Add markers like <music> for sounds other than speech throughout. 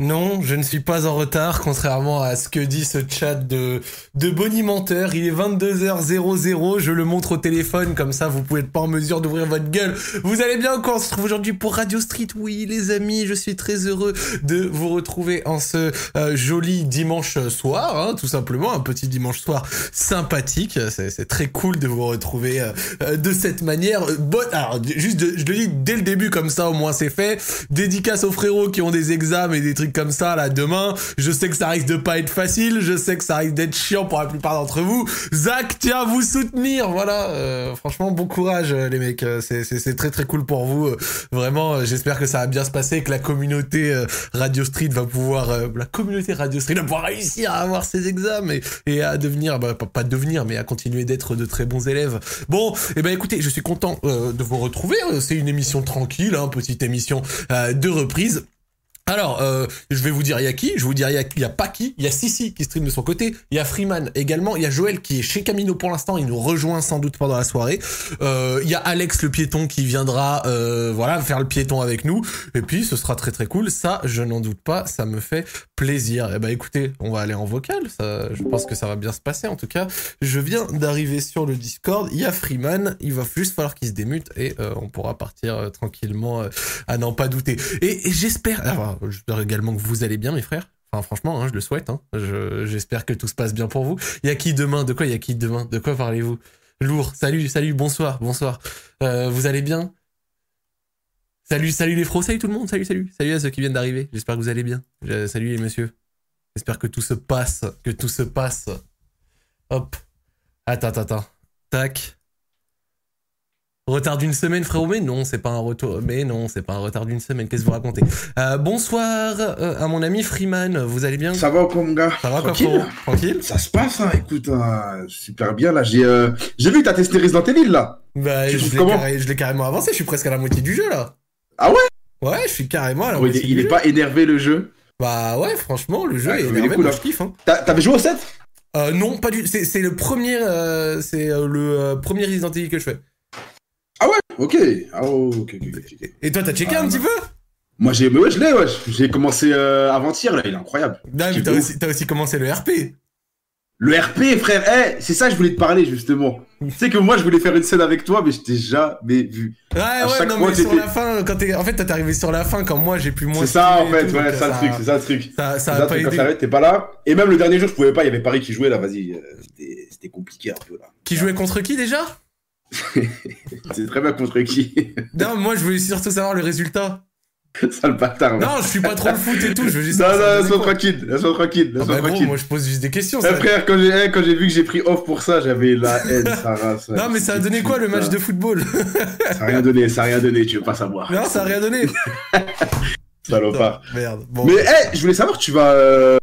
Non, je ne suis pas en retard, contrairement à ce que dit ce chat de, de bonimenteur. Il est 22h00, je le montre au téléphone, comme ça vous pouvez être pas en mesure d'ouvrir votre gueule. Vous allez bien quand on se trouve aujourd'hui pour Radio Street Oui, les amis, je suis très heureux de vous retrouver en ce euh, joli dimanche soir, hein, tout simplement, un petit dimanche soir sympathique. C'est très cool de vous retrouver euh, euh, de cette manière. Bon, alors, juste, je le dis dès le début, comme ça au moins c'est fait. Dédicace aux frérots qui ont des examens et des trucs comme ça là demain. Je sais que ça risque de pas être facile, je sais que ça risque d'être chiant pour la plupart d'entre vous. Zach tiens vous soutenir, voilà. Euh, franchement, bon courage euh, les mecs, euh, c'est très très cool pour vous. Vraiment, j'espère que ça va bien se passer, que la communauté Radio Street va pouvoir, la communauté Radio Street va pouvoir réussir à avoir ses examens et, et à devenir, bah, pas, devenir, mais à continuer d'être de très bons élèves. Bon, et eh ben écoutez, je suis content de vous retrouver. C'est une émission tranquille, hein, petite émission de reprise. Alors, euh, je vais vous dire il y a qui, je vous dire il y a, il a Paki, il y a Sissi qui stream de son côté, il y a Freeman également, il y a Joël qui est chez Camino pour l'instant, il nous rejoint sans doute pendant la soirée. Euh, il y a Alex le piéton qui viendra euh, voilà faire le piéton avec nous. Et puis ce sera très très cool, ça je n'en doute pas, ça me fait plaisir. Eh ben écoutez, on va aller en vocal, je pense que ça va bien se passer. En tout cas. Je viens d'arriver sur le Discord, il y a Freeman, il va juste falloir qu'il se démute et euh, on pourra partir tranquillement à n'en pas douter. Et, et j'espère J'espère également que vous allez bien, mes frères. Enfin, franchement, hein, je le souhaite. Hein. J'espère que tout se passe bien pour vous. Y a qui demain? De quoi y a qui demain? De quoi parlez-vous? Lourd. Salut, salut, bonsoir, bonsoir. Euh, vous allez bien? Salut, salut les fros, salut tout le monde, salut, salut. Salut à ceux qui viennent d'arriver. J'espère que vous allez bien. salut les messieurs. J'espère que tout se passe, que tout se passe. Hop. Attends, attends, attends. Tac. Retard d'une semaine, frérot, mais non, c'est pas un retour, mais non, c'est pas un retard d'une semaine. Qu'est-ce que vous racontez? Euh, Bonsoir euh, à mon ami Freeman. Vous allez bien? Ça va quoi, mon gars? Ça va Tranquille? Tranquille? Ça se passe, hein. Écoute, hein, super bien là. J'ai, euh... j'ai vu, t'as testé Resident Evil là. Bah, je l'ai, carrément avancé. Je suis presque à la moitié du jeu là. Ah ouais? Ouais, je suis carrément à la moitié. Il, est, pas énervé le jeu? Bah ouais, franchement, le jeu est énervé. Cool, je kiffe. Hein. T'avais joué au 7 euh, Non, pas du. C'est, c'est le premier, c'est le premier Resident Evil que je fais. Ah ouais Ok. Ah, ok, ok, ok. Et toi, t'as checké un petit peu? Moi, j'ai, ouais, je l'ai, ouais. J'ai commencé euh, avant-hier, là. Il est incroyable. Non, mais t'as aussi, aussi, commencé le RP. Le RP, frère. Eh, c'est ça, je voulais te parler, justement. tu sais que moi, je voulais faire une scène avec toi, mais je t'ai jamais vu. Ouais, ouais, non, mais sur la fin, quand t'es, en fait, t'es arrivé sur la fin, quand moi, j'ai pu moins. C'est ça, en fait, ouais, c'est ça le truc, c'est ça le truc. Ça, ça a pas aidé. T'es pas là. Et même le dernier jour, je pouvais pas, il y avait Paris qui jouait, là, vas-y. Euh, c'était compliqué un peu, là. Qui jouait contre qui, déjà? C'est très bien contre qui? Non, moi je veux surtout savoir le résultat. Ça le bâtard. Non, je suis pas trop le foot et tout. Je veux juste. Non, non, laisse-moi tranquille. Laisse-moi tranquille. Laisse ah bah moi je pose juste des questions. Eh, frère, quand j'ai, eh, quand j'ai vu que j'ai pris off pour ça, j'avais la haine, Sarah. non, mais ça a donné quoi le match de football? Ça a rien donné, ça a rien donné. Tu veux pas savoir. Non, ça a rien donné. <laughs> Salopard. Merde. Bon. Mais eh, je voulais savoir, tu vas, euh,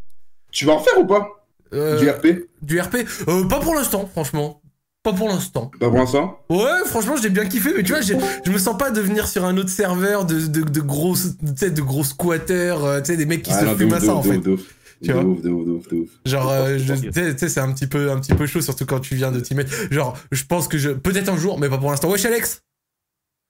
tu vas en faire ou pas? Euh, Du RP Du RP euh, Pas pour l'instant, franchement. Pas pour l'instant. Pas pour l'instant Ouais, franchement, j'ai bien kiffé, mais tu vois, je me sens pas de venir sur un autre serveur de, de, de gros, tu sais, de gros squatters, euh, tu sais, des mecs qui se fument à ça, en fait. Tu vois ouf, ouf, ouf, Genre, euh, tu sais, c'est un petit peu, un petit peu chaud, surtout quand tu viens de t'y mettre. Genre, je pense que je, peut-être un jour, mais pas pour l'instant. Wesh, Alex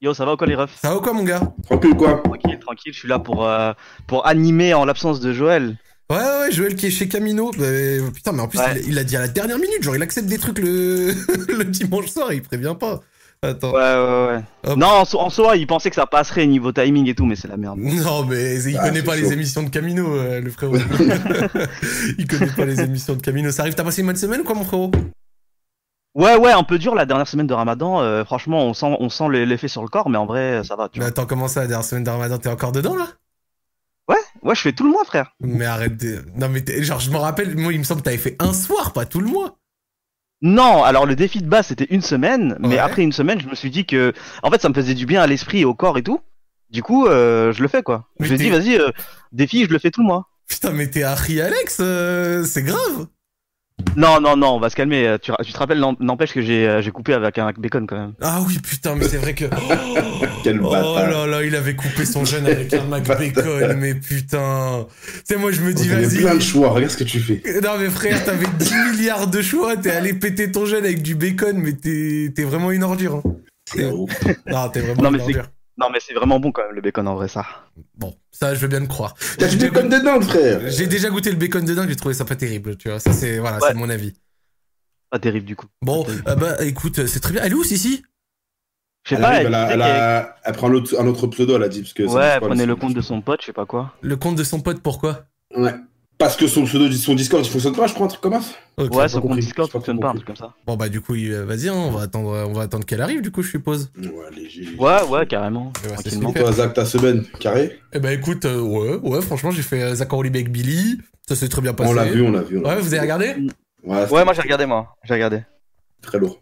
Yo, ça va ou quoi les refs? Ça va ou quoi mon gars? Tranquille quoi Tranquille, tranquille, je suis là pour, euh, pour animer en l'absence de Joël. Ouais, ouais, Joël qui est chez Camino. Bah, putain, mais en plus, il, a dit à la dernière minute. Genre, il accepte des trucs le, <laughs> le dimanche soir il prévient pas. Attends. Ouais, ouais, ouais. Non, en, soi, il pensait que ça passerait niveau timing et tout, mais c'est la merde. Non, mais il ah, connaît pas les émissions de Camino, euh, le frérot. <laughs> il connaît pas les émissions de Camino. Ça arrive, t'as passé une bonne semaine ou quoi, mon frérot? Ouais, ouais, un peu dur la dernière semaine de Ramadan. Euh, franchement, on sent, on sent l'effet sur le corps, mais en vrai, ça va. Tu mais attends, comment ça, la dernière semaine de Ramadan? T'es encore dedans là? Ouais, je fais tout le mois, frère. Mais arrête de... Non, mais genre, je me rappelle, moi, il me semble que t'avais fait un soir, pas tout le mois. Non, alors le défi de base, c'était une semaine, mais après une semaine, je me suis dit que, en fait, ça me faisait du bien à l'esprit et au corps et tout. Du coup, euh, je le fais, quoi. je me dis, vas-y, euh, défi, je le fais tout le mois. Putain, mais t'es Harry Alex, euh, c'est grave. Non, non, non, on va se calmer. Euh, tu, te rappelles, n'empêche que euh, j'ai coupé avec un bacon quand même. Ah oui, putain, mais c'est vrai que. <laughs> Quel oh là là, il avait coupé son jeune avec un Mac bacon, mais putain. Tu sais, moi je me dis, vas-y. plein de choix, regarde ce que tu fais. Non, mais frère, t'avais 10 <laughs> milliards de choix, t'es allé péter ton jeune avec du bacon, mais t'es vraiment une ordure. Hein. C'est Non, t'es vraiment une ordure. Non, mais c'est vraiment bon quand même le bacon en vrai, ça. Bon, ça, je veux bien le croire. T'as du bacon de dingue, frère. J'ai déjà goûté le bacon de dingue, j'ai trouvé ça pas terrible, tu vois. Ça, c'est voilà, c'est mon avis. Pas terrible du coup. Bon, euh, bah écoute, c'est très bien. Elle est où, Sissi? Je sais pas, arrive, elle, elle, a- disait elle qu'elle- a- elle prend un autre, un autre pseudo, elle a dit. Parce que Ouais, elle pas, prenait le compte de son pote, je sais pas quoi. Le compte de son pote, pourquoi? Ouais. Parce que son pseudo, son Discord, il fonctionne pas, je crois, un truc comme ça. Ouais, son compris, compte Discord fonctionne pas, un truc comme ça. Bon bah du coup, il- vas-y, hein, on va attendre, on va attendre qu'elle arrive, du coup, je suppose. Ouais, léger. Ouais, ouais, carrément. c'est tranquillement. Et toi, Zach, ta semaine, carré Eh ben écoute, euh, ouais, ouais, franchement, j'ai fait euh, Zachary avec Billy, ça s'est très bien passé. On l'a vu, on l'a vu. on Ouais, vu. vous avez regardé? Ouais, Ouais, moi j'ai regardé, moi. J'ai regardé. Très lourd.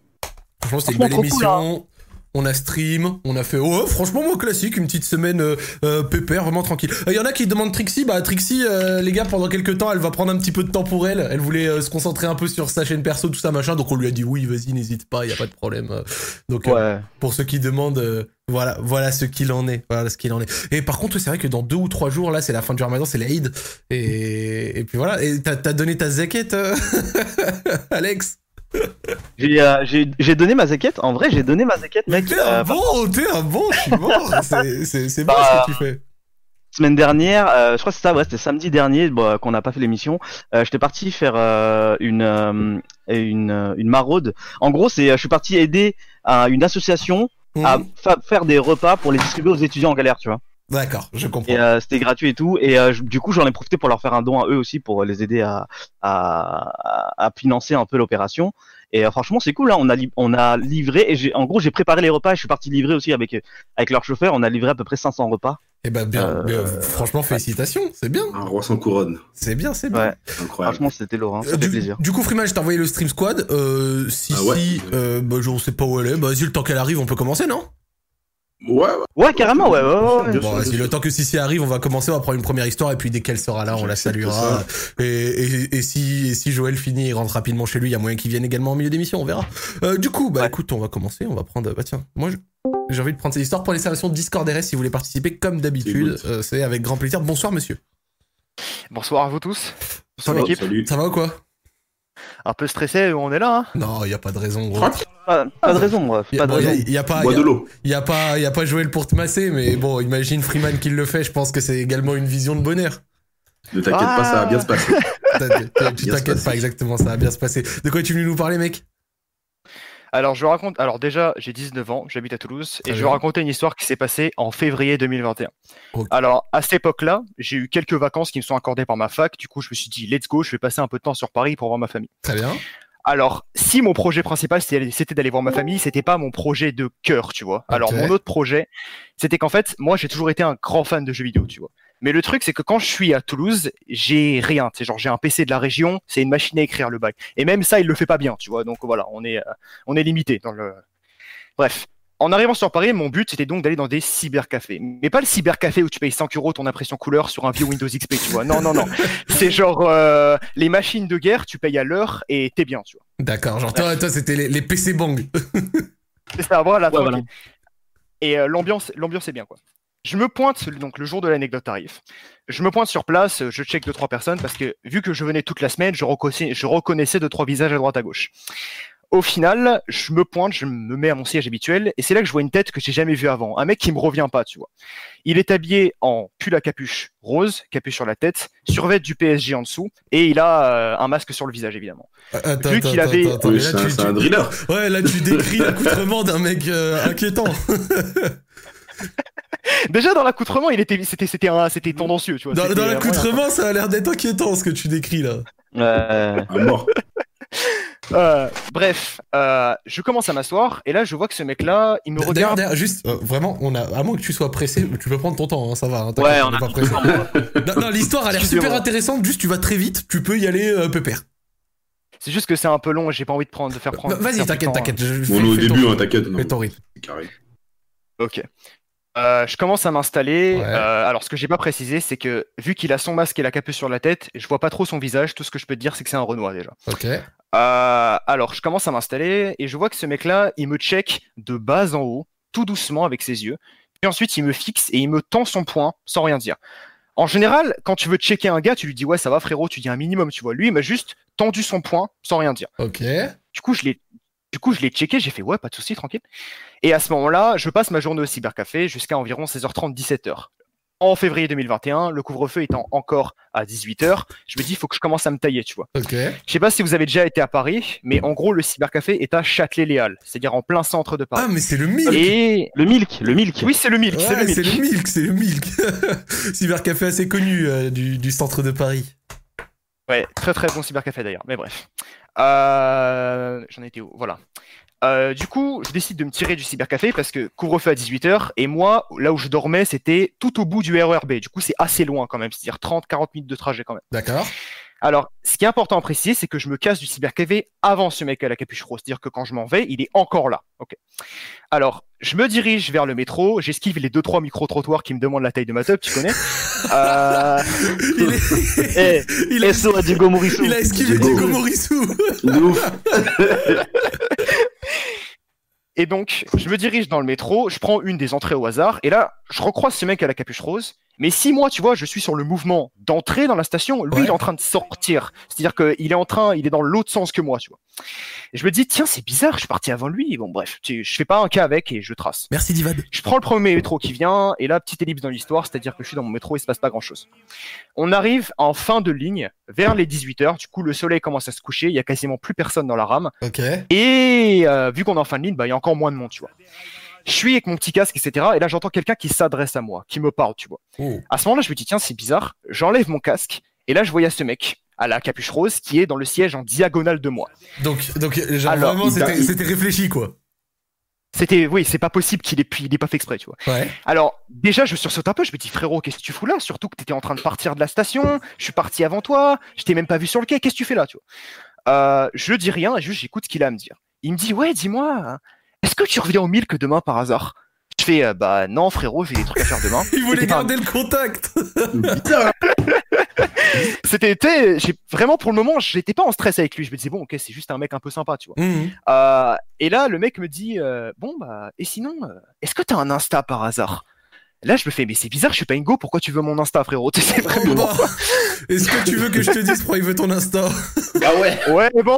Franchement, c'était une belle cool, émission. On a stream, on a fait, ouais, franchement, moi, classique, une petite semaine euh, euh, pépère, vraiment tranquille. Il y en a qui demandent Trixie, bah, Trixie, euh, les gars, pendant quelques temps, elle va prendre un petit peu de temps pour elle. Elle voulait euh, se concentrer un peu sur sa chaîne perso, tout ça, machin, donc on lui a dit, oui, vas-y, n'hésite pas, il y a pas de problème. euh. Donc, euh, Ouais. pour ceux qui demandent, euh, voilà, voilà ce qu'il en est, voilà ce qu'il en est. Et par contre, c'est vrai que dans deux ou trois jours, là, c'est la fin du Ramadan, c'est l'Aïd. Et, et puis voilà, et t'as t'as donné ta zaquette, euh, <laughs> Alex? J'ai euh, j'ai- donné ma zaquette. En vrai, j'ai donné ma zaquette, mec. T'es euh, un bon, t'es un bon, je suis mort. <laughs> C'est- bon Bah, ce que tu fais. semaine dernière, euh, je crois que c'est ça, ouais, c'était samedi dernier, bon, qu'on n'a pas fait l'émission. Euh, J'étais parti faire euh, une, euh, une euh, une maraude. En gros, c'est, je suis parti aider à une association à fa- faire des repas pour les distribuer aux étudiants en galère, tu vois. D'accord, je comprends. Et euh, c'était gratuit et tout. Et euh, du coup, j'en ai profité pour leur faire un don à eux aussi pour les aider à à, à financer un peu l'opération. Et euh, franchement, c'est cool. Hein. On a li- on a livré et j'ai en gros j'ai préparé les repas. Et je suis parti livrer aussi avec avec leur chauffeur. On a livré à peu près 500 repas. Eh ben bien, Euh, bien, franchement, félicitations, c'est bien, Un roi sans couronne. c'est bien, c'est bien. Ouais. Incroyable. Franchement, c'était lourd. Hein. Ça fait du, plaisir. du coup, Freeman, je t'ai envoyé le stream squad. Euh, si, Ah ouais. si, euh, bah, je sais pas où elle est. Bah, vas-y, le temps qu'elle arrive, on peut commencer, non? Ouais, ouais. Ouais, carrément. Ouais, ouais, ouais. Bon, le temps que Sissi arrive, on va commencer, on va prendre une première histoire, et puis dès qu'elle sera là, on la saluera. Et, et, et si, et si Joël finit et rentre rapidement chez lui, il y a moyen qu'il vienne également au milieu d'émission, on verra. Euh, du coup, bah Ouais. écoute, on va commencer, on va prendre. Bah tiens, moi, j'ai envie de prendre cette histoire pour l'installation de Discord RS si vous voulez participer comme d'habitude. C'est. Euh, C'est avec grand plaisir. Bonsoir, monsieur. Bonsoir à vous tous. Bonsoir l'équipe. Ça va ou quoi? Un peu stressé, on est là. Hein Non, y a pas de raison, gros. Pas, pas de raison, bref. Y a, Pas de y a- raison. y a pas, Bois y a- de l'eau. y a pas, y a pas Joël pour te masser, mais bon, imagine Freeman qui le fait. Je pense que c'est également une vision de bonheur. Ne t'inquiète pas, ça va bien se passer. <laughs> Tu t'inquiètes pas, exactement, ça va bien se passer. De quoi es-tu venu nous parler, mec? Alors je raconte. Alors déjà, j'ai 19 ans, j'habite à Toulouse et je vais raconter une histoire qui s'est passée en février 2021. Ok. Alors à cette époque-là, j'ai eu quelques vacances qui me sont accordées par ma fac. Du coup, je me suis dit, let's go, je vais passer un peu de temps sur Paris pour voir ma famille. Très bien. Alors, si mon projet principal c'était d'aller voir ma famille, c'était pas mon projet de cœur, tu vois. Alors mon autre projet, c'était qu'en fait, moi j'ai toujours été un grand fan de jeux vidéo, tu vois. Mais le truc c'est que quand je suis à Toulouse, j'ai rien, c'est genre j'ai un PC de la région, c'est une machine à écrire le bac. Et même ça, il le fait pas bien, tu vois. Donc voilà, on est euh, on est limité dans le Bref, en arrivant sur Paris, mon but c'était donc d'aller dans des cybercafés. Mais pas le cybercafé où tu payes 5 euros ton impression couleur sur un vieux Windows XP, tu vois. Non, non, non. <laughs> C'est genre euh, les machines de guerre, tu payes à l'heure et t'es bien, tu vois. D'accord. Genre, toi, toi c'était les, les PC bang. C'est ça, voilà. Ouais, tranquille. voilà. Et euh, l'ambiance, l'ambiance est bien, quoi. Je me pointe, donc le jour de l'anecdote arrive. Je me pointe sur place, je check deux trois personnes parce que vu que je venais toute la semaine, je reconnaissais, je reconnaissais deux trois visages à droite à gauche. Au final, je me pointe, je me mets à mon siège habituel et c'est là que je vois une tête que j'ai jamais vue avant, un mec qui me revient pas, tu vois. Il est habillé en pull à capuche rose, capuche sur la tête, survêt du PSG en dessous et il a euh, un masque sur le visage évidemment. Attends, Vu attends, qu'il attends, avait- attends, Oui, mais là, c'est un, tu- c'est un tu- driller. Ouais, là, tu décris l'accoutrement d'un mec euh, inquiétant. <laughs> <laughs> Déjà dans l'accoutrement, il était, c'était, c'était, un- c'était tendancieux, tu vois. Dans, l'accoutrement, ça a l'air d'être inquiétant ce que tu décris là. Ouais. Un mort. <laughs> Euh, bref, euh, je commence à m'asseoir et là je vois que ce mec-là, il me D'ailleurs, regarde. d'ailleurs, juste, euh, vraiment, on a, à moins que tu sois pressé, tu peux prendre ton temps, hein, ça va. hein, Ouais, on on a pas pressé. temps. <laughs> Non, non, l'histoire a l'air super intéressante, juste tu vas très vite, tu peux y aller euh, pépère. C'est juste que c'est un peu long et j'ai pas envie de prendre, de faire prendre. Vas-y, t'inquiète, t'inquiète. je- On fais- est au début, hein, t'inquiète. non. Fais ton rythme. C'est carré. hein. Ok. Euh, je commence à m'installer. Ouais. Euh, alors, ce que j'ai pas précisé, c'est que vu qu'il a son masque et la capuche sur la tête, je vois pas trop son visage. Tout ce que je peux te dire, c'est que c'est un Renoir déjà. Ok. Euh, alors, je commence à m'installer et je vois que ce mec-là, il me check de bas en haut, tout doucement avec ses yeux. Puis ensuite, il me fixe et il me tend son poing sans rien dire. En général, quand tu veux checker un gars, tu lui dis ouais, ça va frérot, tu dis un minimum, tu vois. Lui, il m'a juste tendu son poing sans rien dire. Ok. Du coup, je l'ai, Du coup, je l'ai checké, j'ai fait ouais, pas de souci, tranquille. Et à ce moment-là, je passe ma journée au cybercafé jusqu'à environ 16h30, 17h. En février 2021, le couvre-feu étant encore à 18h, je me dis, il faut que je commence à me tailler, tu vois. Ok. Je sais pas si vous avez déjà été à Paris, mais en gros, le cybercafé est à Châtelet-Léal, c'est-à-dire en plein centre de Ah, Paris. mais c'est le milk. Et Le milk, le milk. oui, c'est le milk, c'est le c'est milk. le milk, c'est le milk. <laughs> Cybercafé assez connu euh, du, du centre de Paris. Ouais, très très bon cybercafé d'ailleurs, mais bref. Euh, J'en étais où? Voilà. Euh, du coup, je décide de me tirer du cybercafé parce que couvre-feu à 18h et moi, là où je dormais, c'était tout au bout du RERB. Du coup, c'est assez loin quand même, c'est-à-dire 30-40 minutes de trajet quand même. D'accord. Alors, ce qui est important à préciser, c'est que je me casse du cybercafé avant ce mec à la capuche rose. C'est-à-dire que quand je m'en vais, il est encore là. Ok. Alors, je me dirige vers le métro, j'esquive les deux trois micro-trottoirs qui me demandent la taille de ma teub, tu connais. <laughs> Euh, Il, est... <laughs> Eh, il, a... SO à Diego Morisseau. il a esquivé Diego. Diego Morissou. De ouf. <laughs> Et donc, je me dirige dans le métro, je prends une des entrées au hasard, et là, je recroise ce mec à la capuche rose. Mais si moi, tu vois, je suis sur le mouvement d'entrer dans la station, lui, Ouais. il est en train de sortir. C'est-à-dire qu'il est en train, il est dans l'autre sens que moi, tu vois. Et je me dis, tiens, c'est bizarre, je suis parti avant lui. Bon, bref, tu- je fais pas un cas avec et je trace. Merci Divad. Je prends le premier métro qui vient, et là, petite ellipse dans l'histoire, c'est-à-dire que je suis dans mon métro, il se passe pas grand-chose. On arrive en fin de ligne, vers les 18h, du coup, le soleil commence à se coucher, il y a quasiment plus personne dans la rame. Ok. Et euh, vu qu'on est en fin de ligne, bah, il y a encore moins de monde, tu vois. Je suis avec mon petit casque, etc. Et là, j'entends quelqu'un qui s'adresse à moi, qui me parle, tu vois. Oh. À ce moment-là, je me dis, tiens, c'est bizarre. J'enlève mon casque. Et là, je voyais ce mec à la capuche rose qui est dans le siège en diagonale de moi. Donc, donc genre Alors, vraiment, c'était il- c'était réfléchi, quoi. C'était, oui, c'est pas possible qu'il ait, il ait pas fait exprès, tu vois. Ouais. Alors, déjà, je sursaute un peu. Je me dis, frérot, qu'est-ce que tu fous là? Surtout que t'étais en train de partir de la station. Je suis parti avant toi. Je t'ai même pas vu sur le quai. Qu'est-ce que tu fais là, tu vois? Euh, Je dis rien juste j'écoute ce qu'il a à me dire. Il me dit, ouais, dis-moi, est-ce que tu reviens au milk demain par hasard? Je fais, euh, bah non, frérot, j'ai des trucs à faire demain. <laughs> Il voulait un- garder le contact. Putain. <laughs> C'était, tu sais, j'ai vraiment pour le moment, j'étais pas en stress avec lui. Je me disais, bon, ok, c'est juste un mec un peu sympa, tu vois. Mhm. Euh, et là, le mec me dit, euh, bon, bah, et sinon, euh, est-ce que t'as un Insta par hasard? Là, je me fais, mais c'est bizarre, je suis pas Ingo, pourquoi tu veux mon Insta, frérot? Tu sais, Oh, bah. <laughs> Est-ce que tu veux que je te dise pourquoi il veut ton Insta? Ah ouais. Ouais, mais bon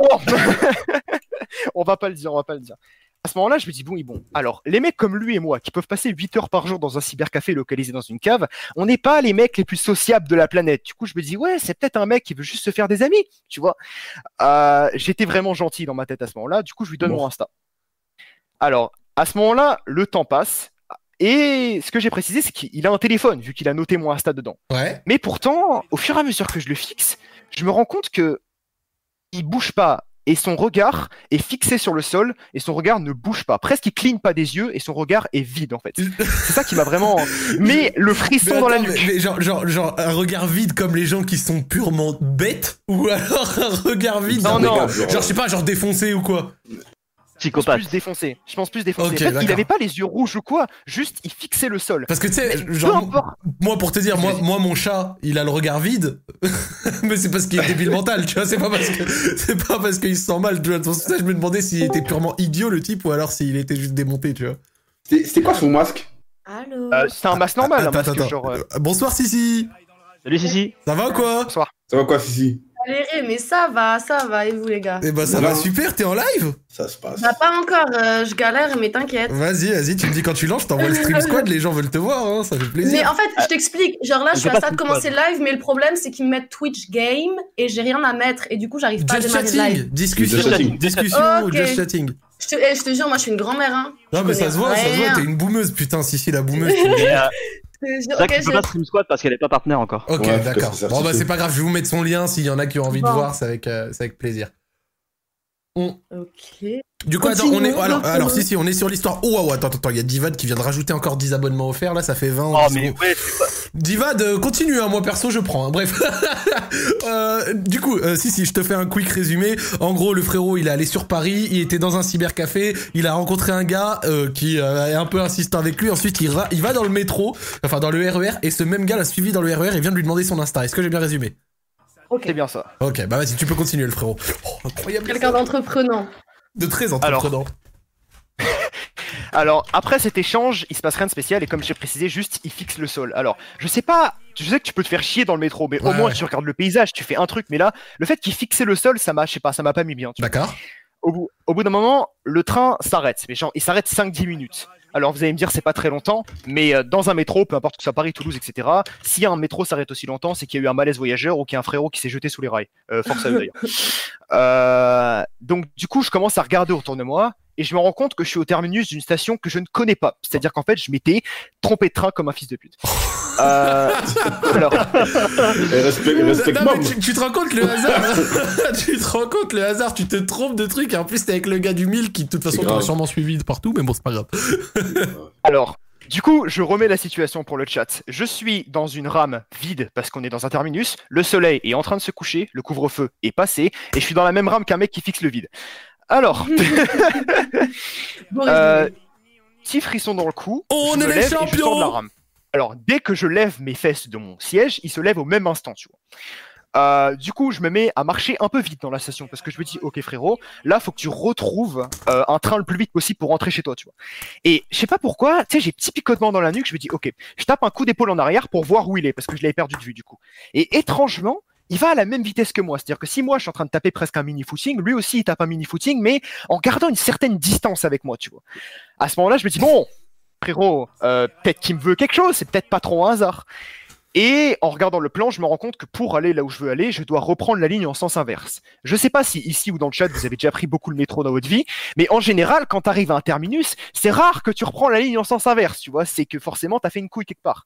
On va pas le dire, on va pas le dire. À ce moment-là, je me dis, bon, bon. Alors, les mecs comme lui et moi, qui peuvent passer 8 heures par jour dans un cybercafé localisé dans une cave, on n'est pas les mecs les plus sociables de la planète. Du coup, je me dis, ouais, c'est peut-être un mec qui veut juste se faire des amis, tu vois. Euh, J'étais vraiment gentil dans ma tête à ce moment-là. Du coup, je lui donne Bon. mon Insta. Alors, à ce moment-là, le temps passe. Et ce que j'ai précisé, c'est qu'il a un téléphone, vu qu'il a noté mon Insta dedans. Ouais. Mais pourtant, au fur et à mesure que je le fixe, je me rends compte que il bouge pas et son regard est fixé sur le sol et son regard ne bouge pas. Presque il cligne pas des yeux et son regard est vide en fait. C'est ça qui m'a vraiment. <laughs> Mais le frisson Mais dans la nuque. mais- mais genre, genre, genre, un regard vide comme les gens qui sont purement bêtes Ou alors un regard vide Non, non. Genre, je sais pas, genre défoncé ou quoi Je pense Psychopathe. plus défoncé. Je pense plus défoncé. En fait, il avait pas les yeux rouges ou quoi. Juste, il fixait le sol. Parce que tu sais, Peu genre, importe. moi pour te dire, moi, moi mon chat, il a le regard vide, <laughs> mais c'est parce qu'il est débile mental, tu vois, c'est pas parce que c'est pas parce qu'il se sent mal, tu vois. Pour ça je me demandais s'il était purement idiot le type ou alors s'il était juste démonté, tu vois. C'était quoi son masque? Allô? Euh, c'est un masque normal. un masque attends, genre. Euh, Bonsoir Sissi, Salut Sissi. ça va ou quoi? Bonsoir. Ça va quoi, Sissi? Galéré, mais ça va, ça va, et vous les gars Eh ben ça Non. va super, t'es en live Ça se passe. Bah pas encore, euh, je galère, mais t'inquiète. Vas-y, vas-y, tu me dis quand tu lances, je t'envoie le stream squad, les gens veulent te voir, hein, ça fait plaisir. Mais en fait, je t'explique, genre là, je suis à ça de commencer le live, mais le problème, c'est qu'ils me mettent Twitch Game, et j'ai rien à mettre, et du coup, j'arrive pas à démarrer le live. chatting, discussion, Just chatting. discussion, just chatting. Je te, eh, je te jure, moi, je suis une grand-mère, hein. Non Je mais ça se voit, ça se voit, t'es une boumeuse, putain, Sissi la boumeuse. <laughs> euh, c'est ça ok, que tu peux je- pas stream squad parce qu'elle est pas partenaire encore. Ok, Ouais, d'accord. Bon bah c'est pas grave, je vais vous mettre son lien s'il y en a qui ont envie de voir, c'est avec, euh, c'est avec plaisir. On- Ok. Du coup, attends, on est. Alors, si, si, on est sur l'histoire. Oh, wow, attends, attends, il y a Divad qui vient de rajouter encore 10 abonnements offerts, là, ça fait 20. Oh 10 mais ouais, Divad, euh, continue, hein, moi perso, je prends. hein, bref. <laughs> Euh, du coup, euh, si, si, je te fais un quick résumé. En gros, le frérot, il est allé sur Paris, il était dans un cybercafé, il a rencontré un gars euh, qui euh, est un peu insistant avec lui. Ensuite, il, ra- il va dans le métro, enfin dans le RER, et ce même gars l'a suivi dans le RER et vient de lui demander son Insta. Est-ce que j'ai bien résumé? Ok. C'est bien ça. Ok, bah vas-y, tu peux continuer, le frérot. Oh, incroyable. Quelqu'un d'entreprenant. De très entreprenant. <laughs> Alors, après cet échange, il se passe rien de spécial et comme j'ai précisé, juste il fixe le sol. Alors, je sais pas, je sais que tu peux te faire chier dans le métro, mais au moins ouais. tu regardes le paysage, tu fais un truc, mais là, le fait qu'il fixait le sol, ça m'a, je sais pas, ça m'a pas mis bien. D'accord. au bout, au bout d'un moment, le train s'arrête. Mais genre, il s'arrête 5-10 minutes. Alors vous allez me dire, c'est pas très longtemps, mais euh, dans un métro, peu importe que ce soit Paris, Toulouse, etc., si un métro s'arrête aussi longtemps, c'est qu'il y a eu un malaise voyageur ou qu'il y a un frérot qui s'est jeté sous les rails. Euh, force à eux d'ailleurs. <laughs> Euh, donc du coup, je commence à regarder autour de moi et je me rends compte que je suis au terminus d'une station que je ne connais pas. C'est-à-dire qu'en fait, je m'étais trompé de train comme un fils de pute. <laughs> Euh, alors, respect- Non, Respecte-moi. mais tu, tu te rends compte le hasard <laughs> Tu te rends compte le hasard Tu te trompes de truc et en plus t'es avec le gars du 1000 qui de toute façon t'aurais sûrement suivi de partout mais bon c'est pas grave. <laughs> Alors, du coup, je remets la situation pour le chat. Je suis dans une rame vide parce qu'on est dans un terminus. Le soleil est en train de se coucher, le couvre-feu est passé, et je suis dans la même rame qu'un mec qui fixe le vide. Alors, <laughs> Bon euh, petit frisson dans le cou. On je est me les lève et je sors de la champions rame. Alors, dès que je lève mes fesses de mon siège, ils se lèvent au même instant, tu vois. Euh, du coup, je me mets à marcher un peu vite dans la station parce que je me dis, ok frérot, là, faut que tu retrouves euh, un train le plus vite possible pour rentrer chez toi, tu vois. Et je sais pas pourquoi, tu sais, j'ai petit picotement dans la nuque. Je me dis, ok, je tape un coup d'épaule en arrière pour voir où il est parce que je l'avais perdu de vue du coup. Et étrangement, il va à la même vitesse que moi. C'est-à-dire que si moi je suis en train de taper presque un mini footing, lui aussi il tape un mini footing, mais en gardant une certaine distance avec moi, tu vois. À ce moment-là, je me dis bon, frérot, euh, peut-être qu'il me veut quelque chose, c'est peut-être pas trop un hasard. Et en regardant le plan, je me rends compte que pour aller là où je veux aller, je dois reprendre la ligne en sens inverse. Je sais pas si ici ou dans le chat vous avez déjà pris beaucoup le métro dans votre vie, mais en général, quand tu arrives à un terminus, c'est rare que tu reprends la ligne en sens inverse, tu vois. C'est que forcément, tu as fait une couille quelque part.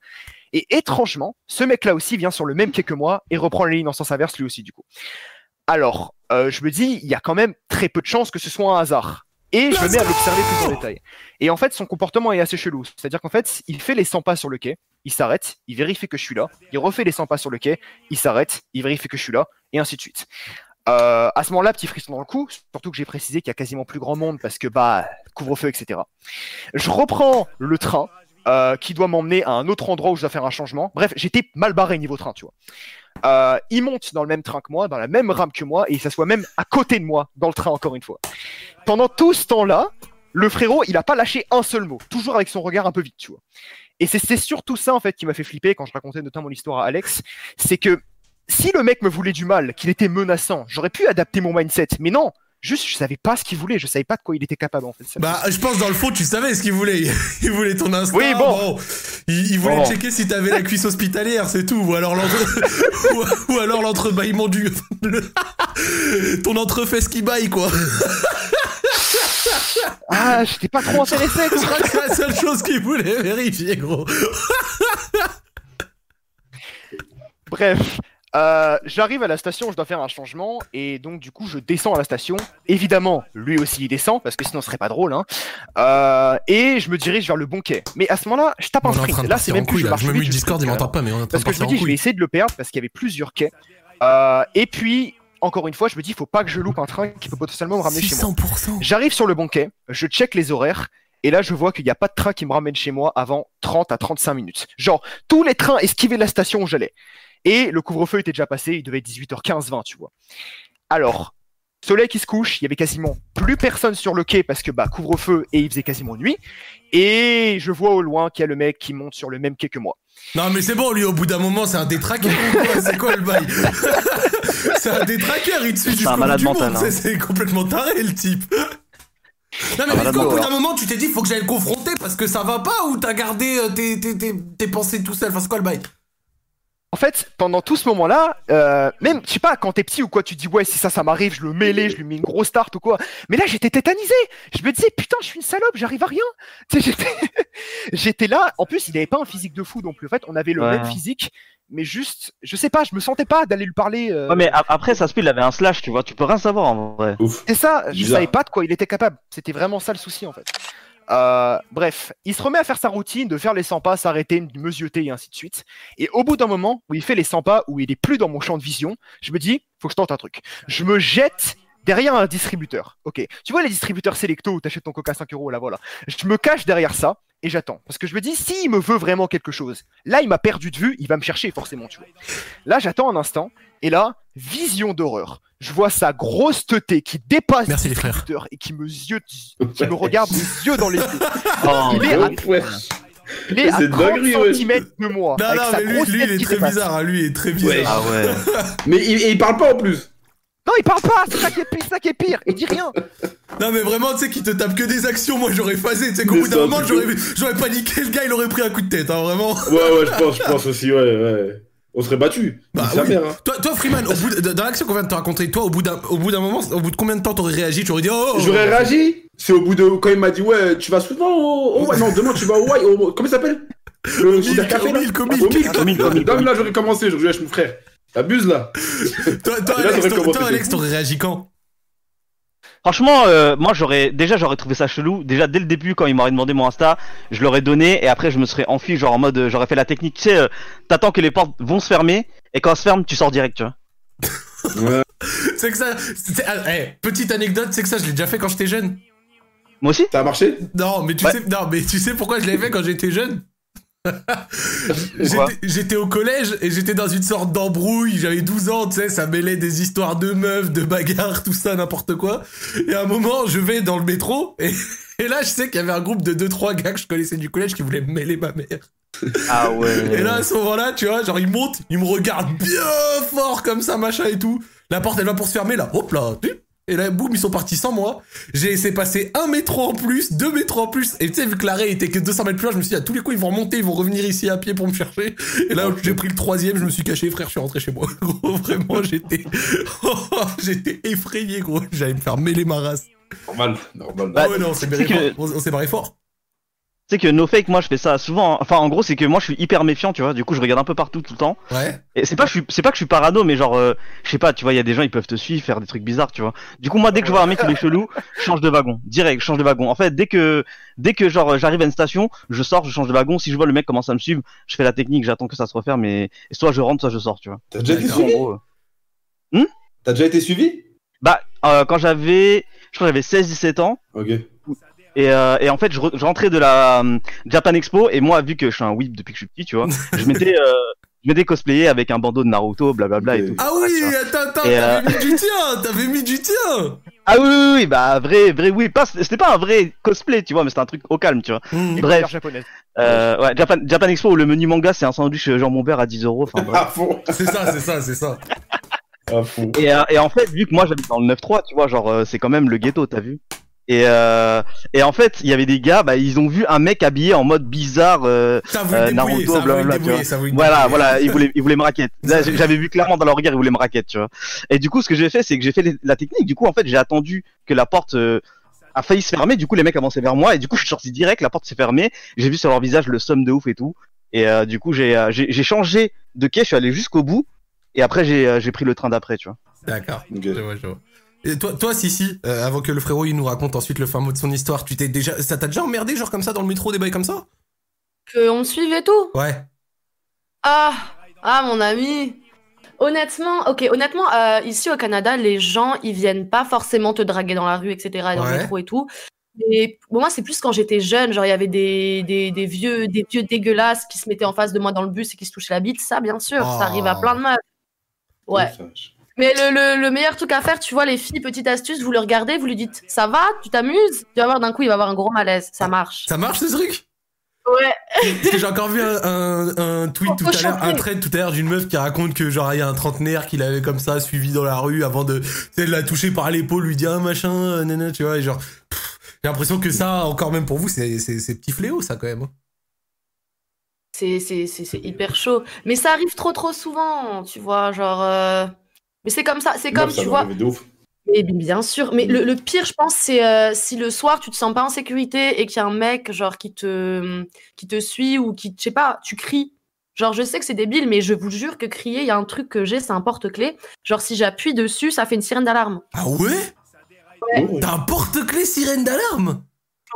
Et étrangement, ce mec-là aussi vient sur le même quai que moi et reprend la ligne en sens inverse lui aussi, du coup. Alors, euh, je me dis, il y a quand même très peu de chances que ce soit un hasard. Et je me mets à l'observer plus en détail. Et en fait, son comportement est assez chelou. C'est-à-dire qu'en fait, il fait les 100 pas sur le quai, il s'arrête, il vérifie que je suis là, il refait les 100 pas sur le quai, il s'arrête, il vérifie que je suis là, et ainsi de suite. Euh, à ce moment-là, petit frisson dans le cou, surtout que j'ai précisé qu'il y a quasiment plus grand monde parce que bah couvre-feu, etc. Je reprends le train euh, qui doit m'emmener à un autre endroit où je dois faire un changement. Bref, j'étais mal barré niveau train, tu vois. Euh, il monte dans le même train que moi, dans la même rame que moi, et il s'assoit même à côté de moi dans le train encore une fois. Pendant tout ce temps-là, le frérot, il a pas lâché un seul mot, toujours avec son regard un peu vite, tu vois. Et c'est surtout ça en fait qui m'a fait flipper quand je racontais notamment l'histoire à Alex, c'est que si le mec me voulait du mal, qu'il était menaçant, j'aurais pu adapter mon mindset, mais non, juste je savais pas ce qu'il voulait, je savais pas de quoi il était capable en fait. Bah je pense dans le fond tu savais ce qu'il voulait. <laughs> Il voulait ton instinct. Oui, bon. Il, il voulait Bon. checker si t'avais la cuisse hospitalière, c'est tout. Ou alors l'entre... <laughs> ou, ou alors l'entrebâillement du... <laughs> le- Ton entrefesse qui baille quoi. <laughs> Ah, j'étais pas trop intéressé. Je c'est <laughs> la seule chose qu'il voulait vérifier gros. <laughs> Bref, euh, j'arrive à la station, je dois faire un changement, et donc du coup je descends à la station. Évidemment, lui aussi il descend, parce que sinon ce serait pas drôle. Hein. Euh, et je me dirige vers le bon quai. Mais à ce moment-là, je tape un sprint. Là, c'est même plus couille je là. marche Je me mets je Discord, il m'entend pas mais on est en train Parce de que je me dis, je vais essayer de le perdre parce qu'il y avait plusieurs quais. Euh, et puis, encore une fois, je me dis, il faut pas que je loupe un train qui peut potentiellement me ramener chez moi. 600%. J'arrive sur le bon quai, je check les horaires, et là, je vois qu'il n'y a pas de train qui me ramène chez moi avant 30 à 35 minutes. Genre, tous les trains esquivaient la station où j'allais. Et le couvre-feu était déjà passé, il devait être 18h15, 20, tu vois. Alors, soleil qui se couche, il y avait quasiment plus personne sur le quai parce que, bah, couvre-feu et il faisait quasiment nuit. Et je vois au loin qu'il y a le mec qui monte sur le même quai que moi. Non mais c'est bon lui au bout d'un moment c'est un quoi <laughs> C'est quoi le bail? C'est un détraqueur il te suit C'est jusqu'au un bout malade du monde, hein. c'est- complètement taré le type non mais Un est-ce qu'au bout d'un moment tu t'es dit faut que j'aille le confronter parce que ça va pas ou t'as gardé euh, tes, tes, tes, tes pensées tout seul? Enfin c'est quoi le bail? En fait, pendant tout ce moment-là, euh, même, je sais pas, quand t'es petit ou quoi, tu dis, ouais, si ça, ça m'arrive, je le mêlais, je lui mets une grosse tarte ou quoi. Mais là, j'étais tétanisé. Je me disais, putain, je suis une salope, j'arrive à rien. Tu sais, j'étais, <laughs> j'étais là. En plus, il avait pas un physique de fou non plus. En fait, on avait le Ouais. même physique, mais juste, je sais pas, je me sentais pas d'aller lui parler. euh, Ouais, mais a- après, ça se peut, il avait un slash, tu vois, tu peux rien savoir en vrai. C'est ça, je Bizarre. savais pas de quoi il était capable. C'était vraiment ça le souci en fait. Euh, bref, il se remet à faire sa routine, de faire les 100 pas, s'arrêter, de me zioter et ainsi de suite. Et au bout d'un moment où il fait les 100 pas, où il est plus dans mon champ de vision, je me dis, faut que je tente un truc. Je me jette derrière un distributeur. Ok, tu vois les distributeurs Selecto où t'achètes ton coca à 5 euros là, voilà. Je me cache derrière ça et j'attends. Parce que je me dis, s'il me veut vraiment quelque chose, là il m'a perdu de vue, il va me chercher forcément, tu vois. Là j'attends un instant et là, vision d'horreur. Je vois sa grosse teuté qui dépasse Merci, le distributeur et qui me qui me regarde les yeux dans les yeux. <laughs> Oh, Il est à, Ouais. il est à C'est 30 dinguerie, ouais. cm de moi. Non avec non sa mais lui, grosse lui il est très bizarre hein, lui il est très bizarre Ouais. Ah ouais. Mais il, et il parle pas en plus. Non, il parle pas, c'est ça qui est pire, c'est ça qui est pire, il dit rien. Non mais vraiment, tu sais, qu'il te tape que des actions, moi j'aurais phasé, tu sais qu'au bout d'un un moment, j'aurais j'aurais paniqué, le gars il aurait pris un coup de tête, hein, vraiment. Ouais, ouais, je pense, je pense aussi, ouais, ouais. On serait battu. Bah oui. mère, hein. Toi, toi Freeman, au bout de- dans l'action qu'on vient de te raconter, toi, au bout d'un, au bout d'un moment, au bout de combien de temps t'aurais réagi? Tu aurais dit oh. oh, J'aurais oh. réagi. C'est au bout de quand il m'a dit ouais, tu vas souvent au, au- ouais, non, demain tu vas au Wai, au- comment il s'appelle? Le cybercafé au là? Au Non, là j'aurais commencé, j'aurais dit mon frère. T'abuses là. <laughs> Toi, toi, là, Alex, t'aurais réagi quand? Franchement, euh, moi j'aurais déjà j'aurais trouvé ça chelou. Déjà dès le début quand il m'aurait demandé mon Insta, je l'aurais donné et après je me serais enfui genre en mode j'aurais fait la technique. Tu sais, euh, t'attends que les portes vont se fermer et quand elles se ferment tu sors direct, tu vois. <laughs> Ouais. C'est que ça. c'est- ah, eh, petite anecdote, c'est que ça, je l'ai déjà fait quand j'étais jeune. Moi aussi? Ça a marché? Non, mais tu Ouais. sais, non, mais tu sais pourquoi je l'ai fait quand j'étais jeune? <laughs> J'étais- au collège et j'étais dans une sorte d'embrouille. J'avais 12 ans, tu sais, ça mêlait des histoires de meufs, de bagarres, tout ça, n'importe quoi. Et à un moment, je vais dans le métro et, <laughs> et là, je sais qu'il y avait un groupe de 2-3 gars que je connaissais du collège qui voulaient mêler ma mère. Ah ouais. <laughs> Et là, à ce moment-là, tu vois, genre, ils montent, ils me regardent bien fort comme ça, machin et tout. La porte, elle va pour se fermer, là. Hop là. Et là, boum, ils sont partis sans moi. J'ai laissé passer un métro en plus, deux métros en plus. Et tu sais, vu que l'arrêt était que 200 mètres plus loin, je me suis dit, à tous les coups, ils vont remonter, ils vont revenir ici à pied pour me chercher. Et là, j'ai pris le troisième, je me suis caché, frère, je suis rentré chez moi. <laughs> Gros, vraiment, j'étais, <laughs> j'étais effrayé, gros. J'allais me faire mêler ma race. Normal, normal. Bah, Ah ouais, non, on s'est c'est barré que- fort. On, on s'est barré fort. Tu sais que no fake, moi je fais ça souvent. hein. Enfin en gros c'est que moi je suis hyper méfiant, tu vois. Du coup je regarde un peu partout tout le temps. Ouais. Et c'est pas que je suis, c'est pas que je suis parano, mais genre, euh, je sais pas, tu vois, il y a des gens ils peuvent te suivre, faire des trucs bizarres, tu vois. Du coup moi dès que je vois un mec il est chelou, je change de wagon, direct, je change de wagon. En fait dès que, dès que genre j'arrive à une station, je sors, je change de wagon. Si je vois le mec commence à me suivre, je fais la technique, j'attends que ça se referme, et, et soit je rentre, soit je sors, tu vois. T'as déjà été suivi? euh. T'as déjà été suivi? Bah euh, quand j'avais, je crois que j'avais 16-17 ans. Ok. Et, euh, et en fait, je, re- je rentrais de la euh, Japan Expo et moi, vu que je suis un whip depuis que je suis petit, tu vois, je m'étais, euh, je m'étais cosplayé avec un bandeau de Naruto, blablabla et tout. Ah oui, attends, attends, t'avais mis du tien, t'avais mis du tien. Ah oui, oui, oui, bah vrai, vrai, oui, pas, c'était pas un vrai cosplay, tu vois, mais c'était un truc au calme, tu vois. Mmh. Bref. Japonaise. Euh, ouais, Japan, Japan Expo où le menu manga c'est un sandwich jambon beurre à 10 euros. Enfin bref. À fond, C'est ça, c'est ça, c'est ça. à fond. Et, euh, et en fait, vu que moi j'habite dans le 9-3, tu vois, genre euh, c'est quand même le ghetto, t'as vu. Et, euh, et en fait, il y avait des gars, bah ils ont vu un mec habillé en mode bizarre. euh, Ça voulait Euh, Naruto, ça blablabla, débrouiller, ça Voilà, voilà, ils voulaient, ils voulaient me raquette. <laughs> J'avais vu clairement dans leur regard, ils voulaient me raquette, tu vois. Et du coup, ce que j'ai fait, c'est que j'ai fait les- la technique. Du coup, en fait, j'ai attendu que la porte euh, a failli se fermer. Du coup, les mecs avançaient vers moi et du coup, je suis sorti direct. La porte s'est fermée. J'ai vu sur leur visage le somme de ouf et tout. Et euh, du coup, j'ai euh, changé de quai. Je suis allé jusqu'au bout. Et après, j'ai euh, j'ai pris le train d'après, tu vois. D'accord. Ok. Je vois, je vois. Et toi, toi, Sissi, euh, avant que le frérot il nous raconte ensuite le fin mot de son histoire, tu t'es déjà, ça t'a déjà emmerdé genre comme ça dans le métro des bails comme ça? Qu'on me suive et tout? Ouais. Ah, ah mon ami. Honnêtement, ok, honnêtement, euh, ici au Canada, les gens, ils viennent pas forcément te draguer dans la rue, etc., et dans Ouais. le métro et tout. Et pour moi, c'est plus quand j'étais jeune, genre il y avait des, des, des vieux, des vieux dégueulasses qui se mettaient en face de moi dans le bus et qui se touchaient la bite. Ça, bien sûr, Oh. ça arrive à plein de meufs. Ouais. Mais le, le, le meilleur truc à faire, tu vois, les filles, petite astuce, vous le regardez, vous lui dites ça va, tu t'amuses, tu vas voir d'un coup, il va avoir un gros malaise. Ça marche. Ça marche ce truc? Ouais. Parce que j'ai encore vu un, un, un tweet tout à l'heure, un thread tout à l'heure d'une meuf qui raconte que genre il y a un trentenaire qui l'avait comme ça suivi dans la rue avant de, de la toucher par l'épaule, lui dire un machin, euh, nana, tu vois, et genre, j'ai l'impression que ça, encore même pour vous, c'est, petit fléau ça quand même. hein. C'est hyper chaud. Mais ça arrive trop, trop souvent, tu vois, genre. euh, Mais c'est comme ça, c'est comme, tu vois. De ouf. Mais bien sûr. Mais le, le pire, je pense, c'est euh, si le soir, tu te sens pas en sécurité et qu'il y a un mec, genre, qui te, qui te suit ou qui, je sais pas, tu cries. Genre, je sais que c'est débile, mais je vous jure que crier, il y a un truc que j'ai, c'est un porte-clés. Genre, si j'appuie dessus, ça fait une sirène d'alarme. Ah ouais? Ouais. T'as un porte-clés sirène d'alarme?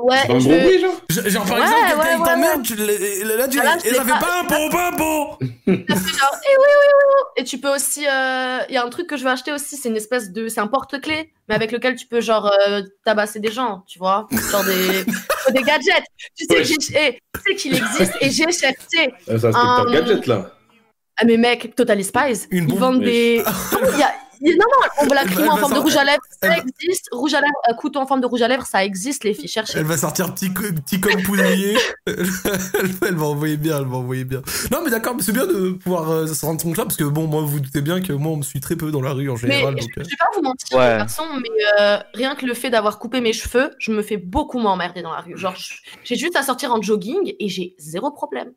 Ouais, Un je- bruit, genre Je- Genre par Ouais, exemple, quelqu'un ouais, il ouais, t'emmerde, tu le- là tu là, je et ça fait pas- un bon, pas un fait <laughs> genre, eh oui, oui, oui. Et tu peux aussi, euh, il y a un truc que je veux acheter aussi, c'est une espèce de, c'est un porte-clés, mais avec lequel tu peux genre euh, tabasser des gens, tu vois, genre des, <laughs> des gadgets. Tu sais, Ouais. j'ai- eh, tu sais qu'il existe et j'ai cherché. Ah, <laughs> C'est un spectacle gadget, là. Ah mais mec, Total Spies, Une ils bombe, vendent mais- des, il y a, Non, non, on la elle en forme de rouge à lèvres, ça va- existe. Rouge à lèvres, euh, couteau en forme de rouge à lèvres, ça existe, les filles. Cherchez. Elle va sortir petit, petit comme poudrier. elle, <laughs> <laughs> elle va envoyer bien, elle va envoyer bien. Non, mais d'accord, mais c'est bien de pouvoir euh, se rendre compte là, parce que bon, moi, vous doutez bien que moi, on me suit très peu dans la rue en général. je donc, je euh, vais pas vous mentir, Ouais. les garçons, mais euh, rien que le fait d'avoir coupé mes cheveux, je me fais beaucoup m'emmerder dans la rue. Genre, j'ai juste à sortir en jogging et j'ai zéro problème.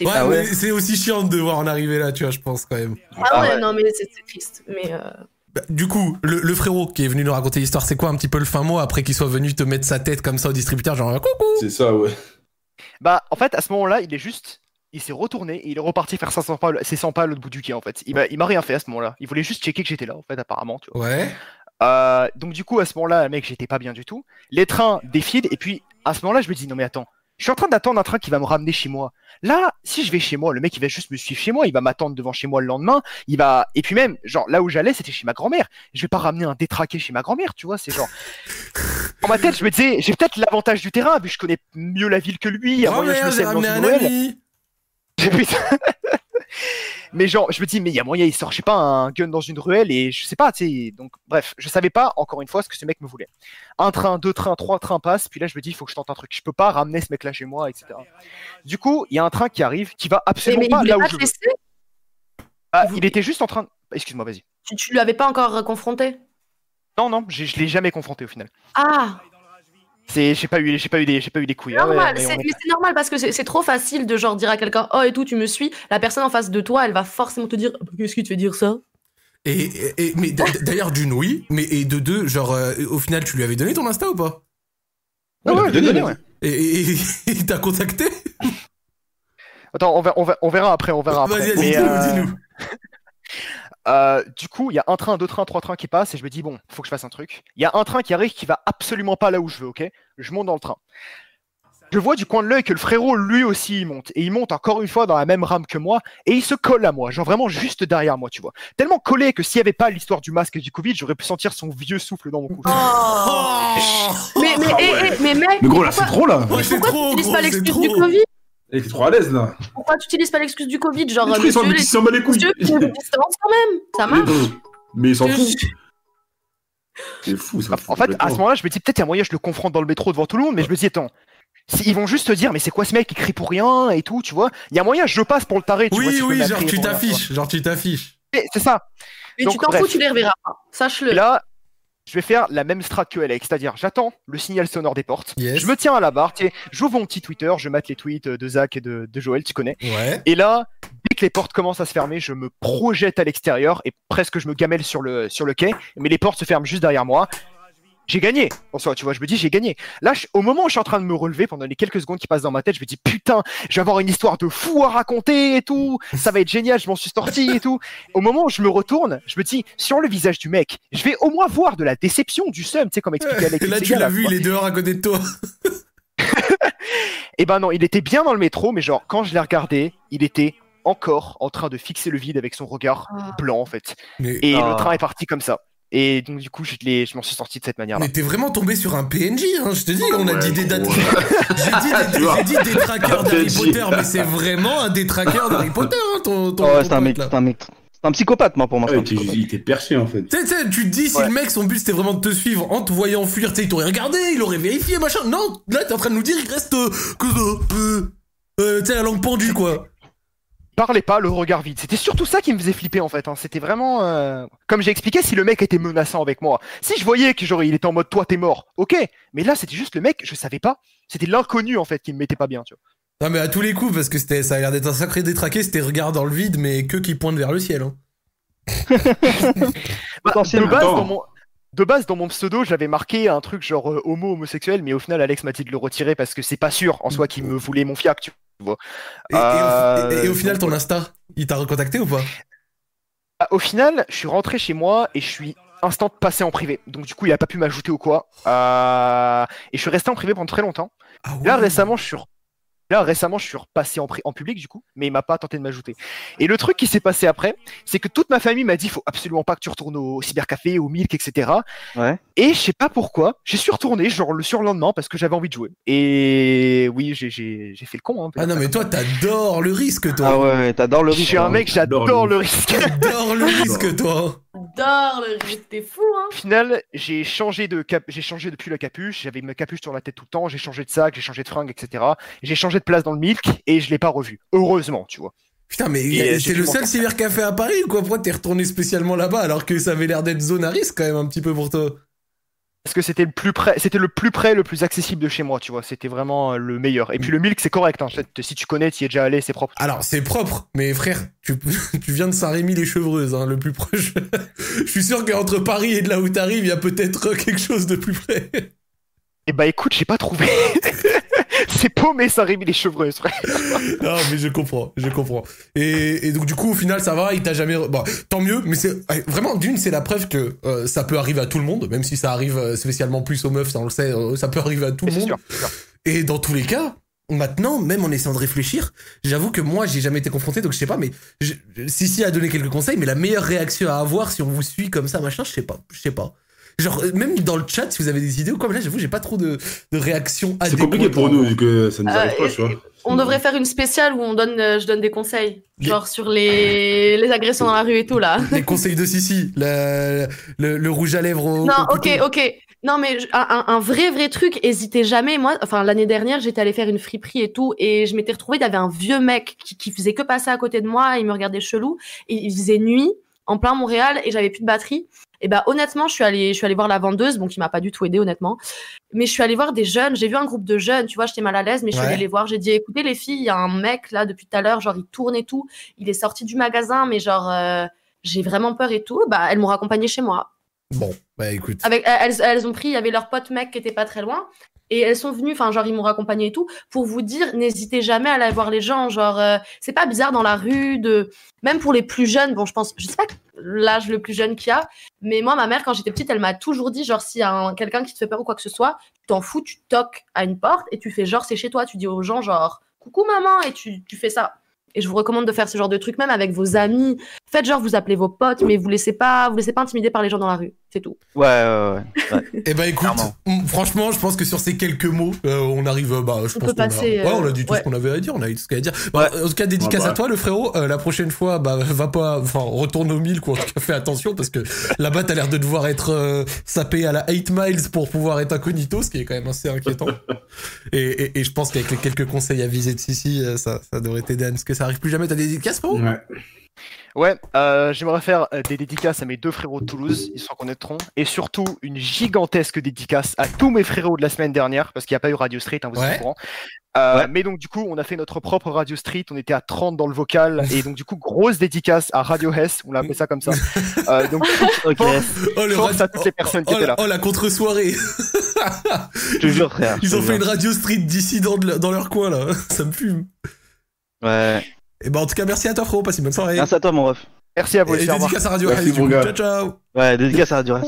Ouais, pas- Ah ouais. mais c'est aussi chiant de devoir en arriver là, tu vois, je pense quand même. Ah Ah ouais, ouais. non, mais c'est c'est triste. Mais euh, Bah, du coup, le, le frérot qui est venu nous raconter l'histoire, c'est quoi un petit peu le fin mot après qu'il soit venu te mettre sa tête comme ça au distributeur, genre coucou? C'est ça, ouais. Bah, en fait, à ce moment-là, il est juste. Il s'est retourné et il est reparti faire 500 pas, ses 100 pas à l'autre bout du quai, en fait. Il m'a il m'a rien fait à ce moment-là. Il voulait juste checker que j'étais là, en fait, apparemment, tu vois. Ouais. Euh, donc, du coup, à ce moment-là, mec, j'étais pas bien du tout. Les trains défilent et puis, à ce moment-là, je me dis, non, mais attends. Je suis en train d'attendre un train qui va me ramener chez moi. Là, si je vais chez moi, le mec il va juste me suivre chez moi, il va m'attendre devant chez moi le lendemain, il va et puis même genre là où j'allais, c'était chez ma grand-mère. Je vais pas ramener un détraqué chez ma grand-mère, tu vois, c'est genre <laughs> Dans ma tête, je me disais, j'ai peut-être l'avantage du terrain, puis je connais mieux la ville que lui, à moyen que je me sème dans une ami <laughs> Putain. Mais genre, je me dis, mais il y a moyen, il sort, je sais pas, un gun dans une ruelle et je sais pas, tu sais. Donc, bref, je savais pas, encore une fois, ce que ce mec me voulait. Un train, deux trains, trois trains passent, puis là, je me dis, il faut que je tente un truc. Je peux pas ramener ce mec-là chez moi, etc. Du coup, il y a un train qui arrive, qui va absolument mais pas là où je veux. Ah, il il était juste en train. de- Excuse-moi, vas-y. tu, tu l'avais pas encore confronté? Non, non, j'ai- je l'ai jamais confronté au final. Ah, C'est, j'ai pas eu, j'ai pas eu des, j'ai pas eu des couilles. Ah ouais, normal. mais c'est- mais c'est normal parce que c'est c'est trop facile de genre dire à quelqu'un oh et tout, tu me suis. La personne en face de toi, elle va forcément te dire qu'est-ce qui te fait dire ça? Et, et- et- mais d'ailleurs, d'une, oui, mais et de deux, genre, euh, au final, tu lui avais donné ton Insta ou pas? Ouais, ouais, je l'ai donné, ouais. Et, et, et il t'a contacté? Attends, on verra, on verra, on verra après, on verra après. Vas-y, Mais, dis-nous, euh, du coup, il y a un train, deux trains, trois trains qui passent et je me dis bon, faut que je fasse un truc. Il y a un train qui arrive qui va absolument pas là où je veux, ok? Je monte dans le train. Je vois du coin de l'œil que le frérot lui aussi il monte et il monte encore une fois dans la même rame que moi et il se colle à moi, genre vraiment juste derrière moi, tu vois. Tellement collé que s'il y avait pas l'histoire du masque et du Covid, j'aurais pu sentir son vieux souffle dans mon cou. Oh Mais, mais, Ah eh, ouais. eh, mais mec, Mais gros, là, c'est pourquoi, trop, là. Ouais, c'est pourquoi trop, tu n'utilises gros, pas l'excuse du. Covid? Il était trop à l'aise, là. Pourquoi tu utilises pas l'excuse du Covid Genre, Mais euh, du coup, il s'en- monsieur, bat les couilles. monsieur, distance quand même, ça marche. mais il s'en Je- fout. C'est fou, ça. En fait, à ce moment-là, je me dis peut-être il y a moyen, je le confronte dans le métro devant tout le monde, mais je me dis attends. Ils vont juste te dire mais c'est quoi ce mec qui crie pour rien et tout, tu vois Il y a moyen, je passe pour le taré, tu vois. Oui, oui, genre, tu t'affiches, genre, tu t'affiches. C'est ça. Mais Donc, tu t'en bref. fous, tu les reverras pas. Sache-le. Et là, je vais faire la même strat que Alex, c'est-à-dire j'attends le signal sonore des portes. Yes. Je me tiens à la barre, j'ouvre mon petit Twitter, je mate les tweets de Zach et de, de Joël, tu connais. Ouais. Et là, dès que les portes commencent à se fermer, je me projette à l'extérieur et presque je me gamelle sur le, sur le quai, mais les portes se ferment juste derrière moi. J'ai gagné. En soi, tu vois, je me dis j'ai gagné. Là, je- au moment où je suis en train de me relever, pendant les quelques secondes qui passent dans ma tête, je me dis putain, je vais avoir une histoire de fou à raconter et tout. Ça va être génial, je m'en suis sorti et tout. Au moment où je me retourne, je me dis sur le visage du mec, je vais au moins voir de la déception, du seum, tu sais, comme expliqué Alex. Et là, tu l'as vu, il est dehors à côté de toi. <laughs> Eh ben non, il était bien dans le métro, mais genre quand je l'ai regardé, il était encore en train de fixer le vide avec son regard Ah. blanc en fait. Mais, Et Ah. le train est parti comme ça. Et donc du coup, je, je m'en suis sorti de cette manière-là. mais t'es vraiment tombé sur un PNJ, hein, je te dis, on a Ouais, dit des dates. <laughs> J'ai dit, des- traqueurs d'Harry. Potter, mais c'est vraiment un des traqueurs d'Harry <laughs> Potter, hein, ton, ton, Oh, ouais, c'est un mec, c'est un mec, c'est un psychopathe, moi, pour moi. c'est Ouais, un il était- perché, en fait. Tu sais, tu te dis, si Ouais. le mec, son but c'était vraiment de te suivre en te voyant fuir, tu sais, il t'aurait regardé, il aurait vérifié, machin. Non, là, t'es en train de nous dire, il reste euh, que. Euh, euh, tu sais, la langue pendue, quoi. Parlait pas, le regard vide. C'était surtout ça qui me faisait flipper en fait. hein. C'était vraiment, euh, comme j'ai expliqué, si le mec était menaçant avec moi, si je voyais que genre il était en mode toi t'es mort, ok. Mais là c'était juste le mec, je savais pas. C'était l'inconnu en fait qui me mettait pas bien. Tu vois. Non, mais à tous les coups, parce que c'était, ça a l'air d'être un sacré détraqué, c'était regard dans le vide, mais que qui pointe vers le ciel. Hein. <laughs> Bah, de Potentiellement. base Attends. dans mon de base, dans mon pseudo, j'avais marqué un truc genre euh, homo homosexuel, mais au final, Alex m'a dit de le retirer parce que c'est pas sûr en soi qu'il me voulait mon fiac, tu vois. Et, et au- Euh, et- et au final, ton Insta, il t'a recontacté ou pas? Ah, Au final, je suis rentré chez moi et je suis instant passé en privé. Donc du coup, il a pas pu m'ajouter ou quoi. Euh, Et je suis resté en privé pendant très longtemps. ah ouais. Là récemment, je suis Là récemment, je suis repassé en, en public du coup, mais il m'a pas tenté de m'ajouter. Et le truc qui s'est passé après, c'est que toute ma famille m'a dit faut absolument pas que tu retournes au cybercafé, au Milk, etc. Ouais. Et je sais pas pourquoi, j'y suis retourné genre le surlendemain parce que j'avais envie de jouer. Et oui, j'ai- j'ai j'ai fait le con. Hein, Ah non, mais toi, t'adores le risque, toi. Ah ouais, t'adores le je risque. suis un hein. mec, j'adore le risque. T'adores le risque, toi. J'adore le rire, t'es fou, hein. Au final, j'ai changé de cap, j'ai changé depuis la capuche. J'avais ma capuche sur la tête tout le temps. J'ai changé de sac, j'ai changé de fringue, etc. J'ai changé place dans le milk et je l'ai pas revu. Heureusement, tu vois. Putain, mais euh, c'est le seul cybercafé à Paris ou quoi? Pourquoi t'es retourné spécialement là-bas alors que ça avait l'air d'être zone à risque quand même un petit peu pour toi? Parce que c'était le plus près, c'était le plus près, le plus accessible de chez moi, tu vois. C'était vraiment euh, le meilleur. Et puis le milk, c'est correct. Hein. En fait, Si tu connais, tu y es déjà allé, c'est propre. Alors, c'est propre, mais frère, tu, <laughs> tu viens de Saint-Rémy-les-Chevreuses, hein, le plus proche. <laughs> Je suis sûr qu'entre Paris et de là où t'arrives, il y a peut-être quelque chose de plus près. Et bah écoute, j'ai pas trouvé. <laughs> c'est paumé, ça rémy les chevreuses, frère. <laughs> non, mais je comprends, je comprends. Et, et donc, du coup, au final, ça va, il t'a jamais... Bon, tant mieux, mais c'est... ouais, Vraiment, d'une, c'est la preuve que euh, ça peut arriver à tout le monde, même si ça arrive euh, spécialement plus aux meufs, ça on le sait, euh, ça peut arriver à tout Mais le monde. sûr. c'est sûr. Et dans tous les cas, maintenant, même en essayant de réfléchir, j'avoue que moi, j'ai jamais été confronté, donc je sais pas, mais je- je- Sissi a donné quelques conseils, mais la meilleure réaction à avoir si on vous suit comme ça, machin, je sais pas, je sais pas. Genre, euh, même dans le chat, si vous avez des idées ou quoi, mais là, j'avoue, j'ai pas trop de, de réaction C'est compliqué pour à nous, vu que ça nous Euh, arrive pas, tu vois. On devrait faire une spéciale où on donne, euh, je donne des conseils. Genre sur les, les agressions dans la rue et tout, là. Les conseils de Sissi, le, le, le rouge à lèvres au, Non, au ok, ok. Non, mais un vrai, vrai truc, hésitez jamais. Moi, enfin, l'année dernière, j'étais allée faire une friperie et tout, et je m'étais retrouvée, il y avait un vieux mec qui, qui faisait que passer à côté de moi, il me regardait chelou, et il faisait nuit, en plein Montréal, et j'avais plus de batterie. Et bah, honnêtement, je suis allée, je suis allée voir la vendeuse, bon, qui m'a pas du tout aidé, honnêtement. Mais je suis allée voir des jeunes, j'ai vu un groupe de jeunes, tu vois, j'étais mal à l'aise, mais je suis Ouais. allée les voir. J'ai dit, écoutez, les filles, il y a un mec, là, depuis tout à l'heure, genre, il tourne et tout. Il est sorti du magasin, mais genre, euh, j'ai vraiment peur et tout. Bah, elles m'ont raccompagné chez moi. Bon, bah écoute. Avec, elles, elles ont pris, il y avait leur pote mec qui était pas très loin. Et elles sont venues, enfin, genre, ils m'ont raccompagné et tout, pour vous dire, n'hésitez jamais à aller voir les gens. Genre, euh, c'est pas bizarre dans la rue, de... même pour les plus jeunes. Bon, je pense, je sais pas l'âge le plus jeune qu'il y a, mais moi, ma mère, quand j'étais petite, elle m'a toujours dit, genre, s'il y a un- quelqu'un qui te fait peur ou quoi que ce soit, tu t'en fous, tu toques à une porte et tu fais genre, c'est chez toi. Tu dis aux gens, genre, coucou maman, et tu, tu fais ça. Et je vous recommande de faire ce genre de truc, même avec vos amis. Faites genre, vous appelez vos potes, mais vous laissez pas, vous laissez pas intimider par les gens dans la rue. C'est tout. Ouais, ouais, ouais. Eh ben écoute, Clairement. franchement, je pense que sur ces quelques mots, euh, on arrive, euh, bah, je On pense peut qu'on a, passer, ouais, on a dit euh, tout ouais. ce qu'on avait à dire, on a dit tout ce qu'il y a à dire. Bah, En tout cas, dédicace Ouais, bah. à toi, le frérot. Euh, la prochaine fois, bah, va pas, enfin, retourne au 1000, quoi. En tout cas, fais attention parce que là-bas, t'as l'air de devoir être euh, sapé à la 8 miles pour pouvoir être incognito, ce qui est quand même assez inquiétant. et, et, et je pense qu'avec les quelques conseils à viser de Sissi, euh, ça, ça devrait t'aider à ce que ça arrive plus jamais. T'as des dédicaces, frérot? Ouais. Ouais, euh, j'aimerais faire euh, des dédicaces à mes deux frérots de Toulouse, ils s'en connaîtront, et surtout une gigantesque dédicace à tous mes frérots de la semaine dernière, parce qu'il n'y a pas eu Radio Street, hein, vous Ouais. êtes au courant. Euh, Ouais. Mais donc du coup, on a fait notre propre Radio Street, on était à 30 dans le vocal, et donc du coup, grosse dédicace à Radio Hess, on l'a appelé ça comme ça. <laughs> Euh, donc Ok, force, Oh, le force radio- à toutes les personnes qui oh, étaient la- là. oh, la contre-soirée. je te jure, frère. Ils ont fait jure. une radio street dissident de- dans leur coin, là. Ça me fume. Ouais. Et bah, en tout cas, merci à toi, frérot. Passe une bonne soirée. Merci à toi, mon ref. Merci à vous, Et dédicace à Radio Merci. Ciao, ciao. Ouais, dédicace à Duras.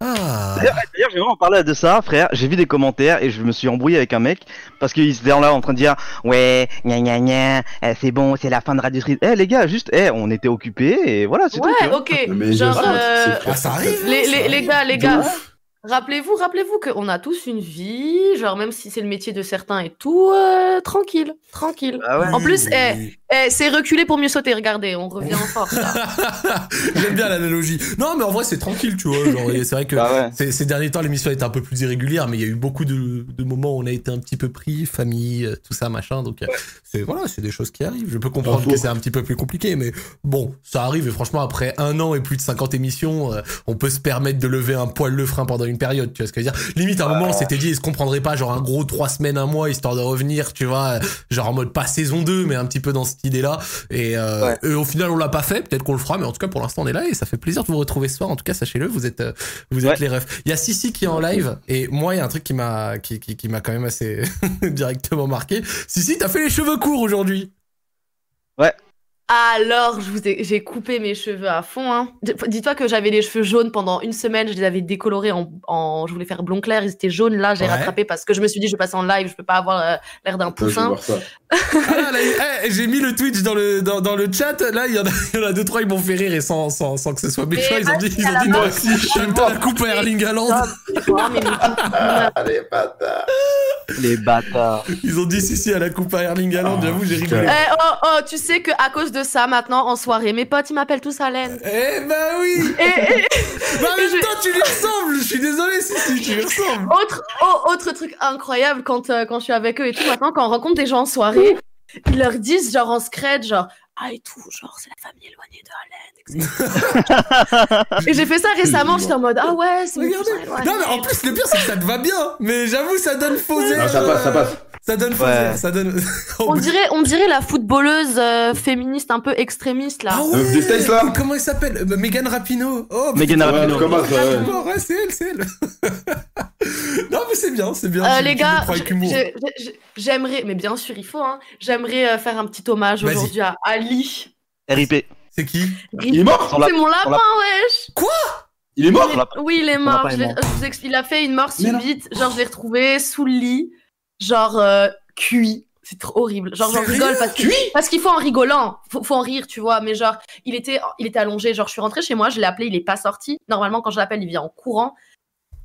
Ah. D'ailleurs, j'ai vraiment parlé de ça, frère. J'ai vu des commentaires et je me suis embrouillé avec un mec parce qu'ils étaient là en train de dire ouais, gna gna gna, eh, c'est bon, c'est la fin de Radio Street. Eh les gars, juste, eh, on était occupés et voilà, c'est tout. Ouais, vois. ok. Mais Genre, euh, Ah, ça arrive. les, ça les, les gars, les gars, ouf. Rappelez-vous, rappelez-vous qu'on a tous une vie, genre même si c'est le métier de certains et tout, euh, tranquille, tranquille. Ah ouais. En plus, Oui, eh, oui. Eh, c'est reculer pour mieux sauter, regardez, on revient en force. <laughs> J'aime bien l'analogie. Non, mais en vrai, c'est tranquille, tu vois. Genre, c'est vrai que Bah ouais. ces, ces derniers temps, l'émission a été un peu plus irrégulière, mais il y a eu beaucoup de, de moments où on a été un petit peu pris, famille, euh, tout ça, machin. Donc, euh, c'est voilà, c'est des choses qui arrivent. Je peux comprendre que c'est un petit peu plus compliqué, mais bon, ça arrive. Et franchement, après un an et plus de 50 émissions, euh, on peut se permettre de lever un poil le frein pendant une période. Tu vois ce que je veux dire? Limite, à un moment, on s'était dit, est-ce qu'on prendrait pas genre un gros trois semaines, un mois, histoire de revenir, tu vois, genre en mode pas saison 2, mais un petit peu dans cette idée-là. Et, euh, Ouais. et au final, on l'a pas fait. Peut-être qu'on le fera, mais en tout cas, pour l'instant, on est là et ça fait plaisir de vous retrouver ce soir. En tout cas, sachez-le, vous êtes, euh, vous êtes Ouais. les refs. Il y a Sissi qui est en live et moi, il y a un truc qui m'a, qui, qui, qui m'a quand même assez <laughs> directement marqué. Sissi, t'as fait les cheveux courts aujourd'hui. Alors, je vous ai- j'ai coupé mes cheveux à fond. Hein. Dis-toi que j'avais les cheveux jaunes pendant une semaine. Je les avais décolorés en, en- je voulais faire blond clair. Ils étaient jaunes. Là, j'ai Ouais. rattrapé parce que je me suis dit, je passe en live, je peux pas avoir euh, l'air d'un poussin. Ah, eh, j'ai mis le Twitch dans le, dans, dans le chat. Là, il y en a, il y en a deux, trois, ils m'ont fait rire et sans, sans, sans que ce soit méchant. Ils ont dit, vas-y, ils ont dit, moi aussi, je suis même pas la coupe à Erling Haaland. Oh, mais- Allez, bâtard. Les bâtards. Ils ont dit si si à la coupe à Erling Haaland, Ah, j'avoue, j'ai rigolé. Eh, oh, oh, tu sais que à cause de ça, maintenant, en soirée, mes potes, ils m'appellent tous Alain. Eh bah oui Et, et- <laughs> Bah en même Je- temps, tu lui ressembles Je suis désolé, si si, tu lui ressembles autre, oh, autre truc incroyable quand, euh, quand je suis avec eux et tout, maintenant, quand on rencontre des gens en soirée, ils leur disent, genre, en scred, genre, ah et tout, genre, c'est la famille éloignée de Alain, etc. <laughs> et j'ai fait ça récemment, j'étais en mode, ah ouais, c'est. Non mais en plus, le pire, c'est que ça te va bien Mais j'avoue, ça donne faux air, Ah, ça passe, ça euh, passe. Ça donne Ouais. ça donne... <laughs> On dirait, on dirait la footballeuse euh, féministe un peu extrémiste, là. Ah Euh, States, là Comment elle s'appelle? Euh, Megan Rapinoe Oh, Megan Rapinoe. Ouais, comment ça, ouais. Ouais, c'est elle, c'est elle <laughs> Non mais c'est bien, c'est bien Euh, les gars, j'aimerais, mais bien sûr, il faut, hein, j'aimerais euh, faire un petit hommage aujourd'hui à Ali. RIP. C'est qui? Il est mort C'est mon lapin, wesh Il est mort Oui, il est mort. il a fait une mort subite. Genre, je l'ai retrouvé sous le lit, genre euh, cuit. C'est trop horrible. Genre, j'en rigole parce que Cuit? parce qu'il faut en rigolant. Faut, faut en rire, tu vois. Mais genre, il était, il était allongé. Genre, je suis rentrée chez moi, je l'ai appelé, il est pas sorti. Normalement, quand je l'appelle, il vient en courant.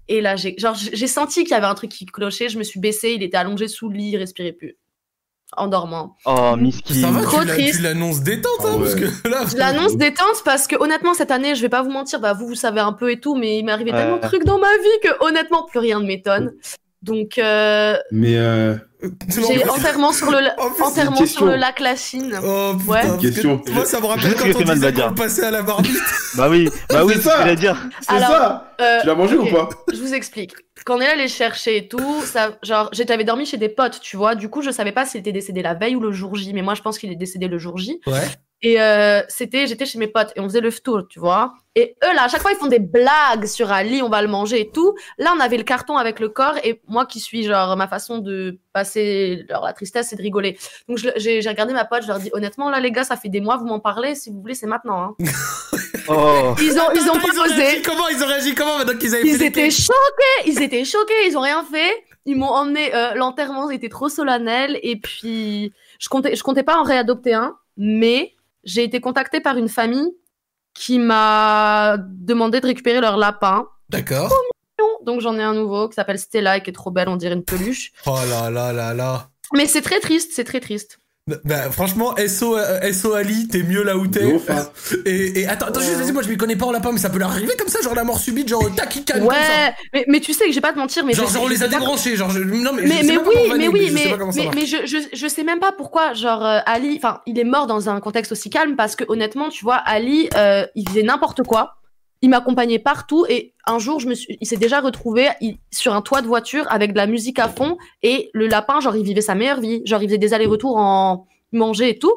Et là, j'ai, genre, j'ai senti qu'il y avait un truc qui clochait. Je me suis baissée, il était allongé sous le lit, il respirait plus. En dormant. Oh, Miski. Ça va, Trop tu tu l'annonces détente, Ah hein, parce ouais. que là... Je l'annonce détente parce que honnêtement cette année, je vais pas vous mentir, bah vous vous savez un peu et tout, mais il m'est arrivé Ouais. tellement de trucs dans ma vie que honnêtement plus rien ne m'étonne. Donc euh, Mais euh, j'ai enterrement sur le la- En plus, enterrement une sur le question. lac Lachine. Oh putain, Ouais. que Question. Moi ça me rappelle quand que on disait qu'on passait à la barbite. <laughs> Bah oui, bah oui, C'est c'est ce ça. que j'allais dire. c'est Alors, ça Euh, Tu l'as mangé ou pas Je vous explique. Quand on est allé chercher et tout, ça, genre, j'avais dormi chez des potes, tu vois. Du coup, je savais pas s'il était décédé la veille ou le jour J, mais moi, je pense qu'il est décédé le jour J. Ouais. Et euh, c'était, j'étais chez mes potes et on faisait le tour, tu vois. Et eux, là, à chaque fois, ils font des blagues sur Ali, on va le manger et tout. Là, on avait le carton avec le corps et moi qui suis, genre, ma façon de passer genre, la tristesse, c'est de rigoler. Donc, j'ai j'ai regardé ma pote, je leur dis, honnêtement, là, les gars, ça fait des mois, vous m'en parlez. Si vous voulez, c'est maintenant. hein. <laughs> Oh. Ils ont, ils ont Attends, proposé. réagi comment? Ils ont réagi comment maintenant qu'ils avaient fait Ils les étaient choqués, ils étaient choqués, ils ont rien fait. Ils m'ont emmené, euh, l'enterrement était trop solennel et puis je comptais, je comptais pas en réadopter un, mais j'ai été contactée par une famille qui m'a demandé de récupérer leur lapin. D'accord. Donc j'en ai un nouveau qui s'appelle Stella et qui est trop belle, on dirait une peluche. Oh là là là là. Mais c'est très triste, c'est très triste. Bah, franchement, SO, euh, SO Ali, t'es mieux là où t'es. hein. <laughs> Et, et attends, attends, juste, vas-y, moi je m'y connais pas en lapin, mais ça peut leur arriver comme ça, genre la mort subite, genre tac, il canne comme ça. Ouais, mais, mais tu sais que je vais pas te mentir, mais Genre, je, genre on je les a débranchés, genre, je, non, mais, je mais, sais mais pas oui, mais oui, je mais, mais, mais je, je, je sais même pas pourquoi, genre, euh, Ali, enfin, il est mort dans un contexte aussi calme parce que honnêtement, tu vois, Ali, euh, il faisait n'importe quoi. Il m'accompagnait partout et un jour, je me suis, il s'est déjà retrouvé il- sur un toit de voiture avec de la musique à fond et le lapin, genre, il vivait sa meilleure vie. Genre, il faisait des allers-retours en manger et tout.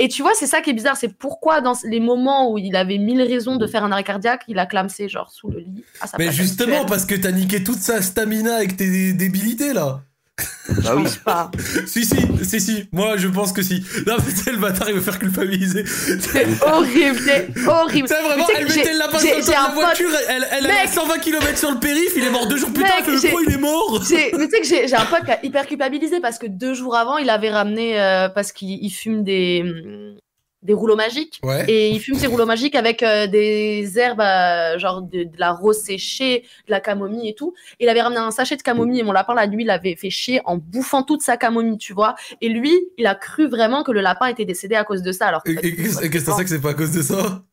Et tu vois, c'est ça qui est bizarre, c'est pourquoi dans les moments où il avait mille raisons de faire un arrêt cardiaque, il a clamsé, genre, sous le lit. À sa Mais place justement, habituelle. parce que t'as niqué toute sa stamina avec tes débilités là. Bah oui. pas. <laughs> Si, si, si, si, moi je pense que si. Non, mais le bâtard il veut faire culpabiliser. C'est horrible, c'est horrible. Tu sais, vraiment, elle mettait le lapin sur le de la pote- voiture, elle, elle Mec. 120 km sur le périph, il est mort deux jours plus Mec, tard, le pro, il est mort. <laughs> Mais tu sais que j'ai un pote qui a hyper culpabilisé parce que deux jours avant, il avait ramené, euh, parce qu'il il fume des, des rouleaux magiques. Ouais. Et il fume ses rouleaux magiques avec euh, des herbes, euh, genre de, de la rose séchée, de la camomille et tout. Et il avait ramené un sachet de camomille et mon lapin, la nuit, il avait fait chier en bouffant toute sa camomille, tu vois. Et lui, il a cru vraiment que le lapin était décédé à cause de ça. Alors Et, qu'est-ce que ça que c'est pas à cause de ça?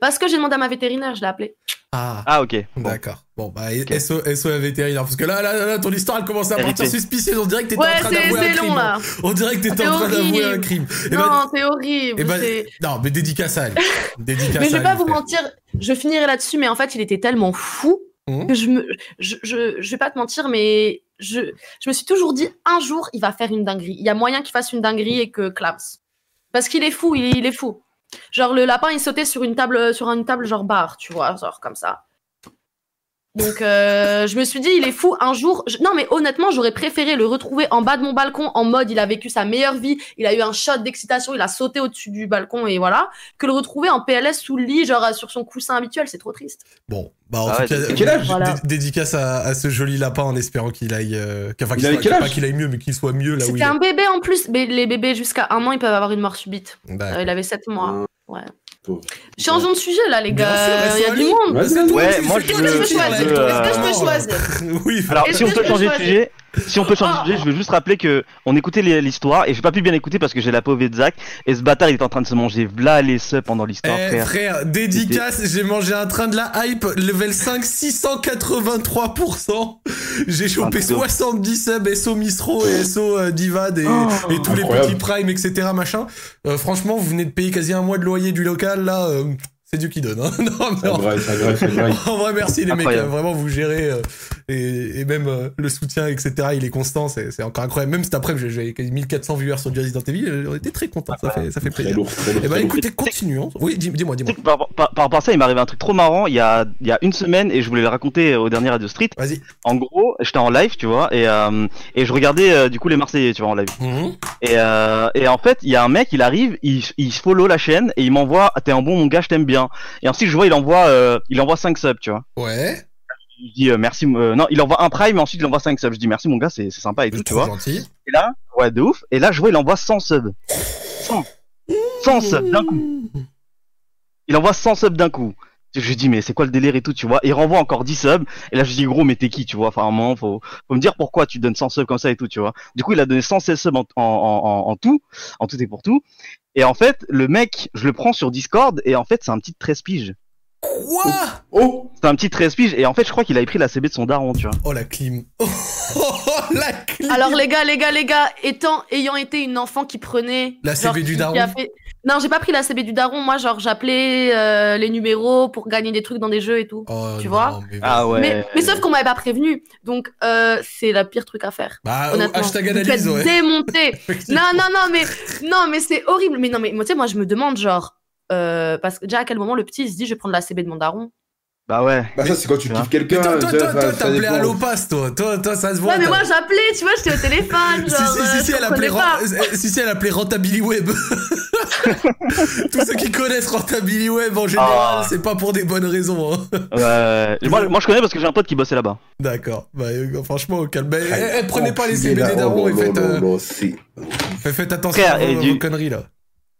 Parce que j'ai demandé à ma vétérinaire, je l'ai appelé. Ah. Ah, ok. D'accord. Bon, bah, Ok. SO, SO la vétérinaire. Parce que là, là, là, ton histoire, elle commence à partir suspicieuse. On dirait que t'étais Ouais, en train d'avouer un crime. là. On dirait que t'étais en train d'avouer un crime. Eh non, ben, c'est horrible. eh ben, non, mais dédicace à elle. <laughs> Dédicace Mais je vais pas vous frère. mentir, je finirai là-dessus, mais en fait, il était tellement fou Mhm. que je me, je, je, je vais pas te mentir, mais je, je me suis toujours dit, un jour, il va faire une dinguerie. Il y a moyen qu'il fasse une dinguerie et que clams. Parce qu'il est fou, il, il est fou. Genre, le lapin, il sautait sur une table, sur une table genre bar, tu vois, genre comme ça. Donc, euh, je me suis dit, il est fou. Un jour, je- non, mais honnêtement, j'aurais préféré le retrouver en bas de mon balcon en mode, il a vécu sa meilleure vie, il a eu un shot d'excitation, il a sauté au-dessus du balcon et voilà, que le retrouver en PLS sous le lit, genre sur son coussin habituel, c'est trop triste. Bon, bah, en Ah tout ouais, cas, quel âge? Voilà. dédicace à, à ce joli lapin en espérant qu'il aille, euh, qu'il pas aille mieux, mais qu'il soit mieux là où il C'était est. un bébé en plus, mais les bébés jusqu'à un an, ils peuvent avoir une mort subite. Euh, il avait 7 mois. Ouais. Pauvre. Changeons de sujet là, les gars. sûr, Il y a du monde. Ouais, moi, c'est je toi veux- Est-ce que je peux choisir euh, Est-ce que je peux choisir? Oui, Alors, si on peut changer de sujet, Si on peut changer de sujet, je veux juste rappeler que on écoutait l'histoire et j'ai pas pu bien écouter parce que j'ai la POV de Zach et ce bâtard il est en train de se manger v'là les subs pendant l'histoire, Eh frère. frère, dédicace, j'ai mangé un train de la hype, level 5, 683%. J'ai chopé Un truc de ouf. 70 subs, SO Mistro et SO euh, Divad et, Oh, et tous les petits primes, etc. machin. Euh, franchement, vous venez de payer quasi un mois de loyer du local, là, euh, c'est Dieu qui donne. Hein. <laughs> non, mais C'est en, vrai, c'est vrai, c'est vrai. en vrai, merci les mecs, Incroyable. vraiment vous gérez euh, et, et même euh, le soutien, etc. Il est constant, c'est encore incroyable. Même cet après, j'ai quasi 1400 viewers sur Jazzy dans TV, euh, on était très contents, ça fait, ça fait Très plaisir. lourd, très lourd. Eh ben très lourd. écoutez, continuons. Oui, dis- dis-moi, dis-moi. par, par- par rapport à ça, il m'est arrivé un truc trop marrant il y a, il y a une semaine et je voulais le raconter au dernier Radio Street. Vas-y. En gros, j'étais en live, tu vois, et, euh, et je regardais euh, du coup les Marseillais, tu vois, en live. Mhm. Et, euh, et en fait, il y a un mec, il arrive, il, il follow la chaîne et il m'envoie, Ah, t'es un bon mon gars, je t'aime bien. Et ensuite, je vois, il envoie, euh, il envoie 5 subs, tu vois. Ouais. Je dis euh, merci, euh, non, il envoie un prime, et ensuite il envoie 5 subs. Je dis merci mon gars, c'est sympa et tout, tu vois. gentil. Et là, ouais, de ouf. Et là, je vois, il envoie 100 subs. 100. 100 subs d'un coup. Il envoie 100 subs d'un coup. Je lui dis, mais c'est quoi le délire et tout, tu vois? Il renvoie encore 10 subs. Et là, je dis, gros, mais t'es qui, tu vois? Enfin, à un moment, faut, faut me dire pourquoi tu donnes 100 subs comme ça et tout, tu vois? Du coup, il a donné 116 subs en, en, en, en tout. En tout et pour tout. Et en fait, le mec, je le prends sur Discord. Et en fait, c'est un petit 13 piges. Quoi? Oh C'est un petit 13 piges. Et en fait, je crois qu'il avait pris la CB de son daron, tu vois. Oh la clim. <laughs> Oh, <laughs> la clim. Alors les gars, les gars, les gars, étant, ayant été une enfant qui prenait La genre, CB du daron qui a fait- Non, j'ai pas pris la CB du daron. Moi, genre, j'appelais euh, les numéros pour gagner des trucs dans des jeux et tout. Oh, tu non, vois mais- Ah ouais. Mais, mais sauf qu'on m'avait pas prévenu, donc euh, c'est le pire truc à faire. Bah, Honnêtement, hashtag analyse, ouais. démonter. <laughs> Effectivement. non, non, non, mais non, mais c'est horrible. Mais non, mais moi, tu sais, moi, je me demande genre euh, parce que déjà à quel moment le petit il se dit je vais prendre la CB de mon daron? Bah ouais. Bah ça c'est quand tu kiffes quelqu'un. toi, toi, toi, appelé dépend. Allopass, toi? Toi, toi, ça se voit. Ouais, mais moi j'appelais, tu vois, j'étais au téléphone. Si, Genre, si, euh, si, si, elle appelait, euh, si, si, elle appelait Rentability Web. <laughs> Tous ceux qui connaissent Rentability Web en général, Ah. c'est pas pour des bonnes raisons. hein. Ouais. Et moi, moi, je connais parce que j'ai un pote qui bossait là-bas. D'accord. Bah, euh, franchement, au calme. Eh, eh, prenez pas les CBD darons Oh, et faites, euh, faites- attention à vos conneries là.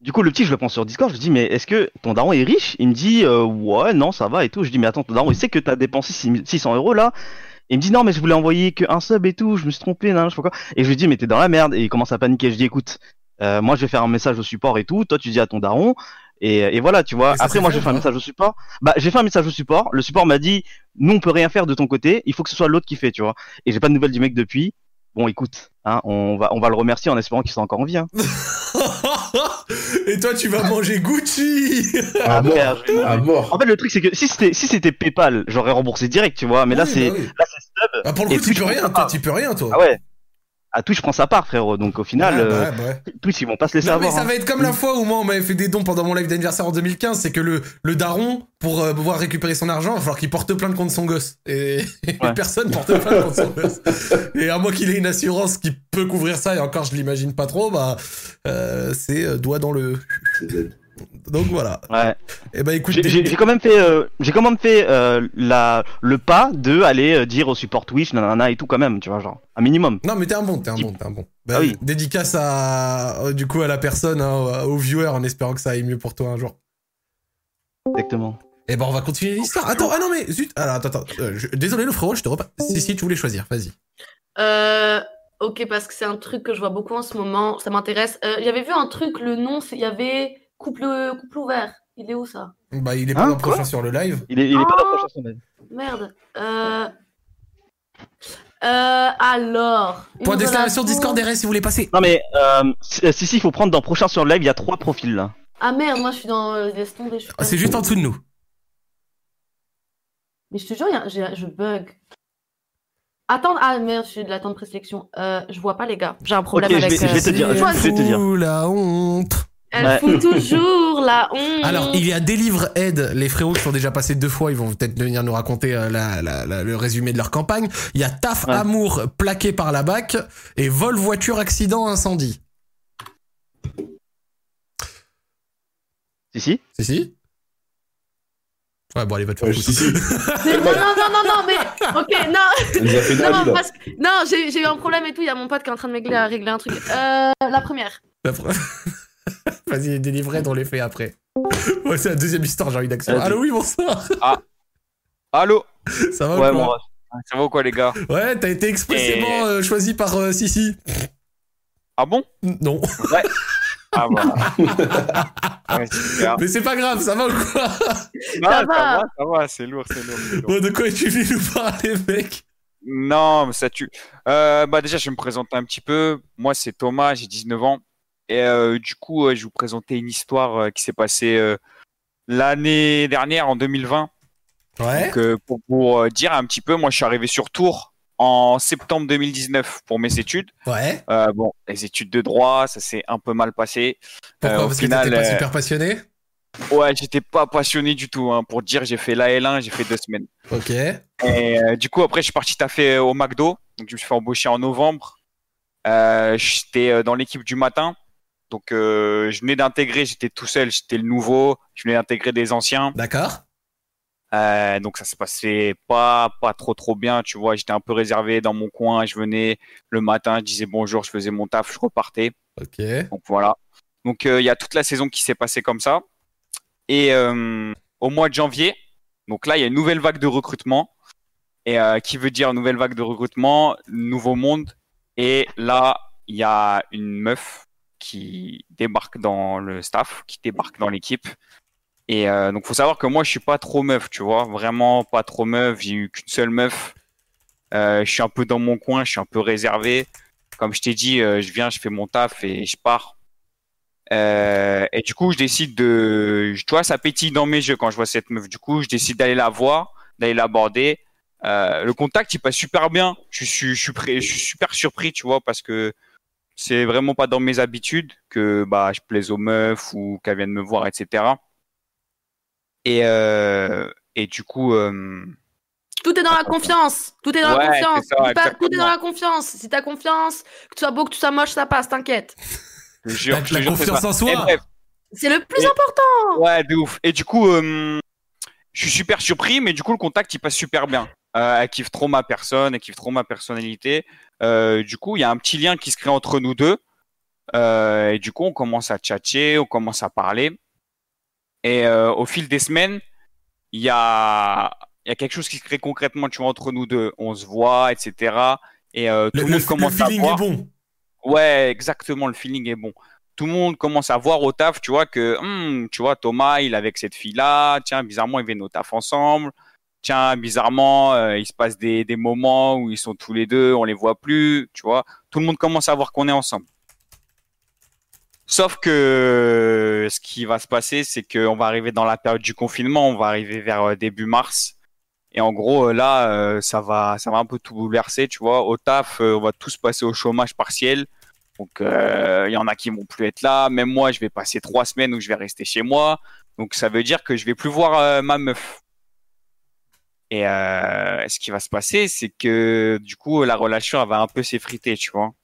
Du coup, le petit, je le prends sur Discord, je lui dis, mais est-ce que ton daron est riche? Il me dit, euh, ouais, non, ça va et tout. Je dis, mais attends, ton daron, il sait que t'as dépensé 6 600 euros là Il me dit, non, mais je voulais envoyer qu'un sub et tout, je me suis trompé, nan, je sais pas quoi. Et je lui dis, mais t'es dans la merde. Et il commence à paniquer. Je dis, écoute, euh, moi, je vais faire un message au support et tout. Toi, tu dis à ton daron. Et, et voilà, tu vois. Après, moi, j'ai fait un pas message au support. Bah, j'ai fait un message au support. Le support m'a dit, nous, on peut rien faire de ton côté. Il faut que ce soit l'autre qui fait, tu vois. Et j'ai pas de nouvelles du mec depuis. Bon, écoute, hein, on va, on va le remercier en espérant qu'il soit encore en vie. Hein. <laughs> <laughs> et toi, tu vas manger Gucci mort. À mort. En fait, le truc, c'est que si c'était si c'était PayPal, j'aurais remboursé direct, tu vois. Mais là, c'est bah oui. là, c'est sub. Ah, pour le coup, tu peux rien, toi, tu peux rien, toi. Ah ouais. À Twitch prend sa part, frérot. Donc au final, Ouais, bah euh, ouais, bah. <laughs> Twitch ils vont pas se laisser Non, mais avoir. ça hein. va être comme la fois où moi on m'avait fait des dons pendant mon live d'anniversaire en 2015, c'est que le, le daron, pour euh, pouvoir récupérer son argent, il va falloir qu'il porte plainte contre son gosse. Et, <laughs> et Ouais. personne porte plainte contre son gosse. Et à moins qu'il ait une assurance qui peut couvrir ça, et encore je l'imagine pas trop, bah euh, c'est euh, doigt dans le... Donc voilà. Ouais. Et bah écoute, J'ai- quand même fait, euh, j'ai quand même fait euh, la le pas de aller euh, dire au support Twitch, nanana et tout quand même, tu vois, genre un minimum. Non mais t'es un bon, t'es un bon, t'es un bon. Bah, Ah oui. Dédicace à, du coup à la personne, hein, au viewer, en espérant que ça aille mieux pour toi un jour. Exactement. Et ben on va continuer l'histoire. Attends, ah non mais zut. Alors attends, attends. Euh, je- Désolé le frérot, je te repasse. Si si, tu voulais choisir, vas-y. Euh, ok, parce que c'est un truc que je vois beaucoup en ce moment, ça m'intéresse. Euh, J'avais vu un truc, le nom, il y avait couple, couple ouvert. Il est où ça? Bah il est pas Hein, dans le prochain sur le live. Il est, il est pas dans Ah. la prochaine semaine. Merde. Euh... Euh, alors. Point d'exclamation Discord RS si vous voulez passer. Non mais euh, si si, si, il faut prendre dans prochain sur le live, il y a trois profils là. Ah merde, moi je suis dans. euh, laisse tomber, Ah, c'est juste en dessous de nous. Mais je te jure, y a- je bug. Attends, ah merde, je suis de l'attente présélection. Euh, je vois pas les gars. J'ai un problème Ok, je avec. vais- je vais te euh, dire, je Toi, vais te dire. La honte. Elle Ouais. fout <laughs> toujours la honte. Alors, il y a Délivre Aide, les frérots qui sont déjà passés deux fois, ils vont peut-être venir nous raconter euh, la- la- la- le résumé de leur campagne. Il y a Taf Ouais. Amour plaqué par la BAC et Vol Voiture Accident Incendie. Si si. Si, si Ouais, bon, allez, va te faire Ouais, si, si. <laughs> Non, non, non, non, non, mais. Ok, non. Elle nous a fait une Non, parce que- non j'ai eu un problème et tout. Il y a mon pote qui est en train de régler, régler un truc. Euh, la première. La pre- <laughs> <laughs> Vas-y, Délivre Aide, on les fait après. <laughs> Ouais, c'est la deuxième histoire, j'ai envie d'action. Allô, oui, bonsoir. Allô. <laughs> Ça va ou quoi bon, Ça va ou quoi, les gars? Ouais, t'as été expressément euh, choisi par euh, Sissi. Ah bon? Non. Ah. Ouais, super. Mais c'est pas grave, ça va ou quoi? Non, Ça ça, va. va, ça va, c'est lourd, c'est lourd. lourd. Bon, de quoi tu venu nous parler, mec? Non, mais ça tue. Euh, bah déjà, je vais me présenter un petit peu. Moi, c'est Thomas, j'ai 19 ans. Et euh, du coup, euh, je vais vous présenter une histoire euh, qui s'est passée euh, l'année dernière, en 2020. Ouais. Donc, pour euh, dire un petit peu, moi, je suis arrivé sur Tours en septembre 2019 pour mes études. Ouais. Bon, les études de droit, ça s'est un peu mal passé. Pourquoi? Parce final, que t'étais pas super passionné? Ouais, j'étais pas passionné du tout. Hein. Pour dire, j'ai fait la L1, j'ai fait deux semaines. Ok. Et du coup, après, je suis parti taffer au McDo. Donc, je me suis fait embaucher en novembre. J'étais dans l'équipe du matin. Donc, euh, je venais d'intégrer, j'étais tout seul, j'étais le nouveau. Je venais d'intégrer des anciens. D'accord. Euh, donc, ça se passait pas, pas trop, trop bien. Tu vois, j'étais un peu réservé dans mon coin. Je venais le matin, je disais bonjour, je faisais mon taf, je repartais. Ok. Donc voilà. Donc euh, il y a toute la saison qui s'est passée comme ça. Et euh, au mois de janvier, donc là il y a une nouvelle vague de recrutement. Et qui veut dire nouvelle vague de recrutement, nouveau monde. Et là il y a une meuf qui débarque dans le staff, qui débarque dans l'équipe. Et euh, donc faut savoir que moi je suis pas trop meuf, tu vois, vraiment pas trop meuf. J'ai eu qu'une seule meuf. Euh, je suis un peu dans mon coin, je suis un peu réservé. Comme je t'ai dit, euh, je viens, je fais mon taf et je pars. Euh, et du coup, je décide de, tu vois, ça pétille dans mes yeux quand je vois cette meuf. Du coup, je décide d'aller la voir, d'aller l'aborder. Le contact, il passe super bien. Je suis super surpris, tu vois, parce que c'est vraiment pas dans mes habitudes que bah je plaise aux meufs ou qu'elles viennent me voir, etc. Et euh, et du coup, euh, Tout est dans la confiance. Tout est dans Ouais, la confiance. c'est ça, tout est dans la confiance. Si t'as confiance, que tu sois beau, que tu sois moche, ça passe, t'inquiète. je jure, La- je te la jure, c'est confiance en soi. C'est le plus Et- important. Ouais, de ouf. Et du coup, euh, je suis super surpris, mais du coup, le contact, il passe super bien. Euh, elle kiffe trop ma personne, elle kiffe trop ma personnalité. Euh, du coup, il y a un petit lien qui se crée entre nous deux. Euh, et du coup, on commence à tchatcher, on commence à parler. Et au fil des semaines, il y a, y a quelque chose qui se crée concrètement, tu vois, entre nous deux. On se voit, etc. Et euh, tout Le, le, le- monde le commence à feeling voir. est bon. Ouais, exactement, le feeling est bon. Tout le monde commence à voir au taf, tu vois, que, hum, tu vois, Thomas, il est avec cette fille-là, tiens, bizarrement, ils viennent au taf ensemble. Tiens, bizarrement, euh, il se passe des, moments où ils sont tous les deux, on les voit plus, tu vois. Tout le monde commence à voir qu'on est ensemble. Sauf que ce qui va se passer, c'est qu'on va arriver dans la période du confinement, on va arriver vers euh, début mars. Et en gros, euh, là, euh, ça va, ça va un peu tout bouleverser, tu vois. Au taf, euh, on va tous passer au chômage partiel. Donc, euh, il y en a qui vont plus être là. Même moi, je vais passer trois semaines où je vais rester chez moi. Donc, ça veut dire que je vais plus voir euh, ma meuf. Et euh, ce qui va se passer, c'est que du coup, la relation elle va un peu s'effriter, tu vois.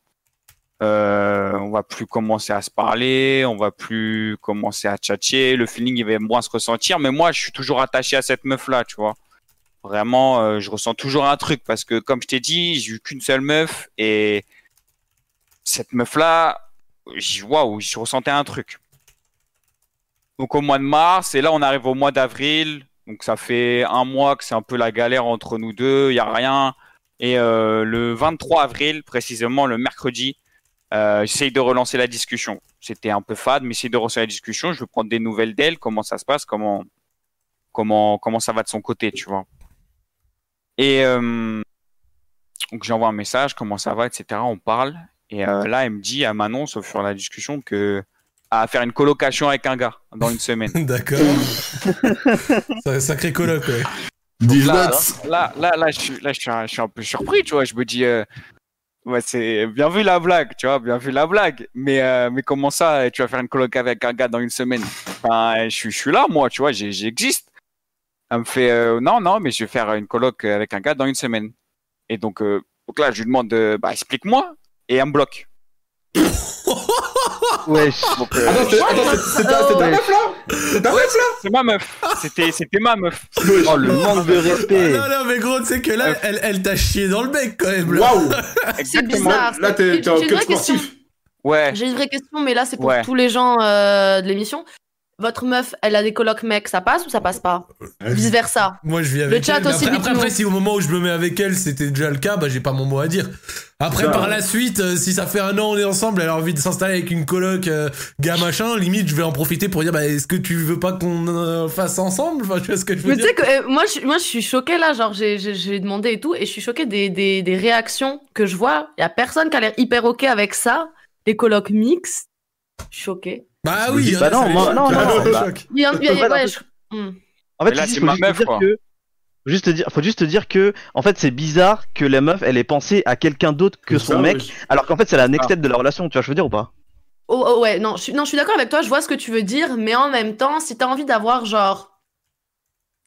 Euh, on va plus commencer à se parler, on va plus commencer à tchatcher, le feeling il va moins se ressentir. Mais moi, je suis toujours attaché à cette meuf là, tu vois. Vraiment, euh, je ressens toujours un truc parce que, comme je t'ai dit, j'ai eu qu'une seule meuf et cette meuf-là, j- waouh, je ressentais un truc. Donc au mois de mars, et là on arrive au mois d'avril, donc ça fait un mois que c'est un peu la galère entre nous deux, il y a rien. Et euh, le 23 avril, précisément le mercredi, euh, j'essaye de relancer la discussion. C'était un peu fade, mais j'essaye de relancer la discussion. Je veux prendre des nouvelles d'elle, comment ça se passe, comment comment comment ça va de son côté, tu vois? Et euh, donc j'envoie un message, comment ça va, etc. On parle. Et là, elle me dit, elle m'annonce au fur et à la discussion que à faire une colocation avec un gars dans une semaine. <laughs> D'accord. Sacré coloc, ouais. Dis là, là, là, là, je suis, là, je suis, un, je suis un peu surpris, tu vois. Je me dis, euh, ouais, c'est bien vu la blague, tu vois, bien vu la blague. Mais, euh, mais comment ça, tu vas faire une coloc avec un gars dans une semaine? Enfin, je suis, je suis là, moi, tu vois, j'existe. Elle me fait, euh, non, non, mais je vais faire une coloc avec un gars dans une semaine. Et donc, euh, donc là, je lui demande, de, bah, explique-moi. Et elle me bloque. <laughs> Wesh. Attends, c'est ta, meuf là C'est ta meuf là c'est ma meuf. C'était, c'était ma meuf. Oh, le manque de respect. Ah, non, non, mais gros, tu sais que là, elle, elle t'a chié dans le bec quand même. Waouh <laughs> C'est Exactement. bizarre. Là, t'es en une club vraie question. sportif. Ouais. J'ai une vraie question, mais là, c'est pour Ouais. tous les gens euh, de l'émission. Votre meuf, elle a des colocs mecs, ça passe ou ça passe pas Vice versa. Moi, je vis avec chat elle. aussi, Après, après, après, si au moment où je me mets avec elle, c'était déjà le cas, bah, j'ai pas mon mot à dire. Après, Ça, par ouais. la suite, euh, si ça fait un an on est ensemble, elle a envie de s'installer avec une coloc euh, gars machin, limite, je vais en profiter pour dire, bah, est-ce que tu veux pas qu'on euh, fasse ensemble? Enfin, tu vois ce que je veux Mais tu sais que euh, moi, je, moi, je suis choquée là, genre, j'ai, demandé et tout, et je suis choquée des, des, des réactions que je vois. Il y a personne qui a l'air hyper ok avec ça. Les colocs mixtes. Choquée. Bah oui, bah non, non, non, non, Hmm. En fait, là, c'est faut ma juste meuf, quoi. juste te dire, faut juste te dire que en fait c'est bizarre que la meuf elle ait pensé à quelqu'un d'autre que son Ça, mec, alors qu'en fait c'est la next Ah. step de la relation, tu vois, je veux dire ou pas? Oh, oh, ouais, non, je suis, non, je suis d'accord avec toi, je vois ce que tu veux dire, mais en même temps, si t'as envie d'avoir, genre,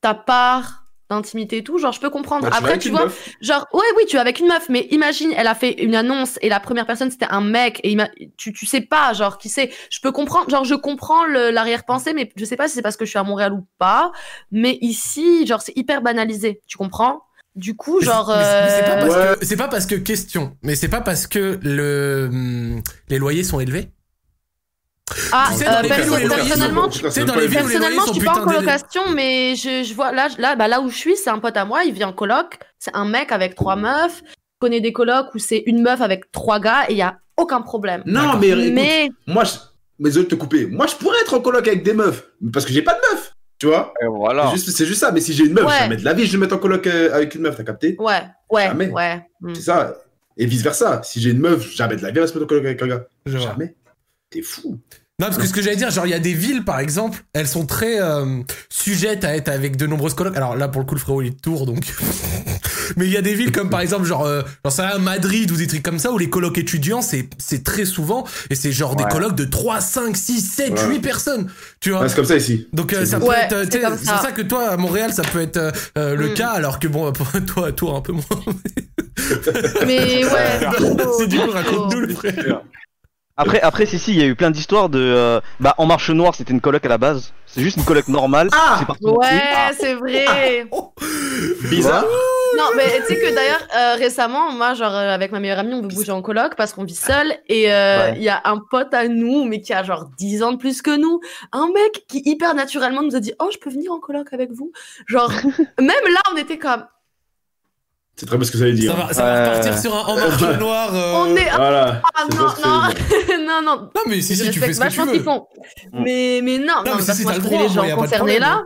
ta part d'intimité et tout, genre, je peux comprendre. Bah, tu Après, tu vois, meuf. genre, ouais, oui, tu es avec une meuf, mais imagine, elle a fait une annonce et la première personne c'était un mec et ima- tu, tu sais pas, genre, qui sait. Je peux comprendre, genre, je comprends l'arrière-pensée, mais je sais pas si c'est parce que je suis à Montréal ou pas, mais ici, genre, c'est hyper banalisé, tu comprends? Du coup, genre. c'est- pas, euh, Ouais. pas parce que question, mais c'est pas parce que le hum, les loyers sont élevés? Ah, Tu sais, euh, perso- personnellement, tu, sais, dans les villes Personnellement, je suis pas en colocation, mais je, je vois là, là, bah, là où je suis, c'est un pote à moi, il vit en coloc. C'est un mec avec trois meufs. Je connais des colocs où c'est une meuf avec trois gars et il y a aucun problème. Non, mais, écoute, Mais moi, je... désolé de te couper. Moi, je pourrais être en coloc avec des meufs, parce que j'ai pas de meuf. Tu vois Et voilà. C'est juste, ça. Mais si j'ai une meuf, Ouais. jamais de la vie, je vais me mettre en coloc euh, avec une meuf, t'as capté? Ouais, ouais, Jamais. ouais. hmm. C'est ça. Et vice versa. Si j'ai une meuf, jamais de la vie, elle va se mettre en coloc avec un gars. Je. Jamais. T'es fou. Non, parce que ce que j'allais dire, genre, il y a des villes, par exemple, elles sont très euh, sujettes à être avec de nombreuses colocs. Alors là, pour le coup, le frérot, il est de Tours, donc. <laughs> Mais il y a des villes comme, par exemple, genre, euh, genre ça, Madrid ou des trucs comme ça, où les colocs étudiants, c'est c'est très souvent, et c'est genre des colocs de 3, 5, 6, 7, Ouais. 8 personnes. Tu vois Ouais, c'est comme ça ici. donc euh, C'est ça peut être, euh, c'est tu sais, comme c'est ça. pour ça que toi à Montréal ça peut être euh, euh, le Mm. cas alors que bon <laughs> pour toi à Tours un peu moins. Mais <laughs> ouais. c'est du coup raconte-nous le frère. Après, après, si, si, il y a eu plein d'histoires de. euh, bah, En Marche Noire, c'était une coloc à la base. C'est juste une coloc normale. Ah c'est parti Ouais, c'est vrai. <laughs> Bizarre. Non, mais tu sais que d'ailleurs, euh, récemment, moi, genre, euh, avec ma meilleure amie, on veut bouger en coloc parce qu'on vit seul. Et euh, il Ouais. y a un pote à nous, mais qui a genre 10 ans de plus que nous. Un mec qui, hyper naturellement, nous a dit Oh, je peux venir en coloc avec vous? Genre, <laughs> même là, on était comme C'est très bien ce que ça veut dire. Ça va, ça va Euh, repartir sur un en marche <laughs> noire. euh, On est. Voilà. Ah non, non, <laughs> non, non. Non mais si si tu fais ce que tu veux. font. Mais, mais non, Non, non, mais si, parce si, que moi, t'as je le connais droit, les gens concernés là.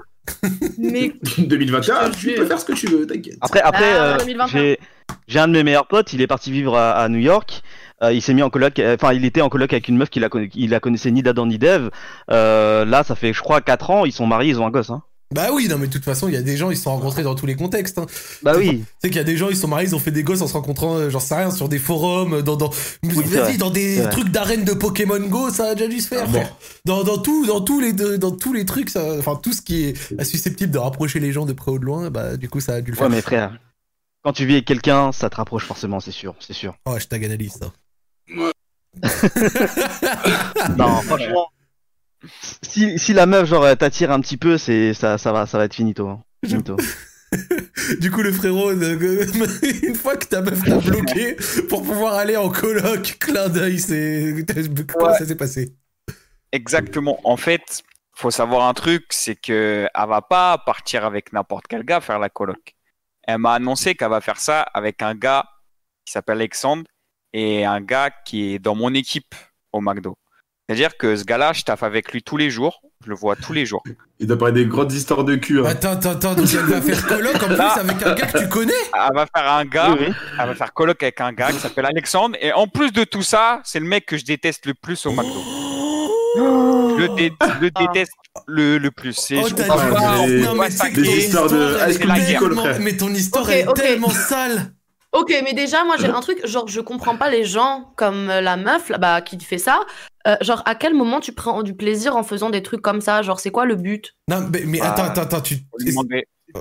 Mais <laughs> 2021, Je te tu peux faire ce que tu veux, t'inquiète. Après, après Ah, euh, 2021. j'ai j'ai un de mes meilleurs potes, il est parti vivre à, à New York. Euh, il s'est mis en coloc, euh, enfin, il était en coloc avec une meuf qu'il la, il la connaissait ni d'Adam ni d'Eve. Euh, là, ça fait, je crois, 4 ans, ils sont mariés, ils ont un gosse. Hein. Bah oui non mais de toute façon il y a des gens ils se sont rencontrés dans tous les contextes. Hein. Bah oui. Tu sais qu'il y a des gens ils sont mariés ils ont fait des gosses en se rencontrant euh, j'en sais rien sur des forums dans dans vas-y vrai. dans des trucs d'arène de Pokémon Go ça a déjà dû se faire. Ah bon. Dans dans tout dans tous les dans tous les trucs ça enfin tout ce qui est susceptible de rapprocher les gens de près ou de loin bah du coup ça a dû le faire. Ouais, mais frère, quand tu vis avec quelqu'un, ça te rapproche forcément, c'est sûr, c'est sûr. Oh hashtag analyse ça. <laughs> Non, franchement. Si, si la meuf, genre, t'attire un petit peu, c'est ça, ça va, ça va être finito. hein. Finito. <laughs> Du coup, le frérot, euh, <laughs> une fois que ta meuf t'a bloqué pour pouvoir aller en coloc, clin d'œil, c'est. <laughs> Comment Ouais. ça s'est passé? Exactement. En fait, faut savoir un truc, c'est que elle va pas partir avec n'importe quel gars faire la coloc. Elle m'a annoncé qu'elle va faire ça avec un gars qui s'appelle Alexandre et un gars qui est dans mon équipe au McDo. C'est-à-dire que ce gars-là, je taffe avec lui tous les jours. Je le vois tous les jours. Il doit parler des grandes histoires de cul. hein. Attends, attends, attends, donc elle va faire coloc en plus Ah. avec un gars que tu connais? Elle va faire un gars, Oui, oui. elle va faire coloc avec un gars qui s'appelle Alexandre. Et en plus de tout ça, c'est le mec que je déteste le plus au McDo. Je le, dé- je le déteste le, le plus. C'est- Oh, pas, Non, pas mais tu sais que saquer. des ton histoires de est. Mais ton histoire, est tellement sale Ok, mais déjà, moi, j'ai un truc, genre, je comprends pas les gens comme euh, la meuf, là, bah, qui fait ça. Euh, genre, à quel moment tu prends du plaisir en faisant des trucs comme ça? Genre, c'est quoi le but? Non, mais, mais Ah. attends, attends, attends, tu.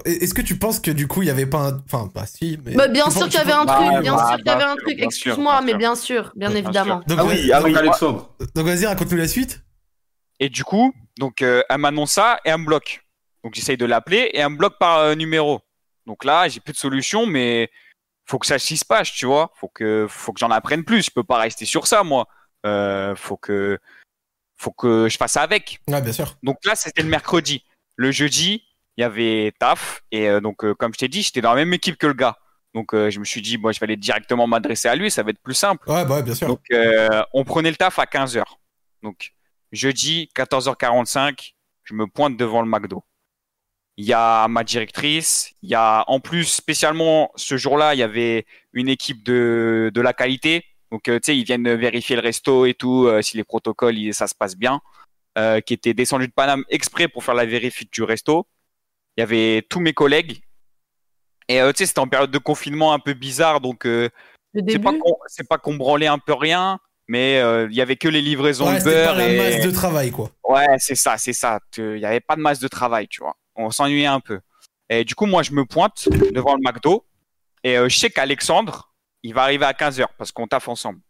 Est-ce que tu penses que du coup, il y avait pas un. Enfin, bah si, mais. Bah, bien sûr qu'il y avait un Bah, truc, bien bah, sûr qu'il y avait un sûr, truc, bien sûr, excuse-moi, bien mais sûr. bien sûr, bien Bien évidemment. Donc, Ah oui, avec donc, Alexandre. donc vas-y, raconte-nous la suite. Et du coup, donc euh, elle m'annonce ça et elle me bloque. Donc j'essaye de l'appeler et elle me bloque par euh, numéro. Donc là, j'ai plus de solution, mais faut que ça s'y se passe, tu vois. Faut que, faut que j'en apprenne plus. Je peux pas rester sur ça, moi. Euh, faut que, faut que je fasse avec. Ouais, bien sûr. Donc là, c'était le mercredi. Le jeudi, il y avait taf. Et euh, donc, euh, comme je t'ai dit, j'étais dans la même équipe que le gars. Donc, euh, je me suis dit, bon, je vais aller directement m'adresser à lui, ça va être plus simple. Ouais, bah ouais, bien sûr. Donc, euh, on prenait le taf à 15h. Donc, jeudi, 14h45, je me pointe devant le McDo. Il y a ma directrice, il y a, en plus, spécialement, ce jour-là, il y avait une équipe de, de la qualité. Donc, euh, tu sais, ils viennent vérifier le resto et tout, euh, si les protocoles, ils- ça se passe bien. Euh, qui était descendu de Paname exprès pour faire la vérifie du resto. Il y avait tous mes collègues. Et euh, tu sais, c'était en période de confinement un peu bizarre, donc euh, c'est pas qu'on c'est pas qu'on branlait un peu rien, mais euh, il y avait que les livraisons Ouais, de c'était pas beurre la et masse de travail, quoi. ouais, c'est ça, c'est ça. Il y avait pas de masse de travail, tu vois. On s'ennuyait un peu. Et du coup, moi, je me pointe devant le McDo et euh, je sais qu'Alexandre, il va arriver à 15h parce qu'on taffe ensemble.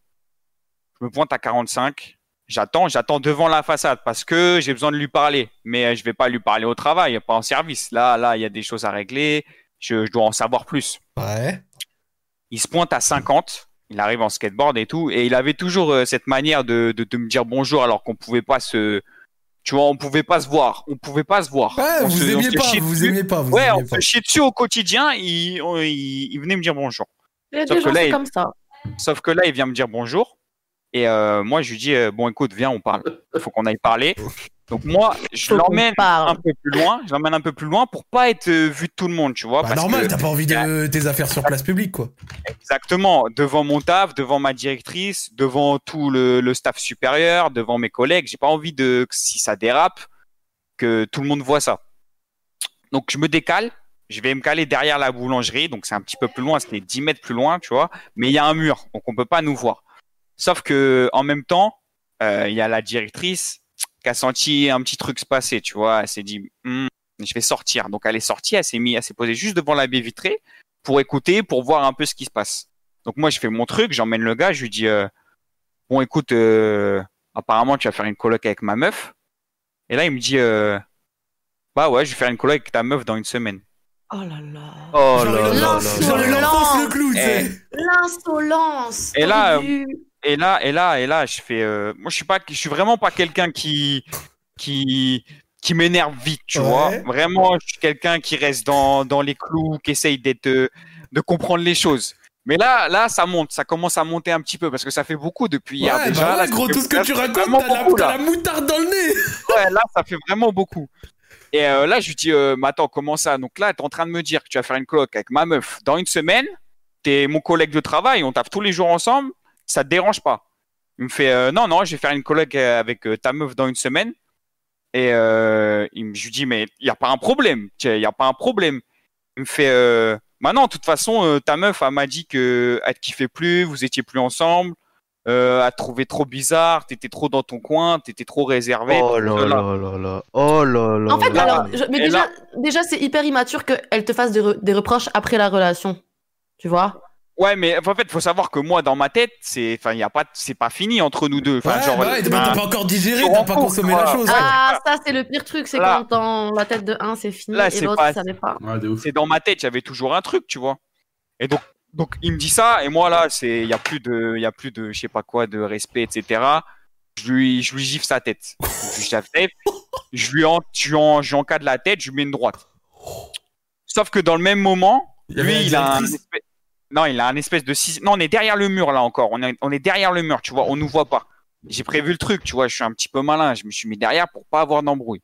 Je me pointe à 45. J'attends, j'attends devant la façade parce que j'ai besoin de lui parler. Mais euh, je vais pas lui parler au travail, pas en service. Là, là, il y a des choses à régler. Je, je dois en savoir plus Ouais. il se pointe à 50, il arrive en skateboard et tout, et il avait toujours euh, cette manière de, de, de me dire bonjour alors qu'on pouvait pas se, tu vois, on pouvait pas se voir, on pouvait pas se voir. Ouais, On vous se- aimiez pas, vous aimiez pas, vous Ouais, on pas. se chiait dessus au quotidien, il, on- il, il venait me dire bonjour. Il y a Sauf des que gens, là, c'est il- comme ça. Sauf que là, il vient me dire bonjour, et euh, moi, je lui dis, euh, bon, écoute, viens, on parle. Il faut qu'on aille parler. Donc moi, je l'emmène un peu plus loin, je l'emmène un peu plus loin pour pas être euh, vu de tout le monde, tu vois. Bah, parce normal, que- t'as pas envie de tes affaires sur place publique, quoi. Exactement, devant mon taf, devant ma directrice, devant tout le, le staff supérieur, devant mes collègues. J'ai pas envie de, que si ça dérape, que tout le monde voit ça. Donc je me décale, je vais me caler derrière la boulangerie, donc c'est un petit peu plus loin, c'était 10 mètres plus loin, tu vois, mais il y a un mur, donc on peut pas nous voir. Sauf que en même temps, euh, il y a la directrice qui a senti un petit truc se passer, tu vois, elle s'est dit, Hmm, je vais sortir. Donc elle est sortie, elle s'est mis, elle s'est posée juste devant la baie vitrée pour écouter, pour voir un peu ce qui se passe. Donc moi, je fais mon truc, j'emmène le gars, je lui dis, euh, bon, écoute, euh, apparemment, tu vas faire une coloc avec ma meuf. Et là, il me dit, euh, bah ouais, je vais faire une coloc avec ta meuf dans une semaine. Oh là là. Oh là là le clou, sais. L'insolence. Et là, Et là, et là, et là, je fais, euh, moi, je suis pas, je suis vraiment pas quelqu'un qui, qui, qui m'énerve vite, tu Ouais. vois. Vraiment, je suis quelqu'un qui reste dans, dans les clous, qui essaye d'être, de comprendre les choses. Mais là, là, ça monte, ça commence à monter un petit peu parce que ça fait beaucoup depuis hier Ouais, déjà. bah là, ouais, ça gros, tout ce que tu racontes, t'as là. la moutarde dans le nez. <laughs> Ouais, là, ça fait vraiment beaucoup. Et euh, là, je lui dis, euh, mais attends, comment ça? Donc là, t'es en train de me dire que tu vas faire une coloc avec ma meuf dans une semaine. T'es mon collègue de travail, on tape tous les jours ensemble. Ça te dérange pas Il me fait, euh, non, non, je vais faire une coloc euh, avec euh, ta meuf dans une semaine. Et euh, il me, je lui dis, mais il y a pas un problème. Il y a pas un problème. Il me fait, euh, bah non, de toute façon, euh, ta meuf, elle m'a dit que elle te kiffait plus, vous étiez plus ensemble. Euh, elle te trouvait trop bizarre, t'étais trop dans ton coin, t'étais trop réservé. Oh là là là là. Oh là là. En fait, là alors, là. je- mais déjà, là- déjà c'est hyper immature qu'elle te fasse des, re- des reproches après la relation. Tu vois? Ouais, mais en fait, faut savoir que moi, dans ma tête, c'est, enfin, y a pas, c'est pas fini entre nous deux. Enfin, Ouais, genre, bah ouais, t'as pas encore digéré, tu t'as pas consommé quoi. la chose. Ouais. Ah, ça, c'est le pire truc, c'est Là. quand dans la tête de un, c'est fini Là, et c'est l'autre, pas- il savait pas. Ouais, de ouf. c'est dans ma tête, j'avais toujours un truc, tu vois. Et donc, donc, il me dit ça, et moi là, c'est, il y a plus de, il y a plus de, je sais pas quoi, de respect, etc. Je lui, je lui gifle sa tête. <laughs> Je lui gifle sa tête. Je lui en, je lui en, je lui encadre la tête, je lui mets une droite. Sauf que dans le même moment, Il lui, il a un espèce... Non, il a un espèce de six... Non, on est derrière le mur là encore. On est, on est derrière le mur, tu vois. On nous voit pas. J'ai prévu le truc, tu vois. Je suis un petit peu malin. Je me suis mis derrière pour pas avoir d'embrouille.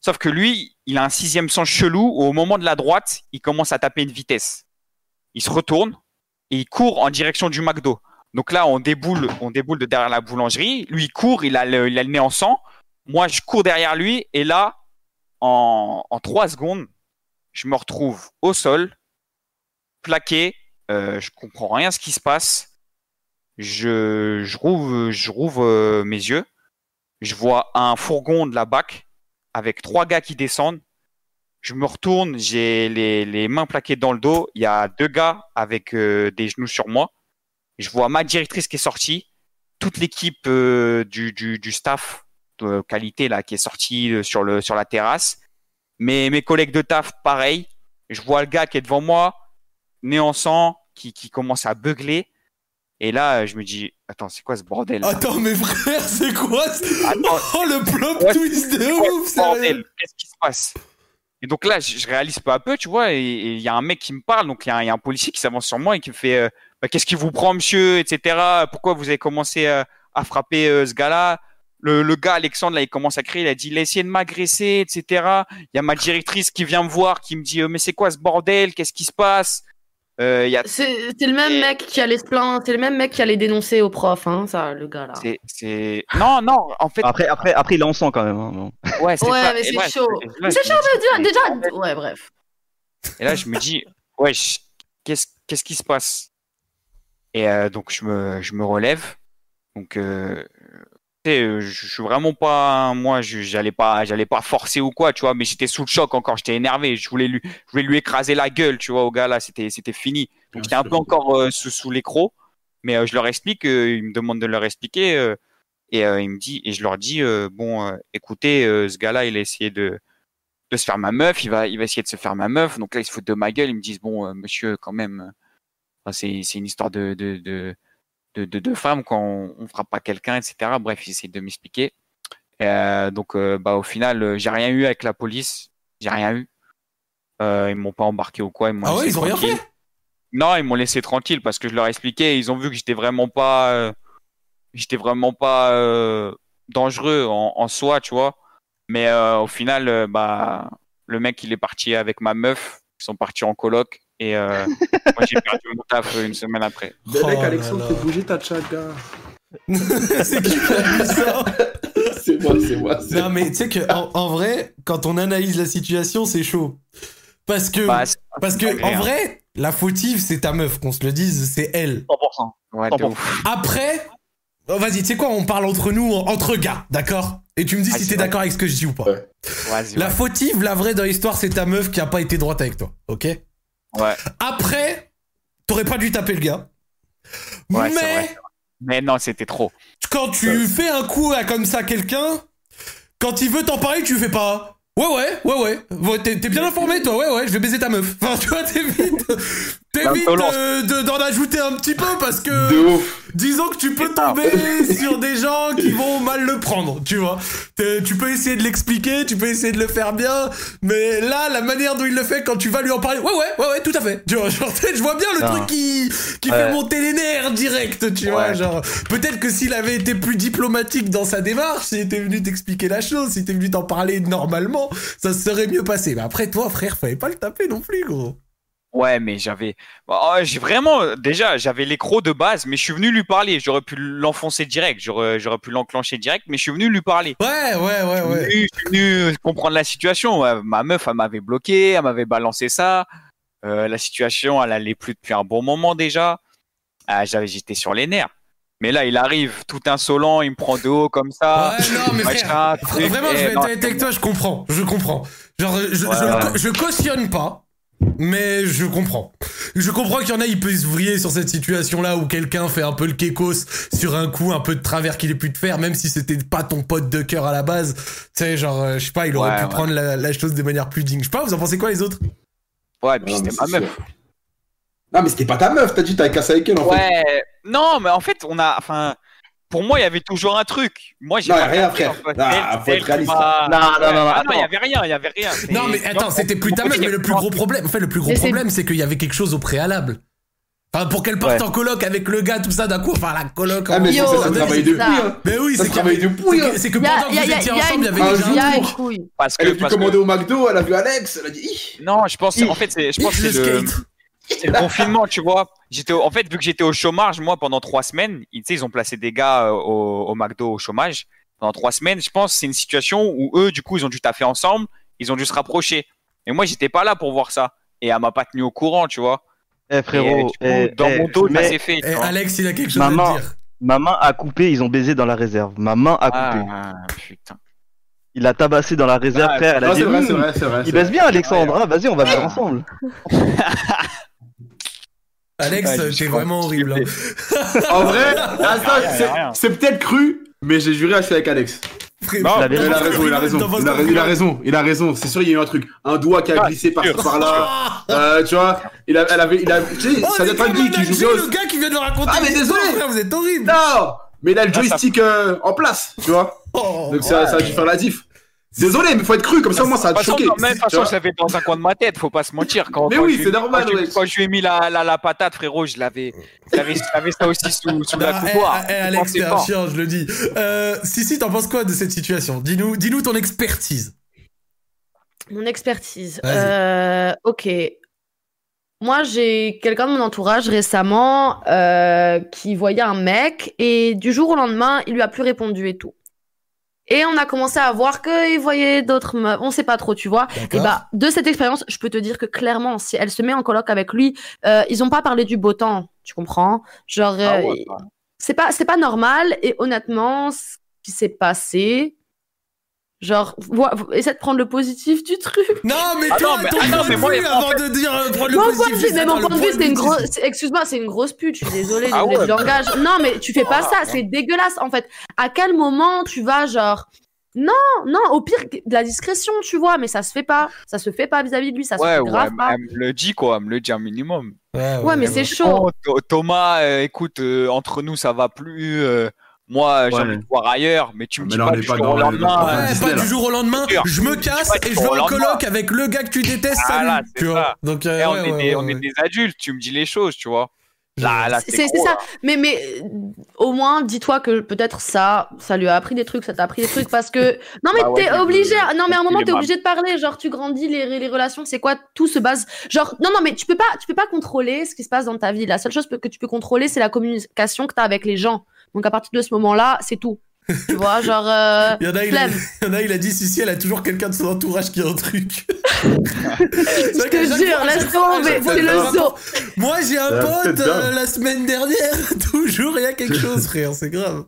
Sauf que lui, il a un sixième sens chelou où au moment de la droite, il commence à taper une vitesse. Il se retourne et il court en direction du McDo. Donc là, on déboule, on déboule de derrière la boulangerie. Lui, il court, il a le, il a le nez en sang. Moi, je cours derrière lui et là, en, en trois secondes, je me retrouve au sol, plaqué. Euh, je comprends rien ce qui se passe. Je, rouvre, euh, mes yeux. Je vois un fourgon de la BAC avec trois gars qui descendent. Je me retourne, j'ai les, mains plaquées dans le dos. Il y a deux gars avec euh, des genoux sur moi. Je vois ma directrice qui est sortie, toute l'équipe du, staff de qualité là qui est sortie sur la terrasse. Mais mes collègues de taf, pareil. Je vois le gars qui est devant moi, né en sang, qui, qui commence à beugler. Et là, je me dis, attends, c'est quoi ce bordel là? Attends, mais frère, c'est quoi ce- Attends, <laughs> Oh, le Ouais, twist de c'est quoi ouf, ce bordel? Qu'est-ce qui se passe? Et donc là, je, je réalise peu à peu, tu vois, et il y a un mec qui me parle, donc il y, a un- il y a un policier qui s'avance sur moi et qui me fait, euh, Bah, qu'est-ce qui vous prend, monsieur, etc. Pourquoi vous avez commencé euh, à frapper euh, ce gars-là? Le, le gars, Alexandre, là, il commence à crier, il a dit, essayé de m'agresser, etc. Il y a ma directrice qui vient me voir, qui me dit, Euh, mais c'est quoi ce bordel? Qu'est-ce qui se passe? Euh, a C'est c'est le même Et- mec qui allait se plaindre, c'est le même mec qui allait dénoncer au prof, hein, ça, le gars là. c'est, c'est... Non, non, en fait, Après, après, après, il est en sang quand même. hein, bon. ouais, c'est Ouais, mais c'est là, chaud. C'est chaud, me dis, mais déjà. Ouais, bref. Et là, je me dis, ouais, je- qu'est-ce, qu'est-ce qui se passe? Et euh, donc, je me, je me relève. Donc, euh, je je suis vraiment pas, moi, j'allais pas, j'allais pas forcer ou quoi, tu vois, mais j'étais sous le choc encore, j'étais énervé. Je voulais lui, je voulais lui écraser la gueule, tu vois, au gars là, c'était, c'était fini. Donc, j'étais un peu encore euh, sous, sous l'écrou, mais euh, je leur explique, euh, ils me demandent de leur expliquer, euh, et euh, il me dit, et je leur dis, euh, bon, euh, écoutez, euh, ce gars-là, il a essayé de de se faire ma meuf, il va, il va essayer de se faire ma meuf. Donc là, ils se foutent de ma gueule. Ils me disent, bon, euh, monsieur, quand même, euh, c'est une histoire de, de, de, de, de, de femme quand on, on frappe pas quelqu'un, etc. Bref, ils essaient de m'expliquer. Euh, donc, euh, bah, au final, euh, j'ai rien eu avec la police. J'ai rien eu. Ils m'ont pas embarqué ou quoi. Ils Ah ouais, ils ont rien fait? Non, ils m'ont laissé tranquille parce que je leur ai expliqué. Ils ont vu que j'étais vraiment pas, j'étais vraiment pas dangereux en, en soi, tu vois. Mais au final, bah, le mec, il est parti avec ma meuf. Ils sont partis en coloc et euh, <laughs> moi j'ai perdu mon taf euh, une semaine après. Oh Mec, Alexandre, faut bouger ta chaga. <laughs> c'est qui qui a dit ça <laughs> C'est moi, c'est moi. Non, mais tu sais que en, en vrai, quand on analyse la situation, c'est chaud. Parce que, Bah, parce que en vrai, la fautive, c'est ta meuf, qu'on se le dise, c'est elle. 100%. ouais, de 100%. ouf. Après, oh, vas-y, tu sais quoi, on parle entre nous, entre gars, d'accord? Et tu me dis Ah, si t'es d'accord avec ce que je dis ou pas. Ouais. La ouais. fautive, la vraie dans l'histoire, c'est ta meuf qui a pas été droite avec toi, ok? Ouais. Après, t'aurais pas dû taper le gars. Ouais, mais. Mais non, c'était trop. quand tu fais un coup à comme ça quelqu'un, quand il veut t'en parler, tu fais pas. Ouais, ouais, ouais, ouais. T'es t'es bien informé, toi, ouais, ouais, je vais baiser ta meuf. Enfin, tu vois, t'évites. <laughs> T'évites L'insolence. euh, de- d'en ajouter un petit peu parce De que. ouf. Disons que tu peux tomber <laughs> sur des gens qui vont mal le prendre, tu vois. Tu peux essayer de l'expliquer, tu peux essayer de le faire bien, mais là, la manière dont il le fait, quand tu vas lui en parler, ouais, ouais, ouais, ouais, tout à fait. Tu vois, <laughs> genre, je vois bien le Non. truc qui, qui Ouais. fait monter les nerfs direct, tu vois, genre. Peut-être que s'il avait été plus diplomatique dans sa démarche, s'il était venu t'expliquer la chose, s'il était venu t'en parler normalement, ça se serait mieux passé. Mais après, toi, frère, fallait pas le taper non plus, gros. Ouais, mais j'avais, Oh, j'ai vraiment, déjà, j'avais l'écro de base, mais je suis venu lui parler. J'aurais pu l'enfoncer direct, j'aurais, j'aurais pu l'enclencher direct, mais je suis venu lui parler. Ouais, ouais, ouais, Je ouais. venu- je suis venu comprendre la situation. Ouais, Ma meuf, elle m'avait bloqué, elle m'avait balancé ça. Euh, la situation, elle allait plus depuis un bon moment déjà. Ah, j'avais, j'étais sur les nerfs. Mais là, il arrive tout insolent, il me prend de haut comme ça. Ouais, non, mais frère, Machin, Vra- truc, Vraiment, je vais être avec toi, je comprends. Je comprends. Genre, je, je, Ouais, je cautionne pas, mais je comprends. Je comprends qu'il y en a, ils peuvent se vriller sur cette situation-là où quelqu'un fait un peu le kékos sur un coup, un peu de travers qu'il ait pu te faire, même si c'était pas ton pote de cœur à la base. Tu sais, genre, euh, je sais pas, il aurait Ouais, pu ouais. prendre la, la chose de manière plus digne. Je sais pas, vous en pensez quoi, les autres? Ouais, puis c'était ma meuf. Non, mais c'était pas ta meuf, t'as dit t'avais cassé avec elle en fait. Ouais, non, mais en fait, on a, enfin, pour moi, il y avait toujours un truc. Moi, j'ai Non, a rien, frère. en. Non, faut c'est être réaliste. Non, non, non, Ah non, il y avait rien, il y avait rien. C'est- Non, mais attends, c'était plus ta meuf, mais le plus gros problème, en fait, le plus gros c'est- problème, c'est qu'il y avait quelque chose au préalable. Enfin, pour qu'elle parte Ouais. en coloc avec le gars, tout ça, d'un coup, enfin, la coloc Ah, mais Yo, ça, ça, travaille c'est depuis. ça. Hein. Mais oui, c'est que, travaille depuis, c'est que, c'est a- pendant que a- vous a- étiez a ensemble, il y avait déjà je- Il y un a. Parce Elle que, est venue parce que- commander au McDo, elle a vu Alex, elle a dit non, je pense, en fait, c'est, je pense que c'est le, skate. C'est le confinement, tu vois. J'étais, en fait, vu que j'étais au chômage, moi, pendant trois semaines, ils, tu sais, ils ont placé des gars euh, au, au McDo au chômage. Pendant trois semaines, je pense, que c'est une situation où eux, du coup, ils ont dû taffer ensemble, ils ont dû se rapprocher. Et moi, j'étais pas là pour voir ça. Et elle m'a pas tenu au courant, tu vois. Eh frérot, coup, eh, dans eh, mon dos, ça mais s'est fait. vois. Alex, il a quelque chose à Maman. dire. ma main a coupé, ils ont baisé dans la réserve. Ma main a coupé. Ah, putain. Il a tabassé dans la réserve, Ah, frère. Elle a dit, c'est vrai, Hum, c'est vrai, c'est vrai. il c'est baisse bien, Alexandre. hein, Vas-y, on va <laughs> faire ensemble. <laughs> Alex, Ouais, je t'es vraiment horrible. hein. En vrai, <laughs> attends, rien, c'est- peut-être cru, mais j'ai juré à avec Alex. Non, Il a raison, il a raison, il a, il a raison, il a raison. C'est sûr, il y a eu un truc, un doigt qui a Ah, glissé par par là. Ah Euh, tu vois, il a, elle avait, il a, tu sais, Oh, ça doit être un geek qui joue le gars qui vient de raconter. Ah, mais désolé. frère, vous êtes horrible. Non, mais il a le joystick euh, en place, tu vois. Oh. Donc ça, ça a dû faire la diff. Désolé, mais faut être cru, comme ça, moi, ça a façon, choqué. de toute façon, je l'avais dans un coin de ma tête, faut pas se mentir. Quand, Mais quand oui, je lui c'est ai mis- normal, Quand, ouais. quand je lui ai mis la, la, la patate, frérot, je l'avais, ça aussi sous, sous la Ah, eh, coupoire. eh, Je Alex, t'es un chien, je le dis. Euh, Sissi, t'en penses quoi de cette situation? Dis-nous, dis-nous ton expertise. Mon expertise. Euh, ok. Moi, j'ai quelqu'un de mon entourage récemment euh, qui voyait un mec et du jour au lendemain, il lui a plus répondu et tout. Et on a commencé à voir qu'il voyait d'autres meufs. On sait pas trop, tu vois. Et bah, de cette expérience, je peux te dire que clairement, si elle se met en coloc avec lui, euh, ils ont pas parlé du beau temps, tu comprends? Genre, Ah euh, ouais, c'est pas, c'est pas normal. Et honnêtement, ce qui s'est passé, genre, vois, essaie de prendre le positif du truc. <laughs> Non, mais Ah toi, non, mais- ton ah non, point mais de moi, vue, en avant de dire euh, prendre le positif. mais mon point de vue, c'est une grosse. Excuse-moi, c'est une grosse pute. Je suis désolée, Ah ouais. du langage. Non, mais tu fais pas ça. C'est dégueulasse. En fait, à quel moment tu vas genre. Non, non, au pire, de la discrétion, tu vois, mais ça se fait pas. Ça se fait pas vis-à-vis de lui, ça se Ouais, fait ouais, grave pas. elle me le dit, quoi, elle me le dit un minimum. Ouais, Ouais, mais c'est chaud. Oh, Tho- Thomas, euh, écoute, euh, entre nous, ça va plus. euh, moi, j'ai Ouais. envie de voir ailleurs, mais tu me Mais dis là, on pas est du pas jour dans au le- lendemain. Ouais, Disney, pas là. du jour au lendemain. Je me casse et je vais au en coloc avec le gars que tu détestes. Voilà, salut. Tu vois. Donc, euh, on, ouais, est ouais, des, ouais, on est ouais. des adultes, tu me dis les choses, tu vois. Là, là, C'est ça. là. Mais, mais euh, au moins, dis-toi que peut-être ça, ça lui a appris des trucs, ça t'a appris des trucs parce que. <laughs> Non, mais Bah ouais, t'es obligé. Non, mais à un moment, t'es obligé de parler. Genre, tu grandis, les, les relations, c'est quoi Tout se base? Genre, non, non, mais tu peux pas, tu peux pas contrôler ce qui se passe dans ta vie. La seule chose que tu peux contrôler, c'est la communication que t'as avec les gens. Donc, à partir de ce moment-là, c'est tout. Tu vois, <laughs> genre. euh, Il y en a, il a, flemme. il y en a, il a dit si si, elle a toujours quelqu'un de son entourage qui a un truc. <laughs> Je te jure, laisse tomber, c'est le zoo. Moi, j'ai un pote euh, la semaine dernière, <laughs> toujours il y a quelque chose, frère, c'est grave.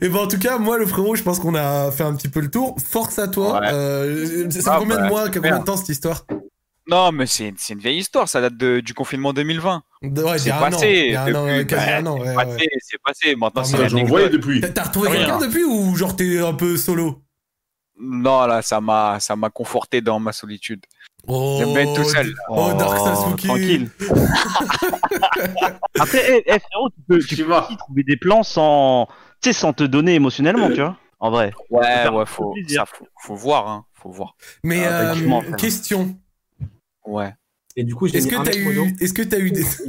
Et ben en tout cas, moi le frérot, je pense qu'on a fait un petit peu le tour. Force à toi. Ouais. Euh, ça fait Ah, combien de bah, mois, combien de temps cette histoire? Non, mais c'est c'est une vieille histoire, ça date de- du confinement 2020. De- Ouais, il y C'est passé. An, depuis- bah, an. ouais, C'est ouais. passé, c'est passé. Maintenant, c'est J'en depuis. T'as- retrouvé quelqu'un depuis ou genre t'es un peu solo? Non, là, ça m'a, ça m'a conforté dans ma solitude. Oh, J'aime bien être tout seul. Oh, Dark Sasuke. tranquille. <laughs> Après, eh, eh, frérot, tu peux, tu Tu peux vois. aussi trouver des plans sans, tu sais, sans te donner émotionnellement, tu vois. En vrai. Ouais, ouais, faut, ça, faut, faut voir, hein, faut voir. Mais Ah, euh, question, Ouais. Et du coup, j'ai est-ce que t'as eu, est-ce que t'as eu des, <laughs> est-ce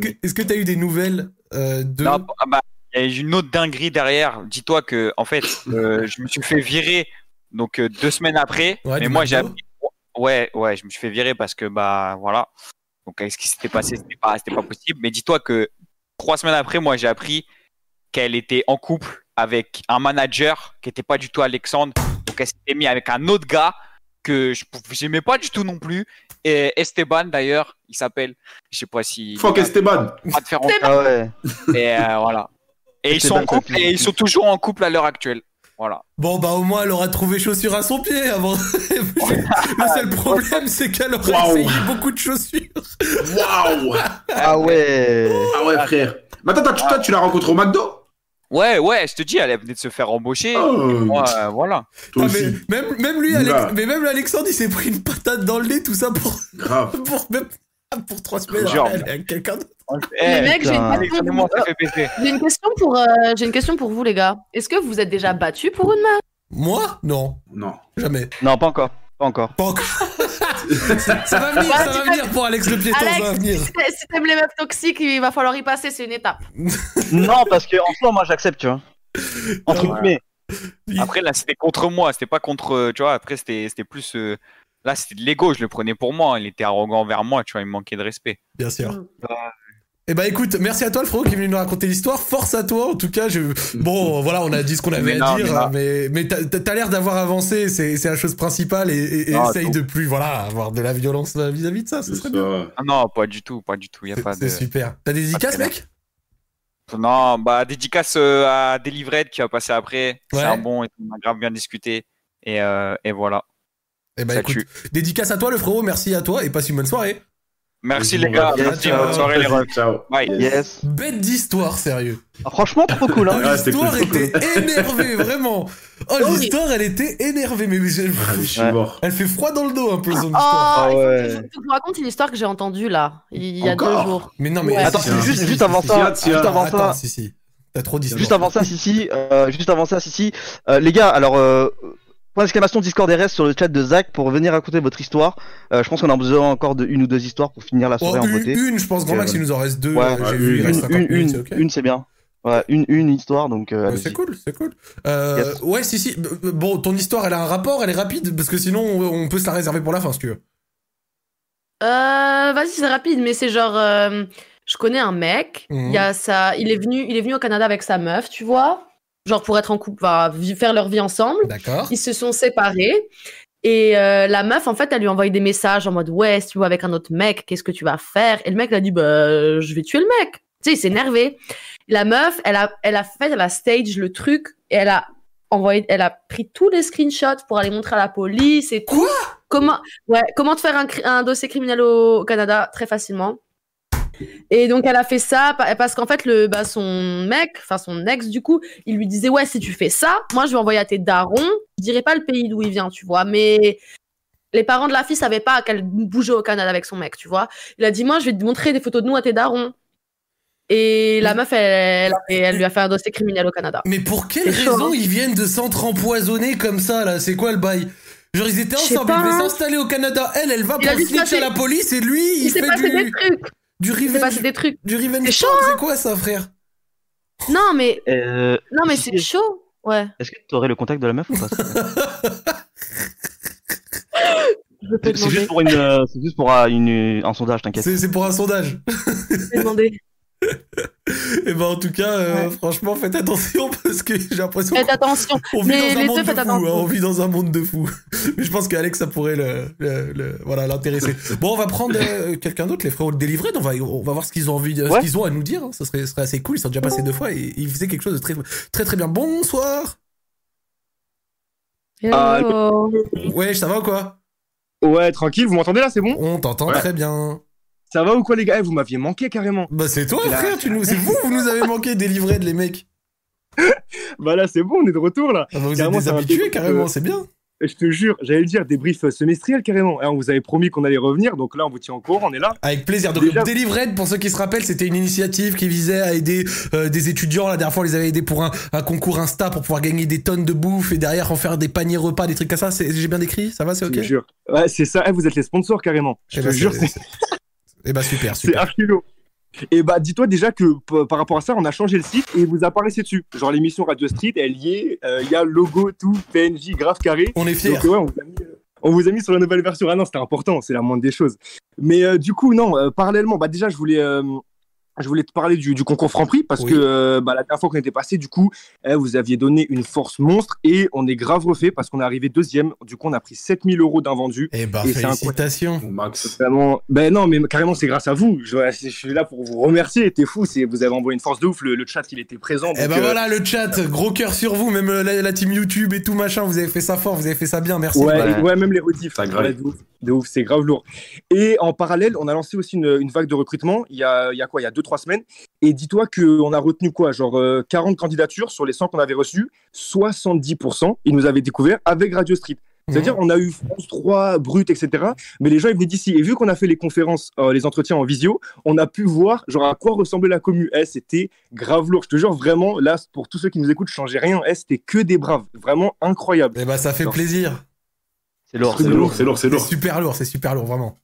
que, est-ce que t'as eu des nouvelles euh, de Non, ah bah, il y a une autre dinguerie derrière. Dis-toi que, en fait, <laughs> euh, je me suis fait virer donc euh, deux semaines après. Ouais, mais moi, j'ai appris. Ouais, ouais, je me suis fait virer parce que bah voilà. Donc, ce qui s'était passé, c'était pas, c'était pas possible. Mais dis-toi que trois semaines après, moi, j'ai appris qu'elle était en couple avec un manager qui était pas du tout Alexandre. Donc, elle s'était mise avec un autre gars que je j'aimais pas du tout non plus. Et Esteban d'ailleurs, il s'appelle. Je sais pas si. Fuck Esteban. Pas de faire en Ah ouais. et euh, voilà. Et ils sont en couple et ils sont toujours en couple à l'heure actuelle. Voilà. Bon bah au moins elle aura trouvé chaussures à son pied avant. <laughs> le seul problème c'est qu'elle aurait Waouh. essayé beaucoup de chaussures. Waouh. Ah ouais. Ah ouais, frère. Mais attends, toi, tu- toi, tu l'as rencontré au McDo? Ouais, ouais, je te dis, elle venait de se faire embaucher. Oh. Moi, euh, voilà. Toi Ah, mais même même lui Alex, mais même Alexandre il s'est pris une patate dans le nez tout ça pour Grave. <laughs> pour même pour trois semaines. Genre. Avec quelqu'un d'autre. Eh, une pour. J'ai une question pour, euh, j'ai une question pour vous les gars. Est-ce que vous êtes déjà battu pour une meuf? Moi? Non Non. jamais. Non, pas encore. Pas encore. Pas encore. Ça va venir, Ouais, ça va venir pour Alex le piéton, ça va Alex, venir. si t'a- si t'aimes les meufs toxiques, il va falloir y passer, c'est une étape. <laughs> non, parce que en soi, moi, j'accepte, tu vois. Entre Ouais. guillemets. Après, là, c'était contre moi. C'était pas contre. euh, Tu vois, après, c'était c'était plus. euh, Là, c'était de l'ego. Je le prenais pour moi. Il était arrogant envers moi. Tu vois, il me manquait de respect. Bien sûr. Mm. Eh ben écoute, merci à toi le frérot qui est venu nous raconter l'histoire. Force à toi en tout cas. Je... Bon <laughs> voilà, on a dit ce qu'on avait Mais à non, dire, mais mais mais t'as l'air d'avoir avancé. C'est c'est la chose principale et, et- et Non, essaye tout. de plus voilà avoir de la violence vis-à-vis de ça. Ce C'est serait ça. bien. Ah non, pas du tout. Pas du tout. Il y a C'est pas c'est de. super. T'as des dédicaces de mec? Non, bah, dédicace euh, à Delivrette qui va passer après. Ouais. C'est un bon. et On a grave bien discuté. Et, euh, et voilà. Eh ben Ça écoute, tue. dédicace à toi le frérot. Merci à toi et passe une bonne soirée. Merci les gars. Yes, Merci, bonne soirée les refs. Ciao. Bye. Yes. Bête d'histoire, sérieux. Ah, franchement, trop cool. Hein. Oh, Ouais, c'était l'histoire cool, était énervée, <laughs> vraiment. Oh, l'histoire, elle était énervée, mais je- Ah, suis Ouais. mort. elle fait froid dans le dos un peu son Oh, histoire. ouais. je- vous raconte une histoire que j'ai entendue là, il y a Encore deux jours. Mais non, mais Ouais. Attends, Si, juste, si, juste si, avant si, ça, si, si, juste avant Attends, ça, si, si. T'as trop juste avant ça, si, si, euh, juste avant ça, si, si, euh, les gars, alors, euh, point d'exclamation Discord RS sur le chat de Zach pour venir raconter votre histoire. Euh, je pense qu'on a besoin encore de une ou deux histoires pour finir la Oh, soirée en une, beauté. une, je pense, grand max, il nous en reste deux. Ouais, euh, vu, il une, reste Une, 50 une, minutes, c'est ok. une, c'est bien. Ouais, une, une histoire, donc. Euh, Ouais, c'est cool, c'est cool. Euh, Yes. Ouais, si, si. Bon, ton histoire, elle a un rapport, elle est rapide, parce que sinon, on peut se la réserver pour la fin, si tu veux. Euh, vas-y, c'est rapide, mais c'est genre, euh, je connais un mec, Mhm. il y a ça, il est venu, il est venu au Canada avec sa meuf, tu vois, genre pour être en couple, faire leur vie ensemble. D'accord. Ils se sont séparés. Et euh, la meuf, en fait, elle lui a envoyé des messages en mode Ouais, si tu vas avec un autre mec, qu'est-ce que tu vas faire? Et le mec, il a dit Bah, je vais tuer le mec. Tu sais, il s'est énervé. La meuf, elle a, elle a fait, elle a stage le truc et elle a envoyé, elle a pris tous les screenshots pour aller montrer à la police et tout. comment, ouais, comment te faire un, dossier criminel au Canada? Très facilement. Et donc elle a fait ça pa- parce qu'en fait le bah, son mec, enfin son ex du coup, il lui disait ouais si tu fais ça, moi je vais envoyer à tes darons. Je dirais pas le pays d'où il vient, tu vois, mais les parents de la fille savaient pas qu'elle bougeait au Canada avec son mec, tu vois. Il a dit moi je vais te montrer des photos de nous à tes darons. Et la meuf elle, elle, elle lui a fait un dossier criminel au Canada. Mais pour quelle chaud, raison hein. ils viennent de centres empoisonnés comme ça, là? C'est quoi le bail? Genre, ils étaient ensemble, ils devaient s'installer au Canada. Elle, elle va pour se à la police et lui, il, Il fait passé des du, trucs. Du revenge. passé des trucs. Du revenge C'est c'est quoi ça, frère? Non mais Euh, non mais c'est chaud. Ouais. Est-ce que tu aurais le contact de la meuf ou pas te C'est juste pour une, euh, c'est juste pour euh, une, un sondage, t'inquiète. C'est pour un sondage. Je te demander. Et ben en tout cas, euh, Ouais. franchement, faites attention <laughs> parce que j'ai l'impression Faites attention. qu'on vit dans un les monde deux, de faites fous. hein, attention. on vit dans un monde de fous. <laughs> Mais je pense qu'Alex, ça pourrait le, le- le- voilà l'intéresser. Bon, on va prendre euh, quelqu'un d'autre, les frérots de délivrés. On va, on va voir ce qu'ils ont envie, Ouais. ce qu'ils ont à nous dire. hein. Ça serait, ce serait assez cool. Ils sont déjà passés deux fois et ils faisaient quelque chose de très, très, très bien. Bonsoir. Hello. Ouais, ça va ou quoi? Ouais, tranquille, vous m'entendez là, c'est bon? On t'entend Ouais. très bien. Ça va ou quoi les gars? Eh, Vous m'aviez manqué carrément. Bah c'est toi, Là. frère. Tu nous, c'est vous, vous nous avez manqué <laughs> délivrés, les mecs. Bah là, c'est bon, on est de retour là. Ah bah, vous êtes Carrément, des habitués, carrément. euh, C'est bien. Et je te jure, j'allais le dire, débrief euh, semestriel carrément. Hein, on vous avait promis qu'on allait revenir, donc là, on vous tient en cours, on est là. Avec plaisir. Donc, Déjà- Delivered, pour ceux qui se rappellent, c'était une initiative qui visait à aider euh, des étudiants. La dernière fois, on les avait aidés pour un, un concours Insta pour pouvoir gagner des tonnes de bouffe et derrière en faire des paniers repas, des trucs comme ça. J'ai bien décrit? Ça va, c'est Je ok? te jure. Ouais, c'est ça. Eh, vous êtes les sponsors carrément. Je Eh te bah, jure, Eh bah, super, c'est super. archi lourd. Et bah, dis-toi déjà que par rapport à ça, on a changé le site et vous apparaissez dessus. Genre l'émission Radio Street, elle y est. euh, Il y a logo, tout, PNJ, grave carré. On est fiers. Donc, ouais, on vous, a mis, euh, on vous a mis sur la nouvelle version. Ah non, c'était important, c'est la moindre des choses. Mais euh, du coup, non, euh, parallèlement, bah déjà, je voulais, je voulais te parler du, du concours Franprix parce Oui. que euh, bah, la dernière fois qu'on était passé, du coup, eh, vous aviez donné une force monstre et on est grave refait parce qu'on est arrivé deuxième. Du coup, on a pris 7000 euros d'invendu. Eh bah, Et c'est félicitations. Max. Vraiment, ben non, mais carrément, c'est grâce à vous. Je, je suis là pour vous remercier. T'es fou, vous avez envoyé une force de ouf. Le, le chat, il était présent. Eh bah euh, voilà, le chat, gros cœur sur vous, même euh, la, la team YouTube et tout machin, vous avez fait ça fort, vous avez fait ça bien, merci. Ouais, et- ouais, même les rediffs. Ça grave. Ouais, de ouf, c'est grave lourd. Et en parallèle, on a lancé aussi une, une vague de recrutement. Il y a, il y a quoi? Il y a 2-3 semaines. Et dis-toi qu'on a retenu quoi Genre euh, 40 candidatures sur les 100 qu'on avait reçues. 70%, ils nous avaient découvert avec Radio Street. C'est-à-dire, on a eu France 3, Brut, etc. Mais les gens, ils venaient d'ici. Et vu qu'on a fait les conférences, euh, les entretiens en visio, on a pu voir genre à quoi ressemblait la commu. Eh, c'était grave lourd. Je te jure, vraiment, là, pour tous ceux qui nous écoutent, je changeais rien. Eh, c'était que des braves. Vraiment incroyable. Eh bah ça fait plaisir. C'est lourd, C'est c'est lourd, c'est lourd, c'est C'est lourd. super lourd, c'est super lourd, vraiment.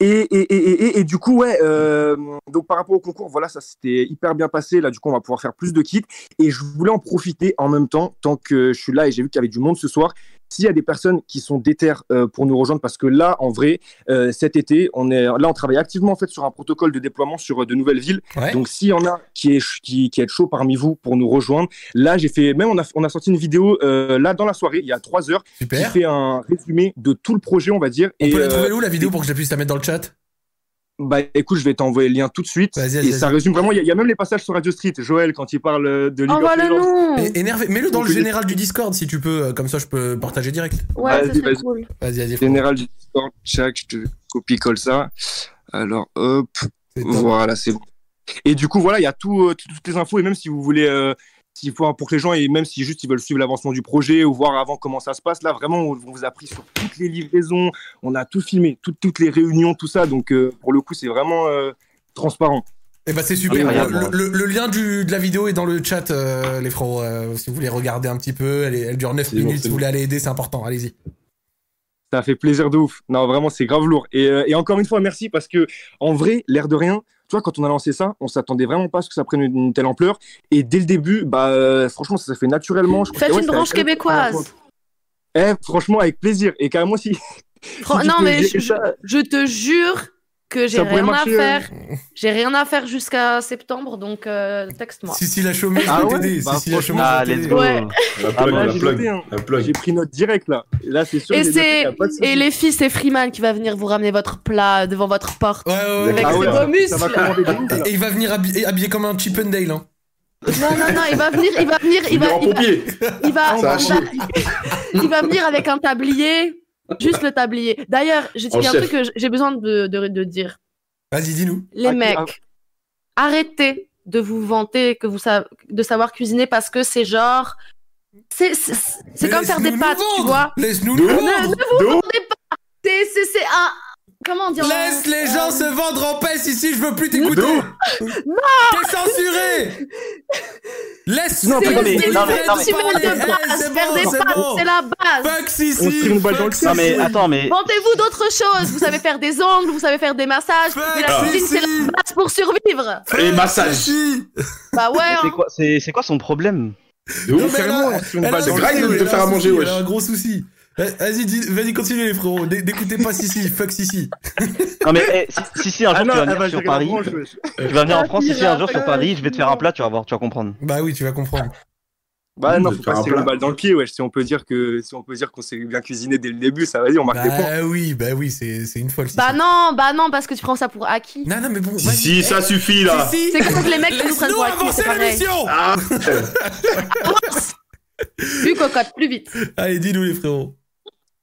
Et, du coup, ouais, euh, donc par rapport au concours, voilà, ça s'était hyper bien passé. Là, du coup, on va pouvoir faire plus de kits. Et je voulais en profiter en même temps, tant que je suis là et j'ai vu qu'il y avait du monde ce soir. S'il y a des personnes qui sont déterres euh, pour nous rejoindre, parce que là, en vrai, euh, cet été, on est là, on travaille activement en fait sur un protocole de déploiement sur euh, de nouvelles villes. Ouais. Donc, s'il y en a qui est qui, qui est chaud parmi vous pour nous rejoindre, là, j'ai fait même on a on a sorti une vidéo là dans la soirée, il y a trois heures, qui Super. fait un résumé de tout le projet, on va dire. On et, peut la trouver où la vidéo pour que je puisse la mettre dans le chat? Bah écoute, je vais t'envoyer le lien tout de suite. Vas-y, et vas-y, ça vas-y. résume vraiment. Il y, a- il y a même les passages sur Radio Street. Joël, quand il parle euh, de League of Legends. nom. Et- Énervé. Mets-le dans le général du Discord si tu peux, euh, comme ça je peux partager direct. Ouais, ça Vas-y, serait cool. Vas-y, vas-y. Général du Discord, check, je te copie-colle ça. Alors, hop, C'est voilà, c'est bon. Et du coup, voilà, il y a tout, euh, toutes les infos. Et même si vous voulez, euh, s'il faut, pour que les gens, et même si juste ils veulent suivre l'avancement du projet ou voir avant comment ça se passe, là, vraiment, on, on vous a pris sur toutes les livraisons. On a tout filmé, toutes- toutes les réunions, tout ça. Donc, euh, pour le coup, c'est vraiment euh, transparent. Eh ben c'est super. Incroyable. Le, le- le lien du, de la vidéo est dans le chat, euh, les frérots. euh, si vous voulez regarder un petit peu, elle, est- elle dure 9 C'est bon, minutes. si vous voulez aller aider, c'est important. Allez-y. Ça fait plaisir de ouf. Non, vraiment, c'est grave lourd. Et, euh, et encore une fois, merci parce que, en vrai, l'air de rien, tu vois, quand on a lancé ça, on s'attendait vraiment pas à ce que ça prenne une, une telle ampleur. Et dès le début, bah, euh, franchement, ça s'est fait naturellement. Je Faites ouais, une branche québécoise. Eh, franchement, avec plaisir. Et carrément, si. <laughs> Fran- si non, mais je te jure que j'ai rien à faire. J'ai rien à faire jusqu'à septembre, donc euh, texte-moi. Si, si, la chômeuse Ah ouais t'aider. Bah, Si, si, la chômeuse Ah, let's go. Ouais. La plug, la hein. la plug. J'ai pris note direct là. Et là, c'est sûr. Et c'est et les filles, c'est Freeman qui va venir vous ramener votre plat devant votre porte. Ouais, ouais, ouais. Avec Ah ses ouais, beaux ça va muscles. Et il va venir habillé, habillé comme un Chippendale. Hein. Non, non, non, il va venir, il va venir, Il va, il va, il va, il va, il va venir avec un tablier, juste le tablier. D'ailleurs, j'ai un chef. truc que j'ai besoin de, de, de dire. Vas-y, dis-nous. Les Ah, mecs, arrêtez de vous vanter que vous sa- de savoir cuisiner parce que c'est genre, c'est c'est c'est Mais comme faire des laisse-nous pâtes, nous tu vois. Laisse-nous nous ouf. vendre. De C'est c'est c'est un comment dire Laisse les euh, gens se vendre en paix ici, je veux plus t'écouter. Non. T'es censuré. Laisse Non, C'est mais- c'est Eh, base, c'est faire bon, bon. c'est la base. Fuck si On se tire une balle dans le. Non, mais attends, mais. Vantez-vous d'autres choses. Vous savez faire des ongles, vous savez faire des massages. Mais la si, cuisine, c'est la base pour survivre. Et massage. Bah ouais. C'est hein. quoi, c'est, quoi son problème? De ouf. Carrément. Elle a un gros souci. Vas-y, dis- vas-y, continue les frérots. N'écoutez pas Sissi, <laughs> fuck Sissi. Non, mais eh, si, si, si, un jour Ah non, tu vas venir sur Paris, branche, wesh. tu vas venir en Ah, France, si, si, pire, un jour sur Paris, je vais te faire un plat, tu vas voir, tu vas comprendre. Bah oui, tu vas comprendre. Bah non, faut faire pas un se tirer plat. une balle dans le pied, wesh. Si on peut dire que si on peut dire qu'on s'est bien cuisiné dès le début, ça va dire, on marque des points. Bah oui, bah oui, c'est c'est une folle. Sissi. Bah non, bah non, parce que tu prends ça pour acquis. Non, non, mais bon. Si, vas-y. si, ça suffit là. Sissi, C'est comme les mecs qui nous prennent pour acquis, avancer c'est pareil. l'émission. Ah. <laughs> Plus cocotte, plus vite. Allez, dis-nous les frérots.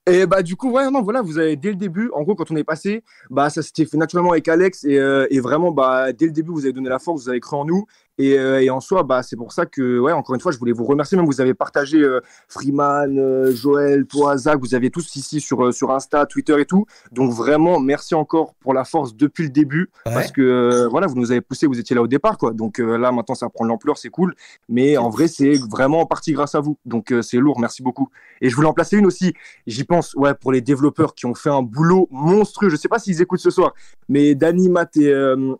Et bah du coup, ouais, non, voilà, vous avez dès le début, en gros, quand on est passé, bah ça s'était fait naturellement avec Alex et, euh, et vraiment, bah dès le début, vous avez donné la force, vous avez cru en nous et, euh, et en soi, bah c'est pour ça que, ouais, encore une fois, je voulais vous remercier. Même vous avez partagé euh, Freeman, euh, Joël, toi, Zach, vous aviez tous ici sur sur Insta, Twitter et tout. Donc vraiment, merci encore pour la force depuis le début Ouais. parce que voilà, vous nous avez poussé, vous étiez là au départ, quoi. Donc là, maintenant, ça prend de l'ampleur, c'est cool. Mais en vrai, c'est vraiment en partie grâce à vous. Donc c'est lourd, merci beaucoup. Et je voulais en placer une aussi. J'y pense, ouais, pour les développeurs qui ont fait un boulot monstrueux. Je sais pas s'ils écoutent ce soir, mais Dani, Matt et,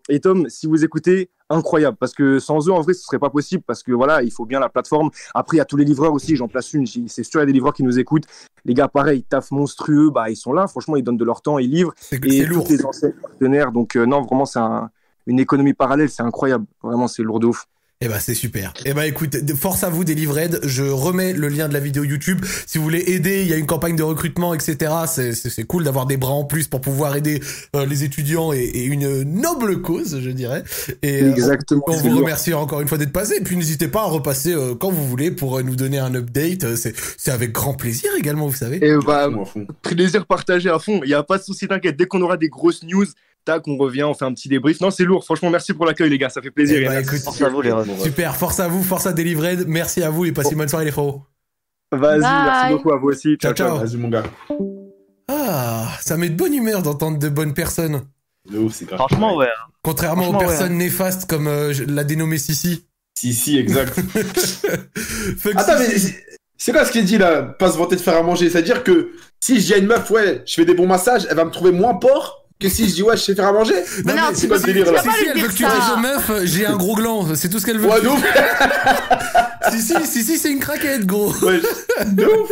et Tom, si vous écoutez, incroyable. Parce que sans eux, en vrai, ce serait pas possible. Parce que voilà, il faut bien la plateforme. Après, il y a tous les livreurs aussi. J'en place une. C'est sûr, il y a des livreurs qui nous écoutent. Les gars, pareil, taf monstrueux. Bah, ils sont là. Franchement, ils donnent de leur temps, ils livrent. Et lourd. tous les anciens partenaires. Donc, euh, non, vraiment, c'est un- une économie parallèle. C'est incroyable. Vraiment, c'est lourd de ouf. Eh ben c'est super. Eh ben écoute, de- force à vous Delivered. Je remets le lien de la vidéo YouTube. Si vous voulez aider, il y a une campagne de recrutement, etc. C'est c'est- c'est cool d'avoir des bras en plus pour pouvoir aider euh, les étudiants et, et une noble cause, je dirais. Et euh, Exactement. on vous remercie encore une fois d'être passé. Et puis n'hésitez pas à repasser euh, quand vous voulez pour euh, nous donner un update. C'est c'est avec grand plaisir également, vous savez. Et bah, Moi, à fond. plaisir partagé à fond. Il n'y a pas de souci, t'inquiète. Dès qu'on aura des grosses news, tac, on revient, on fait un petit débrief. Non, c'est lourd. Franchement, merci pour l'accueil, les gars. Ça fait plaisir. Écoute, Force à vous, les super. Force à vous, force à Delivered. Merci à vous et passez une bonne soirée les frérots. Vas-y, merci beaucoup à vous aussi. Ciao, ciao. Vas-y, mon gars. Ah, ça met de bonne humeur d'entendre de bonnes personnes. De ouf, c'est grave. Franchement, ouais. Contrairement aux ouais. personnes néfastes comme euh, l'a dénommé Sissi. Si, si, exact. <laughs> Attends, mais Sissi. c'est- quoi ce qu'il dit là? Pas se vanter de faire à manger. C'est-à-dire que si à une meuf, ouais, je fais des bons massages, elle va me trouver moins porc que si je dis, ouais, je sais faire à manger. Mais non, c'est quoi ce tu- délire tu là vas pas Sissi, lui elle veut que tu dises aux meufs, j'ai un gros gland, c'est tout ce qu'elle veut. Ouais, de ouf. <laughs> Sissi, Sissi, c'est une craquette, gros. Ouais, de ouf.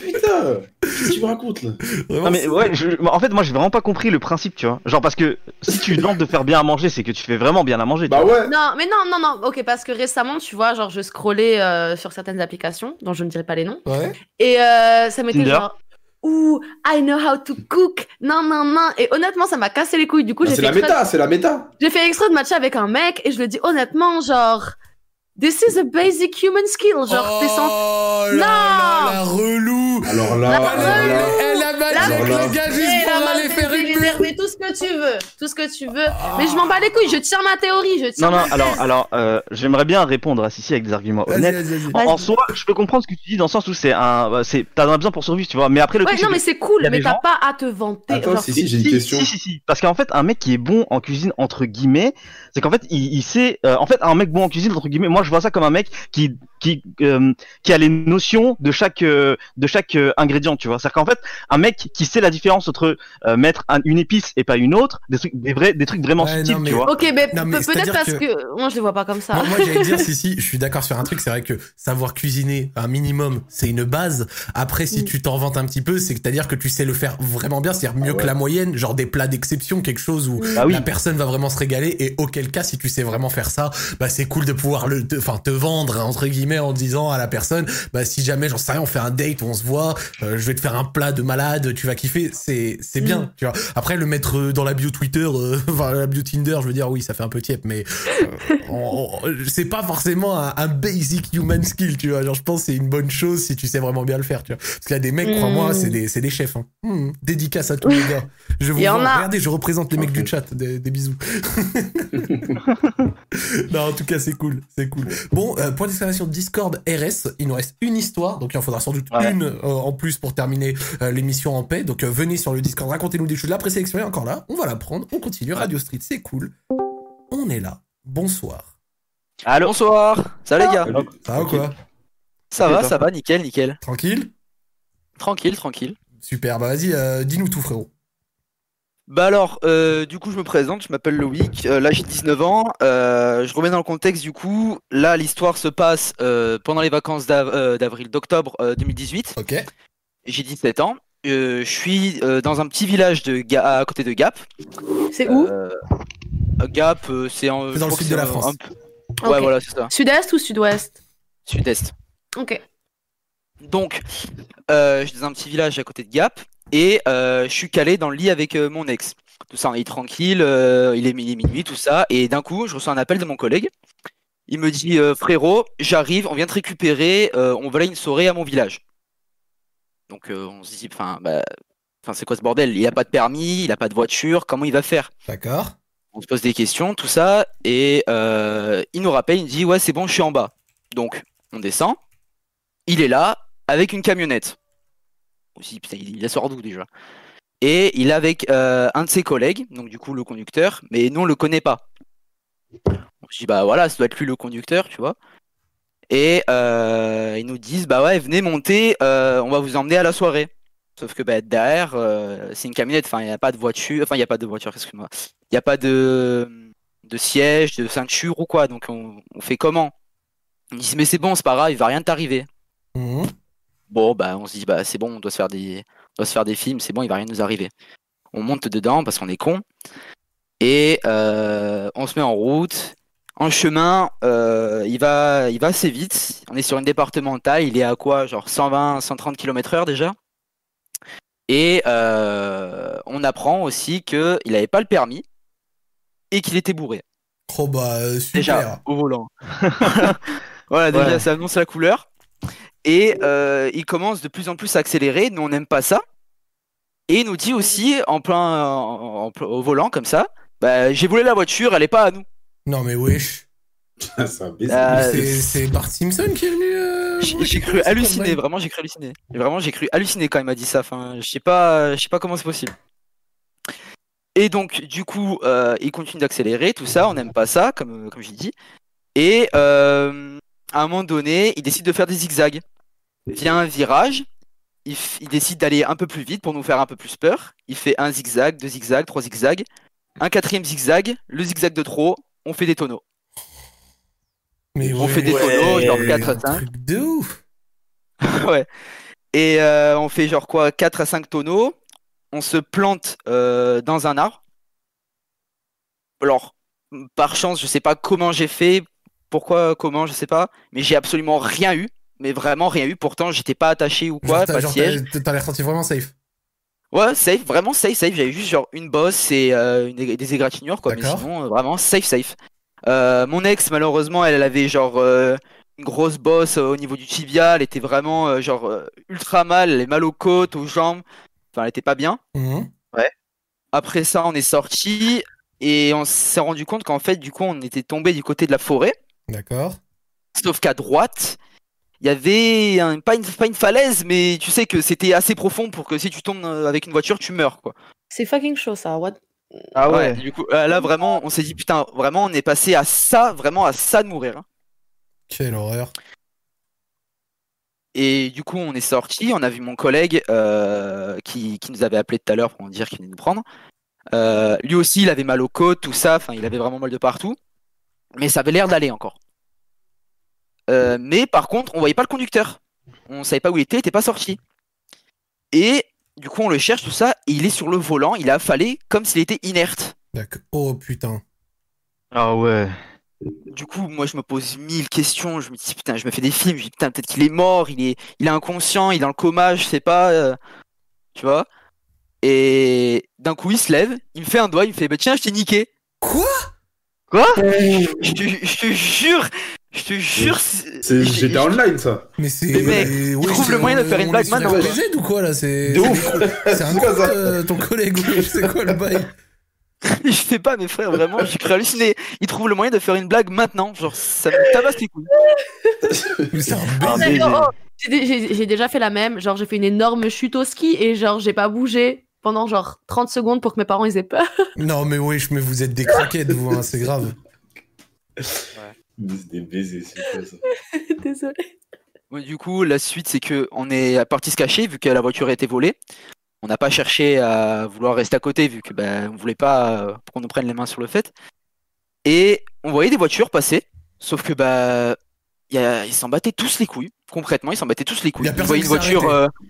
Putain, qu'est-ce que tu me racontes là? Vraiment, Non mais c'est- ouais, je- en fait moi j'ai vraiment pas compris le principe, tu vois. Genre parce que si tu demandes de faire bien à manger, c'est que tu fais vraiment bien à manger. tu Bah vois. ouais. Non, mais non, non, non. Ok, parce que récemment, tu vois, genre, je scrollais euh, sur certaines applications, dont je ne dirai pas les noms, Ouais. et euh, ça m'était genre. Ouh, I know how to cook. Non, non, non. Et honnêtement, ça m'a cassé les couilles. Du coup, Bah, j'ai C'est fait, la exprès- méta, c'est la méta. j'ai fait exprès de matcher avec un mec et je le dis honnêtement, genre, this is a basic human skill. Genre, t'es censé. Oh là Non là, la relou. Alors là, La alors Elle, là. elle a matché La- avec le gars tout, ce que tu veux, tout ce que tu veux. Mais je m'en bats les couilles, je tire ma théorie, je tire Non, non, ma alors, alors euh, j'aimerais bien répondre à Sissi avec des arguments honnêtes. En, soi, je peux comprendre ce que tu dis dans le sens où c'est un, bah, c'est, t'en as besoin pour survivre, tu vois. Mais après le Ouais, truc, non, mais c'est cool, mais t'as gens- pas à te vanter. Attends, genre, si, si, j'ai une si, question. Si, si, si. Parce qu'en fait, un mec qui est bon en cuisine, entre guillemets, c'est qu'en fait, il, il sait. euh, en fait, un mec bon en cuisine, entre guillemets, moi, je vois ça comme un mec qui qui euh, qui a les notions de chaque euh, de chaque euh, ingrédient, tu vois. C'est-à-dire qu'en fait, un mec qui sait la différence entre euh, mettre un- une épice et pas une autre, des trucs, des vrais, des trucs vraiment Ouais, subtils, non, mais- tu vois. Ok, mais, peut-être parce que- que... Moi, je les vois pas comme ça. Moi, moi, j'allais dire, <laughs> si, si, je suis d'accord sur un truc, c'est vrai que savoir cuisiner un minimum, c'est une base. Après, si Mm. tu t'en vantes un petit peu, c'est-à-dire que tu sais le faire vraiment bien, c'est-à-dire mieux Ah ouais. que la moyenne, genre des plats d'exception, quelque chose où Bah oui. la personne va vraiment se régaler, et auquel cas, si tu sais vraiment faire ça, bah, c'est cool de pouvoir le, te- enfin, te vendre, entre guillemets, en disant à la personne, bah, si jamais, j'en sais rien, on fait un date on se voit, euh, je vais te faire un plat de malade, tu vas kiffer, c'est, c'est bien, Mm. tu vois. Après, le mettre euh, dans la bio Twitter, euh, <laughs> enfin, la bio Tinder, je veux dire, oui, ça fait un peu tiep, mais euh, c'est pas forcément un, un basic human skill, tu vois. Genre, je pense que c'est une bonne chose si tu sais vraiment bien le faire, tu vois. Parce qu'il y a des mecs, Mm. crois-moi, c'est des, c'est des chefs. Hein. Mm. Dédicace à tous les gars. Je vous Il y en a. Regardez, je représente les mecs du chat. Des, des bisous. <laughs> non, en tout cas, c'est cool. C'est cool. Bon, euh, point d'exclamation Discord RS. Il nous reste une histoire. Donc, il en faudra sans doute Ouais. une euh, en plus pour terminer euh, l'émission en paix. Donc, euh, venez sur le Discord, racontez-nous des choses. La présélection est encore là. On va la prendre. On continue. Radio Street, c'est cool. On est là. Bonsoir. Allô. Bonsoir, ça les gars. Ça va ou quoi Ça va, ça va, nickel, nickel. Tranquille Tranquille, tranquille. Super. Bah, vas-y, euh, dis-nous tout, frérot. Bah alors, euh, du coup, je me présente, je m'appelle Loïc, euh, là j'ai 19 ans. Euh, je remets dans le contexte, du coup, là l'histoire se passe euh, pendant les vacances d'av- euh, d'avril, d'octobre euh, 2018. Ok. J'ai 17 ans. Euh, je suis euh, dans un petit village de Ga- à côté de Gap. C'est où Euh, Gap, euh, c'est en- dans le sud de la France. un Ouais, voilà, c'est ça. Sud-Est ou sud-ouest Sud-Est. Ok. Donc, euh, je suis dans un petit village à côté de Gap et euh, je suis calé dans le lit avec euh, mon ex. Tout ça, il est tranquille, euh, il, est, minuit, tout ça. Et d'un coup, je reçois un appel de mon collègue. Il me dit euh, Frérot, j'arrive, on vient te récupérer, euh, on va aller une soirée à mon village. Donc, euh, on se dit Enfin, bah, c'est quoi ce bordel? Il a pas de permis, il a pas de voiture, comment il va faire? D'accord. on se pose des questions, tout ça, et euh, il nous rappelle, il dit ouais c'est bon, je suis en bas. Donc on descend, il est là avec une camionnette. Aussi, putain, il, il la sort d'où déjà? Et il est avec euh, un de ses collègues, donc du coup le conducteur, mais nous on le connaît pas. On se dit bah voilà, ça doit être lui le conducteur, tu vois? Et euh, ils nous disent bah ouais venez monter, euh, on va vous emmener à la soirée. Sauf que bah, derrière, euh, c'est une camionnette, enfin, il n'y a pas de voiture, enfin, il n'y a pas de voiture, excuse-moi. Il n'y a pas de, de siège, de ceinture ou quoi, donc on, on fait comment? Ils disent, mais c'est bon, c'est pas grave, il va rien t'arriver. Mhm. Bon, bah, on se dit, bah, c'est bon, on doit se faire des, on doit se faire des films, c'est bon, il va rien nous arriver. On monte dedans parce qu'on est con, et euh, on se met en route. En chemin, euh, il, va, il va assez vite. On est sur une départementale, il est à quoi Genre 120, 130 km/h déjà. Et euh, on apprend aussi qu'il n'avait pas le permis et qu'il était bourré. Oh bah, euh, super. Déjà, au volant. <laughs> voilà, déjà, Ouais. ça annonce la couleur. Et euh, il commence de plus en plus à accélérer. Nous, on n'aime pas ça. Et il nous dit aussi, en plein, en- en- au volant, comme ça, bah, j'ai volé la voiture, elle est pas à nous. Non mais wesh. <laughs> C'est un baiser. Euh, C'est- Bart Simpson qui est venu. euh, J'ai cru halluciner, vraiment, j'ai cru halluciner. Et Vraiment, j'ai cru halluciner quand il m'a dit ça. Enfin, je sais pas, je sais pas comment c'est possible. Et donc, du coup, euh, il continue d'accélérer, tout ça. On n'aime pas ça, comme, comme j'ai dit. Et euh, à un moment donné, il décide de faire des zigzags. Vient un virage, il, il décide d'aller un peu plus vite pour nous faire un peu plus peur. Il fait un zigzag, deux zigzags, trois zigzags, un quatrième zigzag, le zigzag de trop. On fait des tonneaux. Mais On ouais, fait des tonneaux, genre un 4 à 5. Truc de ouf. <laughs> ouais. Et euh, on fait genre quoi 4 à 5 tonneaux. On se plante euh, dans un arbre. Alors, par chance, je sais pas comment j'ai fait, pourquoi, comment, je sais pas, mais j'ai absolument rien eu, mais vraiment rien eu. Pourtant, j'étais pas attaché ou quoi, Genre, pas t'as de genre, siège. t'as- t'as l'air senti vraiment safe. Ouais, safe, vraiment safe, safe. J'avais juste genre une bosse et euh, une- des égratignures, quoi. Mais sinon, euh, vraiment safe, safe. Euh, mon ex, malheureusement, elle, elle avait genre euh, une grosse bosse euh, au niveau du tibia. Elle était vraiment euh, genre euh, ultra mal. Elle est mal aux côtes, aux jambes. Enfin, elle était pas bien. Mhm. après ça, on est sorti et on s'est rendu compte qu'en fait, du coup, on était tombé du côté de la forêt. D'accord. Sauf qu'à droite, il y avait un- pas, une, pas une falaise, mais tu sais que c'était assez profond pour que si tu tombes euh, avec une voiture, tu meurs, quoi. C'est fucking chaud ça. What? Ah Ouais, du coup, euh, là, vraiment, on s'est dit, putain, vraiment, on est passé à ça, vraiment à ça de mourir. hein. Quelle horreur. Et du coup, on est sorti, on a vu mon collègue euh, qui, qui nous avait appelé tout à l'heure pour nous dire qu'il venait nous prendre. Euh, lui aussi, il avait mal aux côtes, tout ça, enfin, il avait vraiment mal de partout. Mais ça avait l'air d'aller encore. Euh, mais par contre, on voyait pas le conducteur. On savait pas où il était, il était pas sorti. Et du coup, on le cherche, tout ça, et il est sur le volant, il a affalé comme s'il était inerte. D'accord. Oh putain. Ah ouais. Du coup, moi, je me pose mille questions. Je me dis, putain, je me fais des films. Je me dis, putain, peut-être qu'il est mort, il est, il est inconscient, il est dans le coma, je sais pas. euh, tu vois Et d'un coup, il se lève, il me fait un doigt, il me fait, bah tiens, je t'ai niqué. Quoi? Quoi? Je, te, je te jure, je te jure. c'est- C'est GTA Online, ça. Mais c'est. Mais mec, il ouais, trouve c'est- le moyen de faire une blague maintenant. RPZ ou quoi là C'est. De ouf. C'est un <laughs> C'est quoi, ça euh, ton collègue, c'est quoi le bail <laughs> je sais pas, mes frères, vraiment, j'ai cru halluciner. Il trouve le moyen de faire une blague maintenant. Genre, ça me tabasse les couilles. <laughs> Mais c'est un Ah, oh, j'ai dé- J'ai j'ai déjà fait la même. Genre, j'ai fait une énorme chute au ski et genre, j'ai pas bougé pendant genre 30 secondes pour que mes parents ils aient peur. Non, mais wesh, mais vous êtes des craquettes, vous, hein, c'est grave. C'est des baisers, c'est quoi ça <laughs> Désolée. Ouais, Du coup, la suite, c'est que on est parti se cacher vu que la voiture a été volée. On n'a pas cherché à vouloir rester à côté vu que ben on voulait pas euh, qu'on nous prenne les mains sur le fait. Et on voyait des voitures passer, sauf que bah y a- ils s'en battaient tous les couilles. Concrètement, ils s'en battaient tous les couilles. Personne voyait une voiture, arrêté. euh,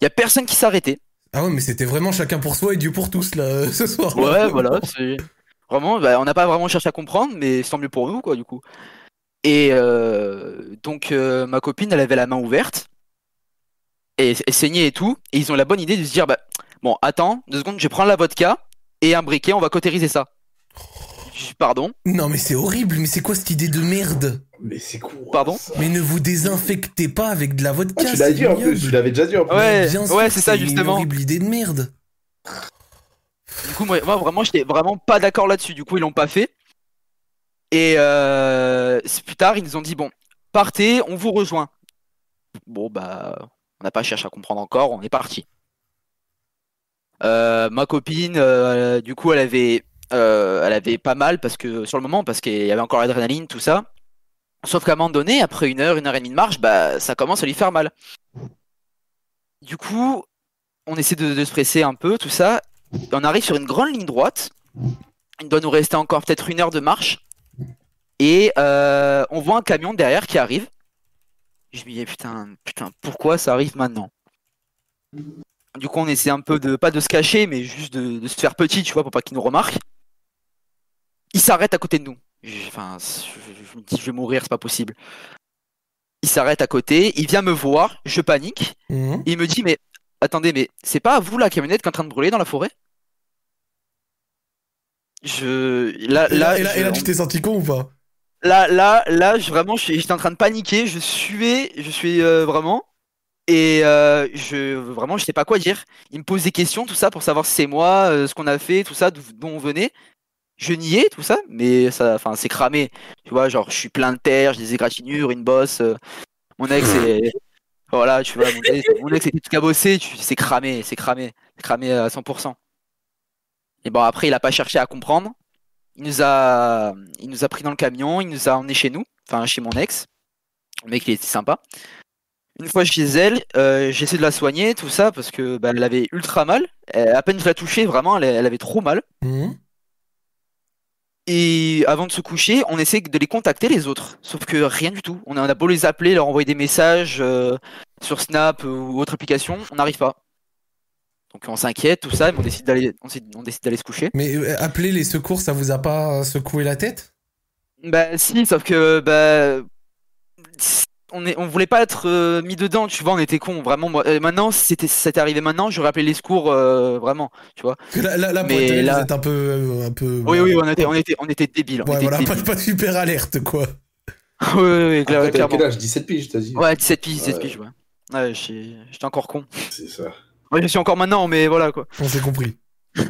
y a personne qui s'arrêtait. Ah ouais, mais c'était vraiment chacun pour soi et Dieu pour tous, là, euh, ce soir. Ouais, voilà. Vraiment, bah, on n'a pas vraiment cherché à comprendre, mais c'est tant mieux pour nous, quoi, du coup. Et euh, donc, euh, ma copine, elle avait la main ouverte, et, et saignait et tout, et ils ont la bonne idée de se dire, bah, bon, attends, deux secondes, je vais prendre la vodka et un briquet, on va cautériser ça. Pardon, Non, mais c'est horrible, mais c'est quoi cette idée de merde? Mais c'est quoi pardon? Mais ne vous désinfectez pas avec de la vodka. Ah, tu l'as c'est dit en ignoble. plus, tu l'avais déjà dit en plus. Ouais, ouais, c'est ça, une justement. horrible idée de merde. Du coup, moi, moi, vraiment, j'étais vraiment pas d'accord là-dessus. Du coup, ils l'ont pas fait. Et euh, plus tard, ils nous ont dit bon, partez, on vous rejoint. Bon, bah, on n'a pas cherché à comprendre encore, on est parti. Euh, ma copine, euh, du coup, elle avait, elle avait pas mal parce que sur le moment, parce qu'il y avait encore l'adrénaline, tout ça. Sauf qu'à un moment donné, après une heure, une heure et demie de marche, bah, ça commence à lui faire mal. Du coup, on essaie de, de se presser un peu, tout ça. On arrive sur une grande ligne droite. Il doit nous rester encore peut-être une heure de marche. Et euh, on voit un camion derrière qui arrive. Je me dis putain, putain, pourquoi ça arrive maintenant? Du coup, on essaie un peu de pas de se cacher, mais juste de, de se faire petit, tu vois, pour pas qu'il nous remarque. Il s'arrête à côté de nous. Je- Enfin, je, je me dis, je vais mourir, c'est pas possible. Il s'arrête à côté, il vient me voir, je panique. Mhm. Il me dit, mais attendez, mais c'est pas à vous la camionnette qui est en train de brûler dans la forêt? Je. Là, Et là, là, et là, et là, je- tu t'es senti con ou pas? Là, là, là, je, vraiment, j'étais en train de paniquer, je suais, je suis euh, vraiment. Et euh, je vraiment, je sais pas quoi dire. Il me pose des questions, tout ça, pour savoir si c'est moi, euh, ce qu'on a fait, tout ça, d'où on venait. Je niais tout ça, mais ça, enfin, c'est cramé. Tu vois, genre, je suis plein de terre, j'ai des égratignures, une bosse. mon ex <clears throat> est. Voilà, tu vois, mon ex, était tout cabossé, tu- c'est cramé, c'est cramé, c'est cramé à 100%. Et bon, après, il a pas cherché à comprendre. Il nous a, il nous a pris dans le camion, il nous a emmenés chez nous, enfin chez mon ex. Le mec, il était sympa. Une fois chez elle, euh, j'ai essayé de la soigner, tout ça, parce que bah, elle avait ultra mal. À peine je la touchais, vraiment, elle, avait trop mal. Mhm. Et avant de se coucher, on essaie de les contacter les autres. Sauf que rien du tout. On a, beau les appeler, leur envoyer des messages euh, sur Snap ou autre application, on n'arrive pas. Donc on s'inquiète, tout ça, mais on décide d'aller, on décide d'aller se coucher. Mais euh, appeler les secours, ça vous a pas secoué la tête? Bah si, sauf que bah on est, on voulait pas être euh, mis dedans, tu vois, on était con, vraiment. Moi, euh, maintenant, si c'était, si c'était arrivé maintenant, j'aurais appelé les secours, euh, vraiment, tu vois. Parce que là, là, là, pour Mais être là- vous êtes un peu, euh, un peu. Oui, oui, on était, on était, on était débiles. on Ouais, était voilà, <laughs> pas, débiles. pas super alerte, quoi. <laughs> oui, oui, oui, cla- Après, clairement. quel âge? 17 piges, t'as dit? Ouais, 17 piges, 17 Ouais. piges, ouais. Ouais, j'étais encore con. C'est ça. Ouais, je suis encore maintenant, mais voilà quoi. On s'est compris. <laughs>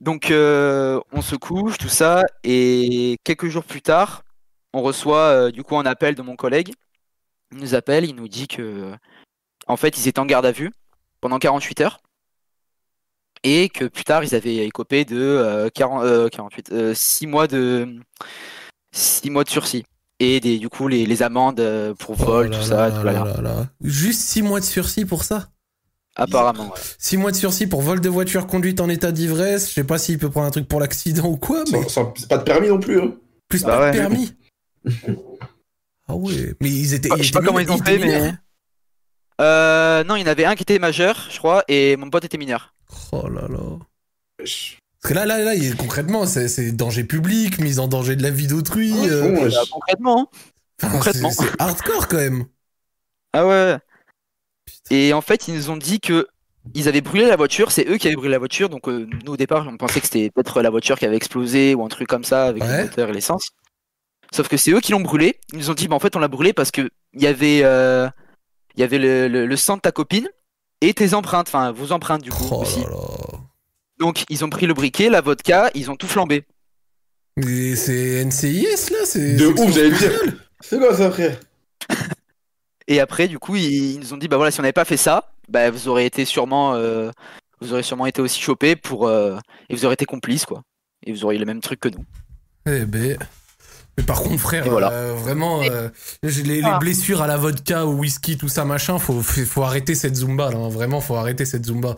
Donc, euh, on se couche, tout ça, et quelques jours plus tard, on reçoit euh, du coup un appel de mon collègue. Il nous appelle, il nous dit que, en fait, ils étaient en garde à vue pendant 48 heures, et que plus tard, ils avaient écopé de euh, 40, euh, 48, 6 mois de 6 mois de sursis. Et des, du coup, les, les amendes euh, pour vol, Oh là tout ça, là tout là là, là là. Juste 6 mois de sursis pour ça? Apparemment. ouais. 6 mois de sursis pour vol de voiture conduite en état d'ivresse. Je sais pas s'il peut prendre un truc pour l'accident ou quoi, mais Sans- sans- C'est pas de permis non plus. Hein. plus Bah pas de permis? <laughs> ah ouais, mais ils étaient. Je sais pas comment ils ont fait, étaient mais. Euh, non, il y en avait un qui était majeur, je crois, et mon pote était mineur. Oh là là. Parce que là, là, là, il- concrètement, c'est danger public, mise en danger de la vie d'autrui. Euh, bon, ouais, Bah, concrètement. hein. enfin, concrètement. c'est- hardcore quand même. Ah ouais. Et en fait, ils nous ont dit que ils avaient brûlé la voiture, c'est eux qui avaient brûlé la voiture, donc euh, nous au départ, on pensait que c'était peut-être la voiture qui avait explosé ou un truc comme ça avec Ouais. le moteur et l'essence. Sauf que c'est eux qui l'ont brûlé. Ils nous ont dit, bah, en fait, on l'a brûlé parce que il y avait, euh, il y avait le, le- le sang de ta copine et tes empreintes, enfin vos empreintes du coup Oh aussi. là là. Donc ils ont pris le briquet, la vodka, ils ont tout flambé. Mais c'est NCIS là c'est De ouf, j'allais dire. C'est quoi ça, frère? <laughs> Et après, du coup, ils, ils nous ont dit, bah voilà, si on n'avait pas fait ça, bah vous aurez été sûrement, euh, vous aurez sûrement été aussi chopé pour, euh, et vous aurez été complice quoi. Et vous auriez le même truc que nous. Eh ben. Mais par contre, frère, voilà. euh, vraiment, euh, les, les Ah. blessures à la vodka, au whisky, tout ça, machin, faut, faut, faut arrêter cette zumba, là. hein. Vraiment, faut arrêter cette zumba.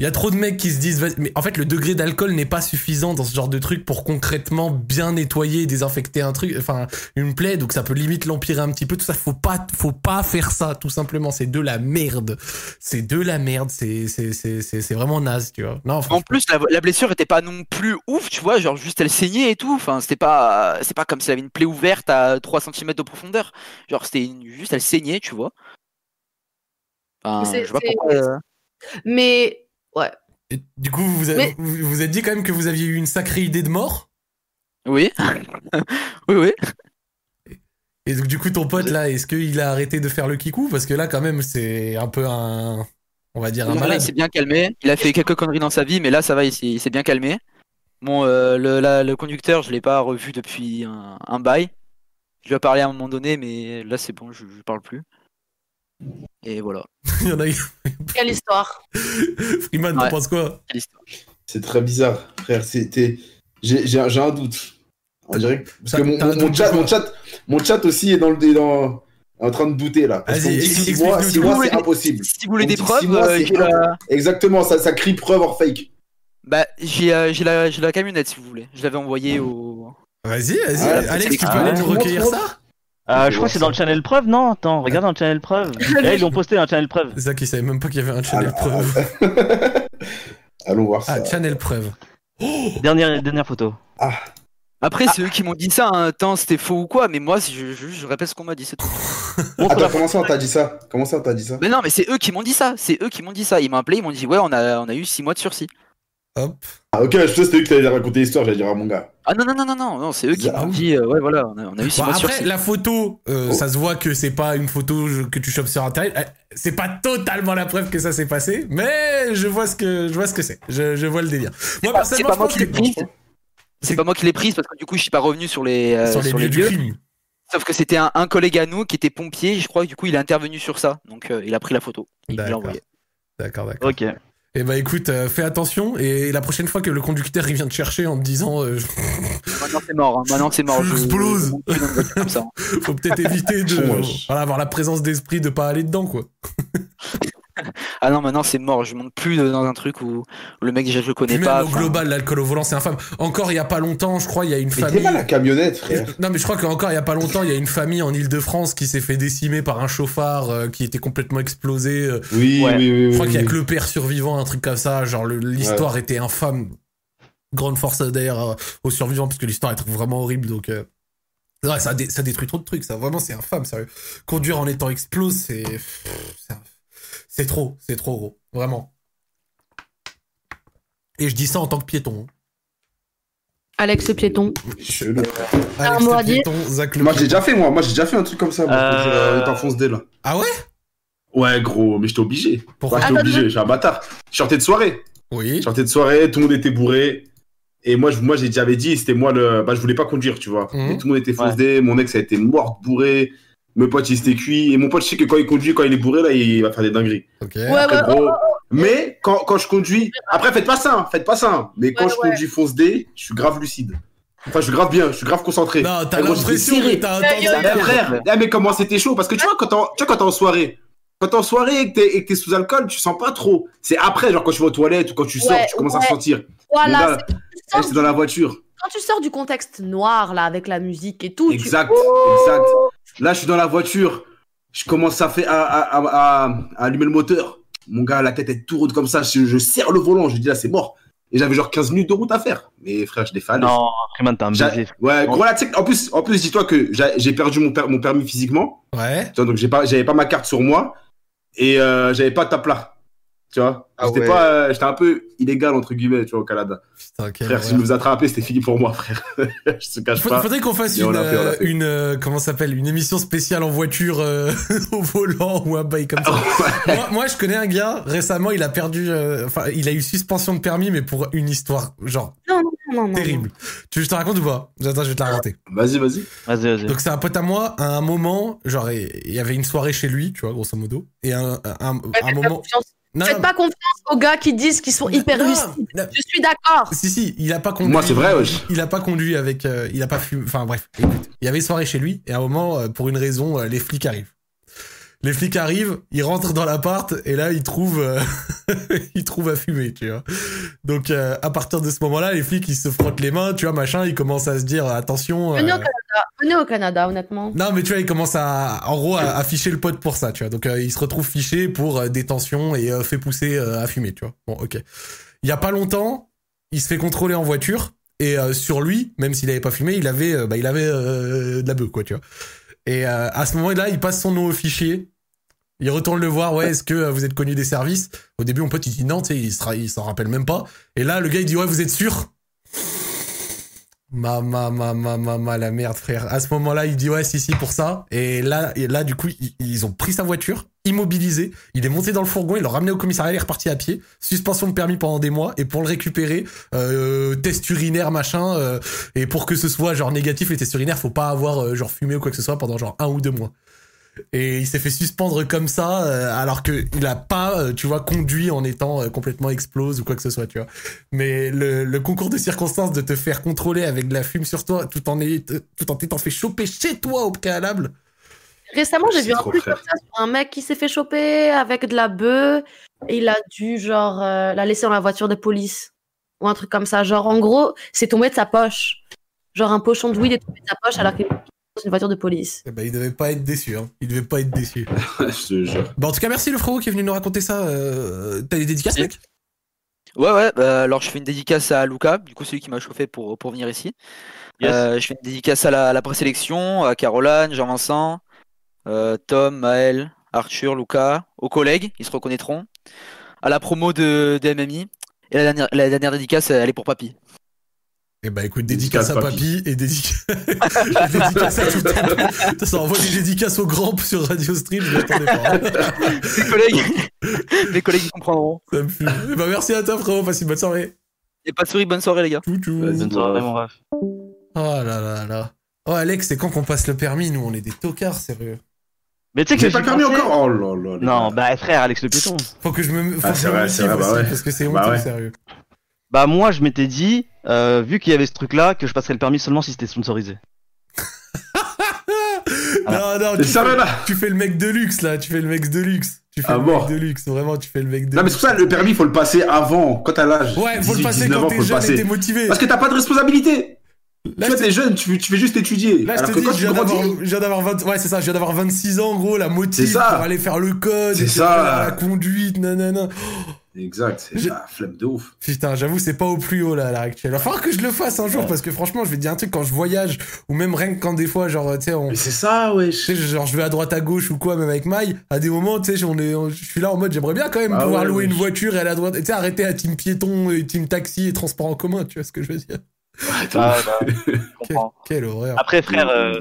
Il y a trop de mecs qui se disent, mais en fait, le degré d'alcool n'est pas suffisant dans ce genre de truc pour concrètement bien nettoyer, désinfecter un truc, enfin, une plaie, donc ça peut limite l'empirer un petit peu, tout ça. Faut pas, faut pas faire ça, tout simplement. C'est de la merde. C'est de la merde. C'est, c'est, c'est, c'est, c'est vraiment naze, tu vois. Non, En plus, la, la blessure était pas non plus ouf, tu vois, genre juste elle saignait et tout. Enfin, c'était pas, c'est pas comme si elle avait une plaie ouverte à 3 cm de profondeur. Genre, c'était une- juste elle saignait, tu vois. Enfin, je sais pas c'est- pourquoi. euh, Mais ouais. Et du coup, vous avez, Mais- vous, vous êtes dit quand même que vous aviez eu une sacrée idée de mort? Oui, <laughs> oui, oui. Et donc, du coup, ton pote, là, est-ce qu'il a arrêté de faire le kikou? Parce que là, quand même, c'est un peu un. On va dire un Non, là, il malade. s'est bien calmé. Il a fait quelques conneries dans sa vie, mais là, ça va, il s'est il s'est bien calmé. Bon, euh, le, la- le conducteur, je l'ai pas revu depuis un, un bail. Je lui ai parlé à un moment donné, mais là, c'est bon, je, je parle plus. Et voilà. <laughs> Il y en a Quelle histoire. Freeman, t'en Ouais. penses quoi? C'est très bizarre, frère. C'était. J'ai j'ai- j'ai un doute. On dirait que. Parce que mon, chat, mon, chat, mon chat aussi est dans le. est dans- en train de douter là. Parce Vas-y, qu'on me dit explique- 6 mois, explique-nous six tout. mois Si vous c'est voulez- impossible. Si vous voulez des preuves, six mois, euh, la... Exactement, ça, ça crie preuve or fake. Bah, j'ai euh, j'ai la, j'ai la camionnette, si vous voulez. Je l'avais envoyée au... Vas-y, vas-y. Ah, Alex, tu peux ah, aller nous recueillir ça? Euh, je crois que c'est dans le channel preuve, non? Attends, regarde dans le channel preuve. <laughs> Là, ils l'ont posté dans le channel preuve. C'est ça qui savait même pas qu'il y avait un channel Ah, preuve. <laughs> Allons voir ça. Ah, channel preuve. <gasps> Dernière, dernière photo. Après, c'est eux qui m'ont dit ça, un temps c'était faux ou quoi, mais moi, je, je, je répète ce qu'on m'a dit, c'est tout. Attends, la comment ça on t'a dit ça? Comment ça on t'a dit ça? Mais non, mais c'est eux qui m'ont dit ça, c'est eux qui m'ont dit ça. Ils m'ont appelé, ils m'ont dit, ouais, on a, on a eu 6 mois de sursis. Hop. Ah ok, je sais c'était eux qui t'avaient raconté l'histoire, j'allais dire à mon gars. Ah non, non, non, non, non, non c'est eux qui Ah m'ont oui. dit, euh, ouais, voilà, on a, on a eu 6 Bon, mois de après, sursis. la photo, euh, Oh. ça se voit que c'est pas une photo que tu chopes sur internet. Euh, C'est pas totalement la preuve que ça s'est passé, mais je vois ce que je vois ce que c'est. Je, je vois le délire. Moi pas- c'est personnellement, pas je moi pense qui l'ai que prise. c'est- pas moi qui l'ai prise parce que du coup, je suis pas revenu sur les, euh, sur les lieux du crime. Sauf que c'était un, un collègue à nous qui était pompier, je crois que du coup, il a intervenu sur ça. Donc, euh, il a pris la photo. Il l'a D'accord. envoyé. D'accord, d'accord. Ok. Et bah écoute, euh, fais attention et la prochaine fois que le conducteur il vient te chercher en te disant euh, <laughs> Maintenant, c'est mort. hein. Maintenant, c'est mort. Je- J'explose. je hein. faut peut-être éviter de <laughs> voilà, avoir la présence d'esprit de pas aller dedans quoi. <laughs> Ah non, maintenant, c'est mort. Je monte plus dans un truc où, le mec, déjà, je le Puis connais même pas. au enfin, global, l'alcool au volant c'est infâme. Encore il y a pas longtemps, je crois, il y a une Mais famille. pas la camionnette, frère. Non mais je crois qu'encore il y a pas longtemps, il y a une famille en Île-de-France qui s'est fait décimer par un chauffard euh, qui était complètement explosé. euh. Oui, Ouais. oui, oui. Je crois oui, qu'il y a oui. que le père survivant, un truc comme ça. Genre l'histoire était infâme. Grande force d'ailleurs euh, aux survivants parce que l'histoire est vraiment horrible. Donc euh, ouais, ça, dé- ça détruit trop de trucs. Ça vraiment c'est infâme. Sérieux. Conduire en étant explose, c'est c'est un- c'est trop, c'est trop gros, vraiment. Et je dis ça en tant que piéton. hein. Alex le piéton. Chelou. un Alex le piéton, Zach le Moi j'ai déjà fait, moi. Moi j'ai déjà fait un truc comme ça. Moi, Euh, quand j'étais en fonce D là. Ah ouais? Ouais, gros, mais j'étais obligé. Pourquoi? Ouais, j'étais obligé, suis un bâtard. Je sortais de soirée. Oui. Je sortais de soirée, tout le monde était bourré. Et moi, je- moi j'ai- j'avais dit, c'était moi le. Bah, je voulais pas conduire, tu vois. Mhm. Et tout le monde était foncé, mon ex a été mort bourré. Mes potes, ils étaient cuits. Et mon pote, je sais que quand il conduit, quand il est bourré, là, il va faire des dingueries. Ok. Ouais, ouais, Après, oh, gros, Mais quand, quand je conduis. Après, faites pas ça, hein, faites pas ça. hein. Mais quand je ouais. conduis fonce D, je suis grave lucide. Enfin, je suis grave bien, je suis grave concentré. Non, t'as gros, l'impression que t'as Ouais, entendu. ouais, Eh, frère, eh, mais comment c'était chaud? Parce que tu vois, quand t'es en- soirée, quand t'es en soirée et que t'es- sous alcool, tu sens pas trop. C'est après, genre quand tu vas aux toilettes ou quand tu sors, Ouais, tu commences à ouais. sentir. Mon Voilà, c'est- eh, dans la voiture. quand tu sors du contexte noir là avec la musique et tout, tu- Exact, exact. Là, je suis dans la voiture. Je commence à, faire, à, à, à- à- à allumer le moteur. Mon gars, la tête est tourne comme ça. Je, je serre le volant. Je dis là, c'est mort. Et j'avais genre 15 minutes de route à faire. Mais frère, je l'ai fait à l'aise. Non, Freeman, t'es un baiser. Ouais, gros, là, en plus, en plus, dis-toi que j'ai perdu mon, per- mon permis physiquement. Ouais. Donc j'ai pas, j'avais pas ma carte sur moi et euh, j'avais pas de tape là. Tu vois, Ah j'étais ouais. pas, euh, j'étais un peu illégal entre guillemets, tu vois, au Canada. Putain, frère, si je nous attrapé, c'était fini pour moi, frère. <laughs> je te cache Faut- pas. Faudrait qu'on fasse Et une, euh, fait. une euh, comment ça s'appelle une émission spéciale en voiture euh, <laughs> au volant ou un bail comme ça. <laughs> moi, moi, je connais un gars récemment, il a perdu, euh, enfin, il a eu suspension de permis, mais pour une histoire genre Non, non, non, non. terrible. Tu veux que je te raconte ou pas? Attends, je vais te la raconter. Vas-y, vas-y. Vas-y, vas-y. Donc c'est un pote à moi, à un moment, genre il y avait une soirée chez lui, tu vois, grosso modo, et un, un, un- Ouais, un faites pas Non, Faites pas confiance aux gars qui disent qu'ils sont hyper non, lucides. Je suis d'accord. Si si, il a pas conduit. Moi, c'est vrai. Il a pas conduit avec, euh, il a pas fumé. Enfin bref, écoute, il y avait soirée chez lui et à un moment, euh, pour une raison, euh, les flics arrivent. Les flics arrivent, ils rentrent dans l'appart et là ils trouvent, euh, <laughs> ils trouvent à fumer, tu vois. Donc euh, à partir de ce moment-là, les flics ils se frottent les mains, tu vois, machin, ils commencent à se dire attention. Venez euh, au Canada. Venez au Canada, honnêtement. non, mais tu vois, il commence à, en gros, à, à ficher le pote pour ça, tu vois. Donc, euh, il se retrouve fiché pour détention et fait pousser à fumer, tu vois. Bon, ok. Il y a pas longtemps, il se fait contrôler en voiture et sur lui, même s'il avait pas fumé, il avait, bah, il avait de la bœuf, quoi, tu vois. Et euh, à ce moment-là, il passe son nom au fichier. Il retourne le voir, ouais, est-ce que euh, vous êtes connu des services? Au début, mon pote, il dit non, tu sais, il s'en rappelle même pas. Et là, le gars, il dit, ouais, vous êtes sûr? Mama, mama, mama, la merde, frère. À ce moment-là, il dit ouais, si, si, pour ça. Et là, et là, du coup, ils, ils ont pris sa voiture, immobilisé. Il est monté dans le fourgon, il l'a ramené au commissariat, il est reparti à pied. Suspension de permis pendant des mois. Et pour le récupérer, euh, test urinaire, machin. euh, et pour que ce soit genre négatif, les tests urinaires, faut pas avoir euh, genre fumé ou quoi que ce soit pendant genre un ou deux mois. Et il s'est fait suspendre comme ça, euh, alors que il a pas, euh, tu vois, conduit en étant euh, complètement explose ou quoi que ce soit, tu vois. Mais le, le concours de circonstances de te faire contrôler avec de la fume sur toi, tout en est, tout en t'étant fait choper chez toi au préalable. Récemment, j'ai C'est vu un truc comme ça sur un mec qui s'est fait choper avec de la bœuf et il a dû, genre, euh, la laisser dans la voiture de police. Ou un truc comme ça. Genre, en gros, c'est tombé de sa poche. Genre, un pochon de weed est tombé de sa poche alors qu'il une voiture de police. Eh ben, il devait pas être déçu, hein. Il devait pas être déçu. <laughs> je te jure. Bah, en tout cas, merci le frérot qui est venu nous raconter ça. Euh, T'as des dédicaces, mec? Ouais, ouais, bah, alors je fais une dédicace à Luca, du coup celui qui m'a chauffé pour, pour venir ici. Yes. Euh, je fais une dédicace à la, à la présélection, à Caroline, Jean-Vincent, euh, Tom, Maël, Arthur, Luca, aux collègues, ils se reconnaîtront, à la promo de, de MMI. Et la dernière, la dernière dédicace, elle est pour Papy. Eh bah écoute, dédicace, Dédicace, à papy, et dédicace, <laughs> dédicace à tout le monde. Ça envoie des dédicaces au grand sur Radio Stream, je m'attendais pas. Mes collègues, mes collègues comprendront. Ça me fume. Eh bah merci à toi frérot, passe une bonne soirée. Et pas de souris, bonne soirée les gars. Bonne soirée, mon ref. Oh là là là. Oh Alex, c'est quand qu'on passe le permis Nous, on est des tocards, sérieux. Mais tu sais que J'ai pas le permis pensé- encore? Oh là là. Non, bah frère, Alex le Python. Faut que je me. Faut Ah, que c'est je me vrai, c'est vrai, bah ouais. parce que c'est Bah honteux, ouais. sérieux. Bah moi, je m'étais dit, euh, vu qu'il y avait ce truc-là, que je passerais le permis seulement si c'était sponsorisé. <laughs> Non, non, tu fais, là tu fais le mec de luxe là, tu fais le mec de luxe. Tu fais Ah le bon mec de luxe, vraiment, tu fais le mec de Non, mais c'est pour ça, le permis, faut le passer avant, quand t'as l'âge. Ouais, faut le 18, passer 19 quand t'es jeune et t'es motivé. Parce que t'as pas de responsabilité. Là, tu vois, t'es jeune, tu, tu fais juste étudier. Là, je te que dis, quand je tu viens d'avoir, grandis, je viens d'avoir 20, ouais, c'est ça, je viens d'avoir 26 ans, gros, la motive pour aller faire le code, C'est la conduite, nanana. Exact, c'est Je- la flemme de ouf. Putain, j'avoue, c'est pas au plus haut, là, à l'heure actuelle. Il va falloir que je le fasse un jour, parce que franchement, je vais te dire un truc, quand je voyage, ou même rien que quand des fois, genre, tu sais, on, Mais c'est ça, wesh. tu sais, genre, je vais à droite à gauche ou quoi, même avec Maï, à des moments, tu sais, on est, on- je suis là en mode, j'aimerais bien quand même Ah pouvoir ouais, louer ouais. une voiture et aller à droite, tu sais, arrêter à team piéton, et team taxi et transport en commun, tu vois ce que je veux dire. Attends. Ah, bah, je <laughs> comprends. Quelle horreur. Après, frère, euh.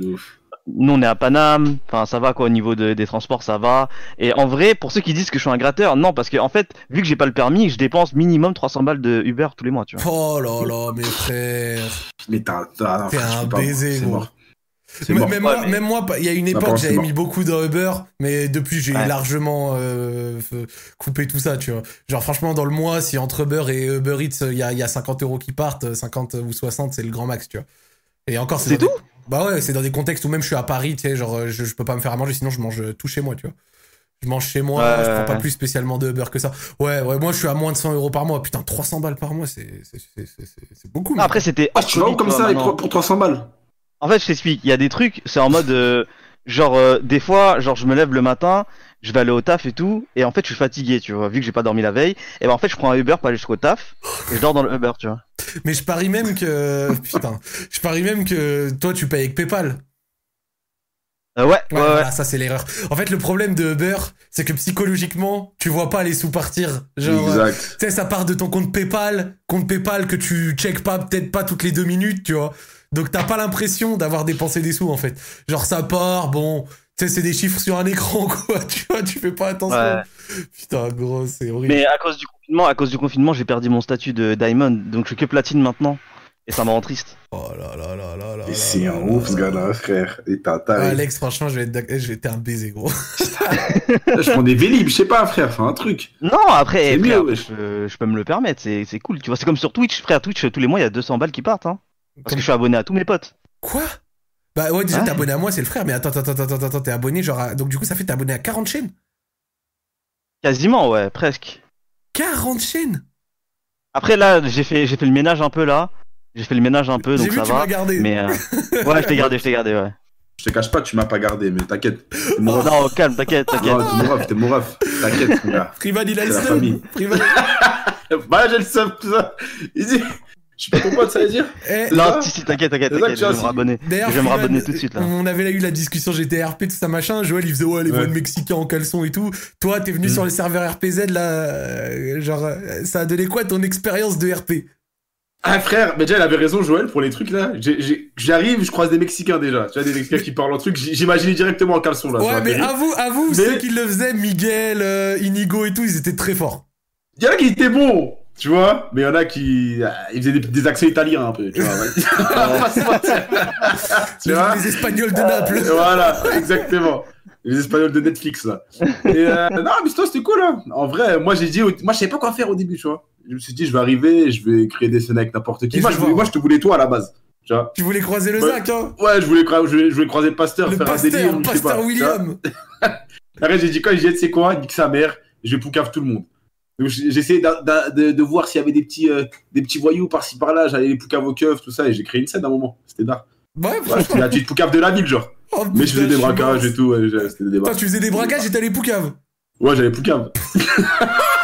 Nous on est à Paname, enfin ça va quoi au niveau de- des transports, ça va. Et en vrai, pour ceux qui disent que je suis un gratteur, non, parce que en fait, vu que j'ai pas le permis, je dépense minimum 300 balles de Uber tous les mois, tu vois. Oh là là, mes frères. Mais T'es un baiser, mort. C'est Même, mort. même Ouais, moi, mais- même moi, il y a une époque, j'avais mis beaucoup de Uber, mais depuis, j'ai Ouais. largement euh, coupé tout ça, tu vois. Genre, franchement, dans le mois, si entre Uber et Uber Eats, il y a, il y a 50 euros qui partent, 50 ou 60, c'est le grand max, tu vois. Et encore, C'est dans des- Bah ouais, c'est dans des contextes où même je suis à Paris, tu sais, genre, je, je peux pas me faire à manger, sinon je mange tout chez moi, tu vois. Je mange chez moi, Ouais. je prends pas plus spécialement de Uber que ça. Ouais, ouais, moi je suis à moins de 100 euros par mois. Putain, 300 balles par mois, c'est c'est- c'est- c'est- c'est- c'est beaucoup. Ah, Après, c'était. Ah, tu vas où comme ça maintenant. pour, pour 300 balles En fait, je t'explique. Il y a des trucs, c'est en mode, euh, genre, euh, des fois, genre, je me lève le matin, je vais aller au taf et tout, et en fait, je suis fatigué, tu vois, vu que j'ai pas dormi la veille. Et ben, en fait, je prends un Uber pour aller jusqu'au taf, et je dors dans le Uber, tu vois. Mais je parie même que. Putain. Je parie même que toi, tu payes avec PayPal. Euh, ouais, Ouais, ouais, ouais. voilà, ça c'est l'erreur. En fait, le problème de Uber, c'est que psychologiquement, tu vois pas les sous partir. Genre, euh, Exact. tu sais, ça part de ton compte PayPal, compte PayPal que tu check pas, peut-être pas toutes les deux minutes, tu vois. Donc t'as pas l'impression d'avoir dépensé des sous en fait. Genre ça part, bon, tu sais, c'est des chiffres sur un écran <laughs> quoi, tu vois, tu fais pas attention. Ouais. Putain, gros, c'est horrible. Mais à cause du confinement, à cause du confinement, j'ai perdu mon statut de Diamond, donc je suis que platine maintenant. Et ça me rend triste. Oh là là là là là. C'est là un là ouf, ce là gars-là, frère. Et t'as. t'as- Alex, franchement, je vais être je vais être un baiser, gros. Je prends des Vélib, je sais pas, frère, fais un truc. Non, après, frère, mieux, je, peux- je peux me le permettre, c'est c'est cool. Tu vois, c'est comme sur Twitch, frère, Twitch, tous les mois, il y a 200 balles qui partent, hein. Parce que je suis abonné à tous mes potes. Quoi? Bah ouais, déjà, Ouais. t'es abonné à moi, c'est le frère, mais attends, attends, attends, attends, attends, t'es abonné, genre. à- Donc du coup, ça fait t'es abonné à 40 chaînes? Quasiment, ouais, presque. 40 chaînes? Après, là, j'ai fait, j'ai fait le ménage un peu, là. J'ai fait le ménage un peu, donc vu ça tu va. m'as gardé. Mais, euh, <laughs> ouais, je t'ai gardé, je t'ai gardé, ouais. Je te cache pas, tu m'as pas gardé, mais t'inquiète. Mon. Non, calme, t'inquiète, t'inquiète. Non, t'es mon ref, t'es mon ref. T'inquiète, mon gars. Privan, il a le seum. Privan- <laughs> Bah, j'ai le seum, tout ça. Il dit. Je suis pas pote, ça veut dire Eh, Non, si, si, t'inquiète, t'inquiète, t'inquiète, tu je vais me rabonner. D'ailleurs, Je vais me rabonner tout de suite, là. On avait là eu la discussion GTRP, tout ça machin. Joël, il faisait ouais, les voix de Mexicains en caleçon et tout. Toi, t'es venu Mm. sur le serveur RPZ là. euh, genre, euh, ça a donné quoi ton expérience de RP Ah, frère, mais déjà, il avait raison, Joël, pour les trucs là. J'arrive, je croise des Mexicains déjà. Tu vois, des Mexicains qui parlent en truc. J'imaginais directement en caleçon là. Ouais, mais m'a fait rire. avoue, avoue, Mais- ceux qui le faisaient, Miguel, euh, Inigo et tout, ils étaient très forts. Il y en a qui étaient bons, tu vois, mais il y en a qui. ah, Ils faisaient des, des accents italiens un peu, tu vois. <laughs> mentir. <laughs> tu Les, vois les Espagnols de Naples. <laughs> Voilà, exactement. Les Espagnols de Netflix, là. Et euh, non, mais toi, c'était cool, hein. En vrai, moi, j'ai dit, moi, je savais pas quoi faire au début, tu vois. Je me suis dit, je vais arriver, je vais créer des scènes avec n'importe qui. Moi je voulais- moi, je te voulais toi à la base, tu vois. Tu voulais croiser le Ouais. Zach, hein Ouais, je voulais, je je voulais croiser le pasteur, Le faire un délire, pasteur, sais pasteur pas. William. Après, j'ai dit, quand il jette c'est quoi, nique sa mère, je vais poucave tout le monde. D'a- de, de voir s'il y avait des petits, euh, des petits voyous par-ci par-là, j'allais les poucave aux keufs, tout ça, et j'ai créé une scène à un moment. C'était d'art. Ouais, Ouais, c'était la petite poucave de la ville, genre. Oh, Mais je faisais des braquages et tout, ouais, des. Toi, tu faisais des braquages et t'allais poucave. Ouais, j'avais poucave. <laughs>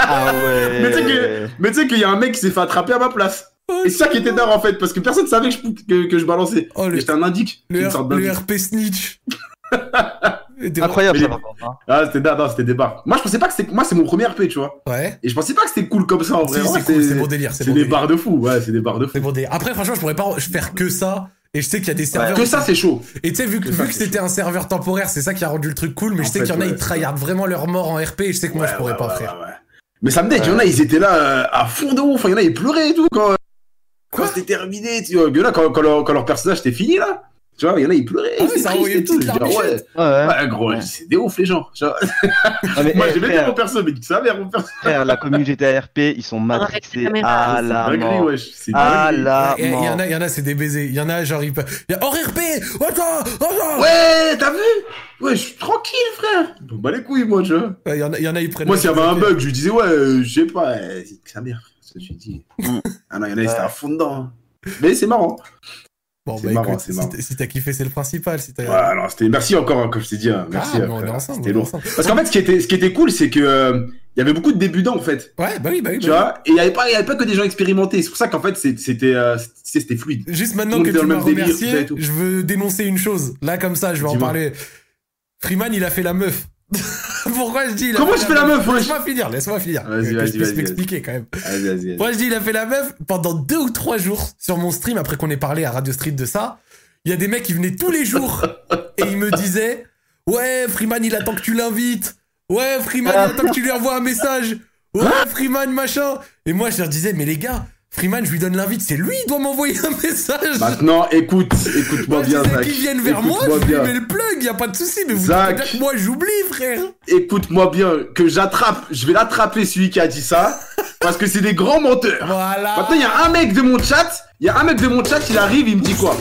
Ah ouais. Mais tu sais que- Mais tu sais qu'il y a un mec qui s'est fait attraper à ma place. Et c'est ça qui était d'art en fait, parce que personne savait que je, que, que je balançais. Oh, le, J'étais un indique. le, une R- sorte le d'indique. RP Snitch. <laughs> Incroyable, Mais ça, les- par contre. hein. Ah, c'était non, c'était des barres. Moi, je pensais pas que c'était. Moi, c'est mon premier RP, tu vois. Ouais. Et je pensais pas que c'était cool comme ça en Si, vrai. c'est cool, c'est bon délire. C'est C'est bon des délire. barres de fou, ouais, c'est des barres de fou. C'est bon délire. Après, franchement, je pourrais pas faire que ça. Et je sais qu'il y a des serveurs. Que ça, c'est chaud. Et tu sais, vu que, que vu ça, que c'est c'était un serveur temporaire, c'est ça qui a rendu le truc cool. Mais En je sais fait, qu'il y en a, ouais, ils tryhardent vraiment leur mort en RP. Et je sais que moi, je Ouais, pourrais ouais, pas, ouais, frère. ouais, ouais. Mais ça me dit, il y en a, ils étaient là euh, à fond de ouf. Enfin, il y en a, ils pleuraient et tout quand, quand c'était terminé. Tu vois, il y en a, quand, quand, leur, quand leur personnage était fini là. Tu vois, il y en a, ils pleuraient. Ah ça une tout. larmichette. ouais, Ouais, ouais, gros, Ouais. c'est des ouf les gens. Ah, <laughs> mais, Moi, eh, j'aimais bien frère, mon perso, mais ça mère mon perso. frère, la communauté RP, ils sont matrixés caméra. à la mort. À la Il y, en a, il y en a, c'est des baisers. Il y en a, genre, ils peuvent. Hors RP Attends Attends Ouais, t'as vu? Ouais, je suis tranquille, frère. Bon, bah les couilles, moi, tu vois. Ouais, Il y en a, il y en a, ils prennent. Moi, s'il y avait un bug, je lui disais, ouais, euh, je sais pas, euh, c'est sa mère. Que je lui dis. Mm. Ah non, il y en a, ils étaient à fond dedans. hein. Mais c'est marrant. Bon, C'est bah marrant, écoute, marrant. si t'as kiffé, c'est le principal. Si Ouais, alors, merci encore, hein, comme je t'ai dit. hein. Merci. Ah, euh, mais on est ensemble. C'était on est lourd. ensemble. Parce qu'en fait, ce qui était, ce qui était cool, c'est que, euh, il y avait beaucoup de débutants, en fait. Ouais, bah oui, bah oui. Tu bah oui. vois Et il y avait pas, avait que des gens expérimentés. C'est pour ça qu'en fait, c'était, euh, c'était, fluide. Juste maintenant que tu m'as délire, remercié, je veux dénoncer une chose. Là, comme ça, je vais en parler. Freeman, il a fait la meuf. <laughs> Pourquoi je dis il a Comment fait je fais la meuf, Laisse-moi finir, laisse-moi finir. Vas-y, vas-y, vas-y, m'expliquer quand même. Vas-y, vas-y, vas-y. Moi, je dis il a fait la meuf pendant deux ou trois jours sur mon stream après qu'on ait parlé à Radio Street de ça? il y a des mecs qui venaient tous les jours <laughs> et ils me disaient Ouais, Freeman, il attend que tu l'invites. Ouais, Freeman, il attend que tu lui envoies un message. Ouais, Freeman, machin. Et moi, je leur disais Mais les gars, Freeman, je lui donne l'invite, c'est lui, il doit m'envoyer un message. Maintenant, écoute, écoute-moi Moi, je bien, Zach. qu'ils viennent vers moi, Écoute-moi je lui bien. mets le plug, y a pas de souci, mais vous Zach. bien que moi j'oublie, frère. Écoute-moi bien, que j'attrape, je vais l'attraper celui qui a dit ça, <laughs> parce que c'est des grands menteurs. Voilà. Maintenant, y a un mec de mon chat, y a un mec de mon chat, il arrive, il me dit quoi?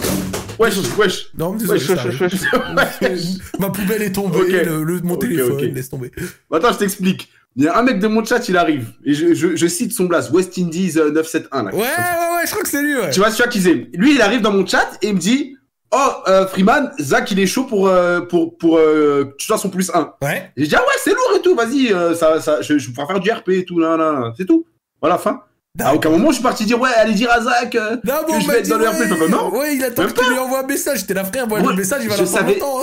Wesh, wesh. Non, mais désolé, Wesh, wesh, wesh. <laughs> Ma poubelle est tombée, le, le- mon téléphone, ok. laisse tomber. Attends, je t'explique. Il y a un mec de mon chat, il arrive, et je, je, je cite son blast, West Indies euh, 971. Là, Ouais, ouais, ouais, je crois que c'est lui, ouais. Tu vois, celui qui c'est. Lui, il arrive dans mon chat et il me dit Oh, euh, Freeman, Zach, il est chaud pour, euh, pour, pour euh, que tu sois son plus 1. Ouais. Et je dis Ah ouais, c'est lourd et tout, vas-y, euh, ça, ça, je, je pourrais faire du RP et tout, là, là, là. c'est tout. Voilà, fin. À aucun moment, je suis parti dire Ouais, allez dire à Zach euh, Non, que bon, je on m'a vais être dans le ouais, RP. Je fais, non, Ouais, il attend que tu lui envoies un message. T'es là, frère, moi, Moi, le message, il va je savais- longtemps.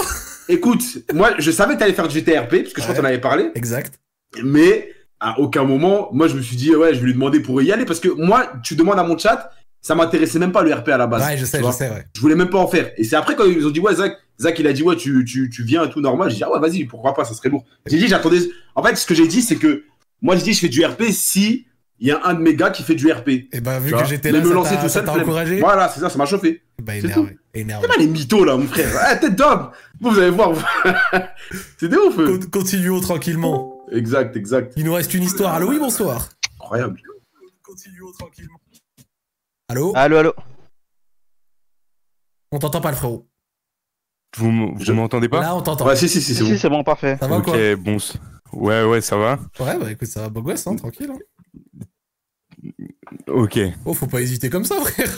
Écoute, moi, je savais que t'allais faire du GTRP, parce que je crois Ouais. qu'on en avait parlé, Exact. Mais à aucun moment, moi, je me suis dit Ouais, je vais lui demander pour y aller, parce que moi, tu demandes à mon chat, ça m'intéressait même pas le RP à la base. Ouais, je sais, je sais, ouais. Je voulais même pas en faire. Et c'est après quand ils ont dit ouais Zach, Zach il a dit ouais tu, tu, tu viens et tout normal. J'ai dit ah ouais vas-y pourquoi pas ça serait lourd. J'ai dit j'attendais. En fait ce que j'ai dit c'est que moi je dis je fais du RP si il y a un de mes gars qui fait du RP. Et bah, vu Tu que j'étais là, me lancer tout seul. encouragé? Voilà c'est ça ça m'a chauffé. Bah, énervé. Énervé. C'est pas les mythos là mon frère. Ah tête d'homme. Vous, vous allez voir. <laughs> c'est des ouf. Continuons tranquillement. Exact exact. Il nous reste une histoire. Allô, oui, bonsoir. Incroyable. Continuons tranquillement. Allô Allô, allô. On t'entend pas, le frérot. Vous, vous m'entendez pas? Là, on t'entend. Ouais si si si c'est Si, bon. c'est bon, parfait. Ça va Ok, quoi bon. Ouais, ouais, ça va. Ouais, bah écoute, ça va, beau gosse, hein, tranquille. hein. Ok. Oh, faut pas hésiter comme ça, frère.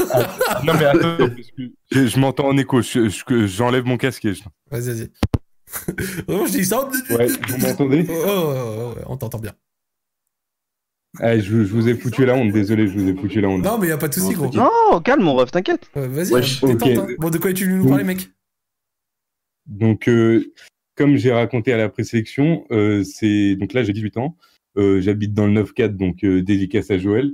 Non, mais attends, <laughs> je, je m'entends en écho. Je- je- J'enlève mon casque. et je- Vas-y, vas-y. Vraiment, <laughs> je dis ça. Ouais, vous m'entendez? Oh, oh, oh, ouais, on t'entend bien. Ah, je, je vous ai foutu la honte. Désolé, je vous ai foutu la honte. Non, mais y a pas de souci, Non, gros. Non, calme, mon ref, t'inquiète. Euh, Vas-y, Wesh, hein, hein. Bon, de quoi tu nous parler, mec? Donc, euh, comme j'ai raconté à la présélection, euh, c'est donc là j'ai 18 ans, euh, j'habite dans le 9-4, donc euh, dédicace à Joël.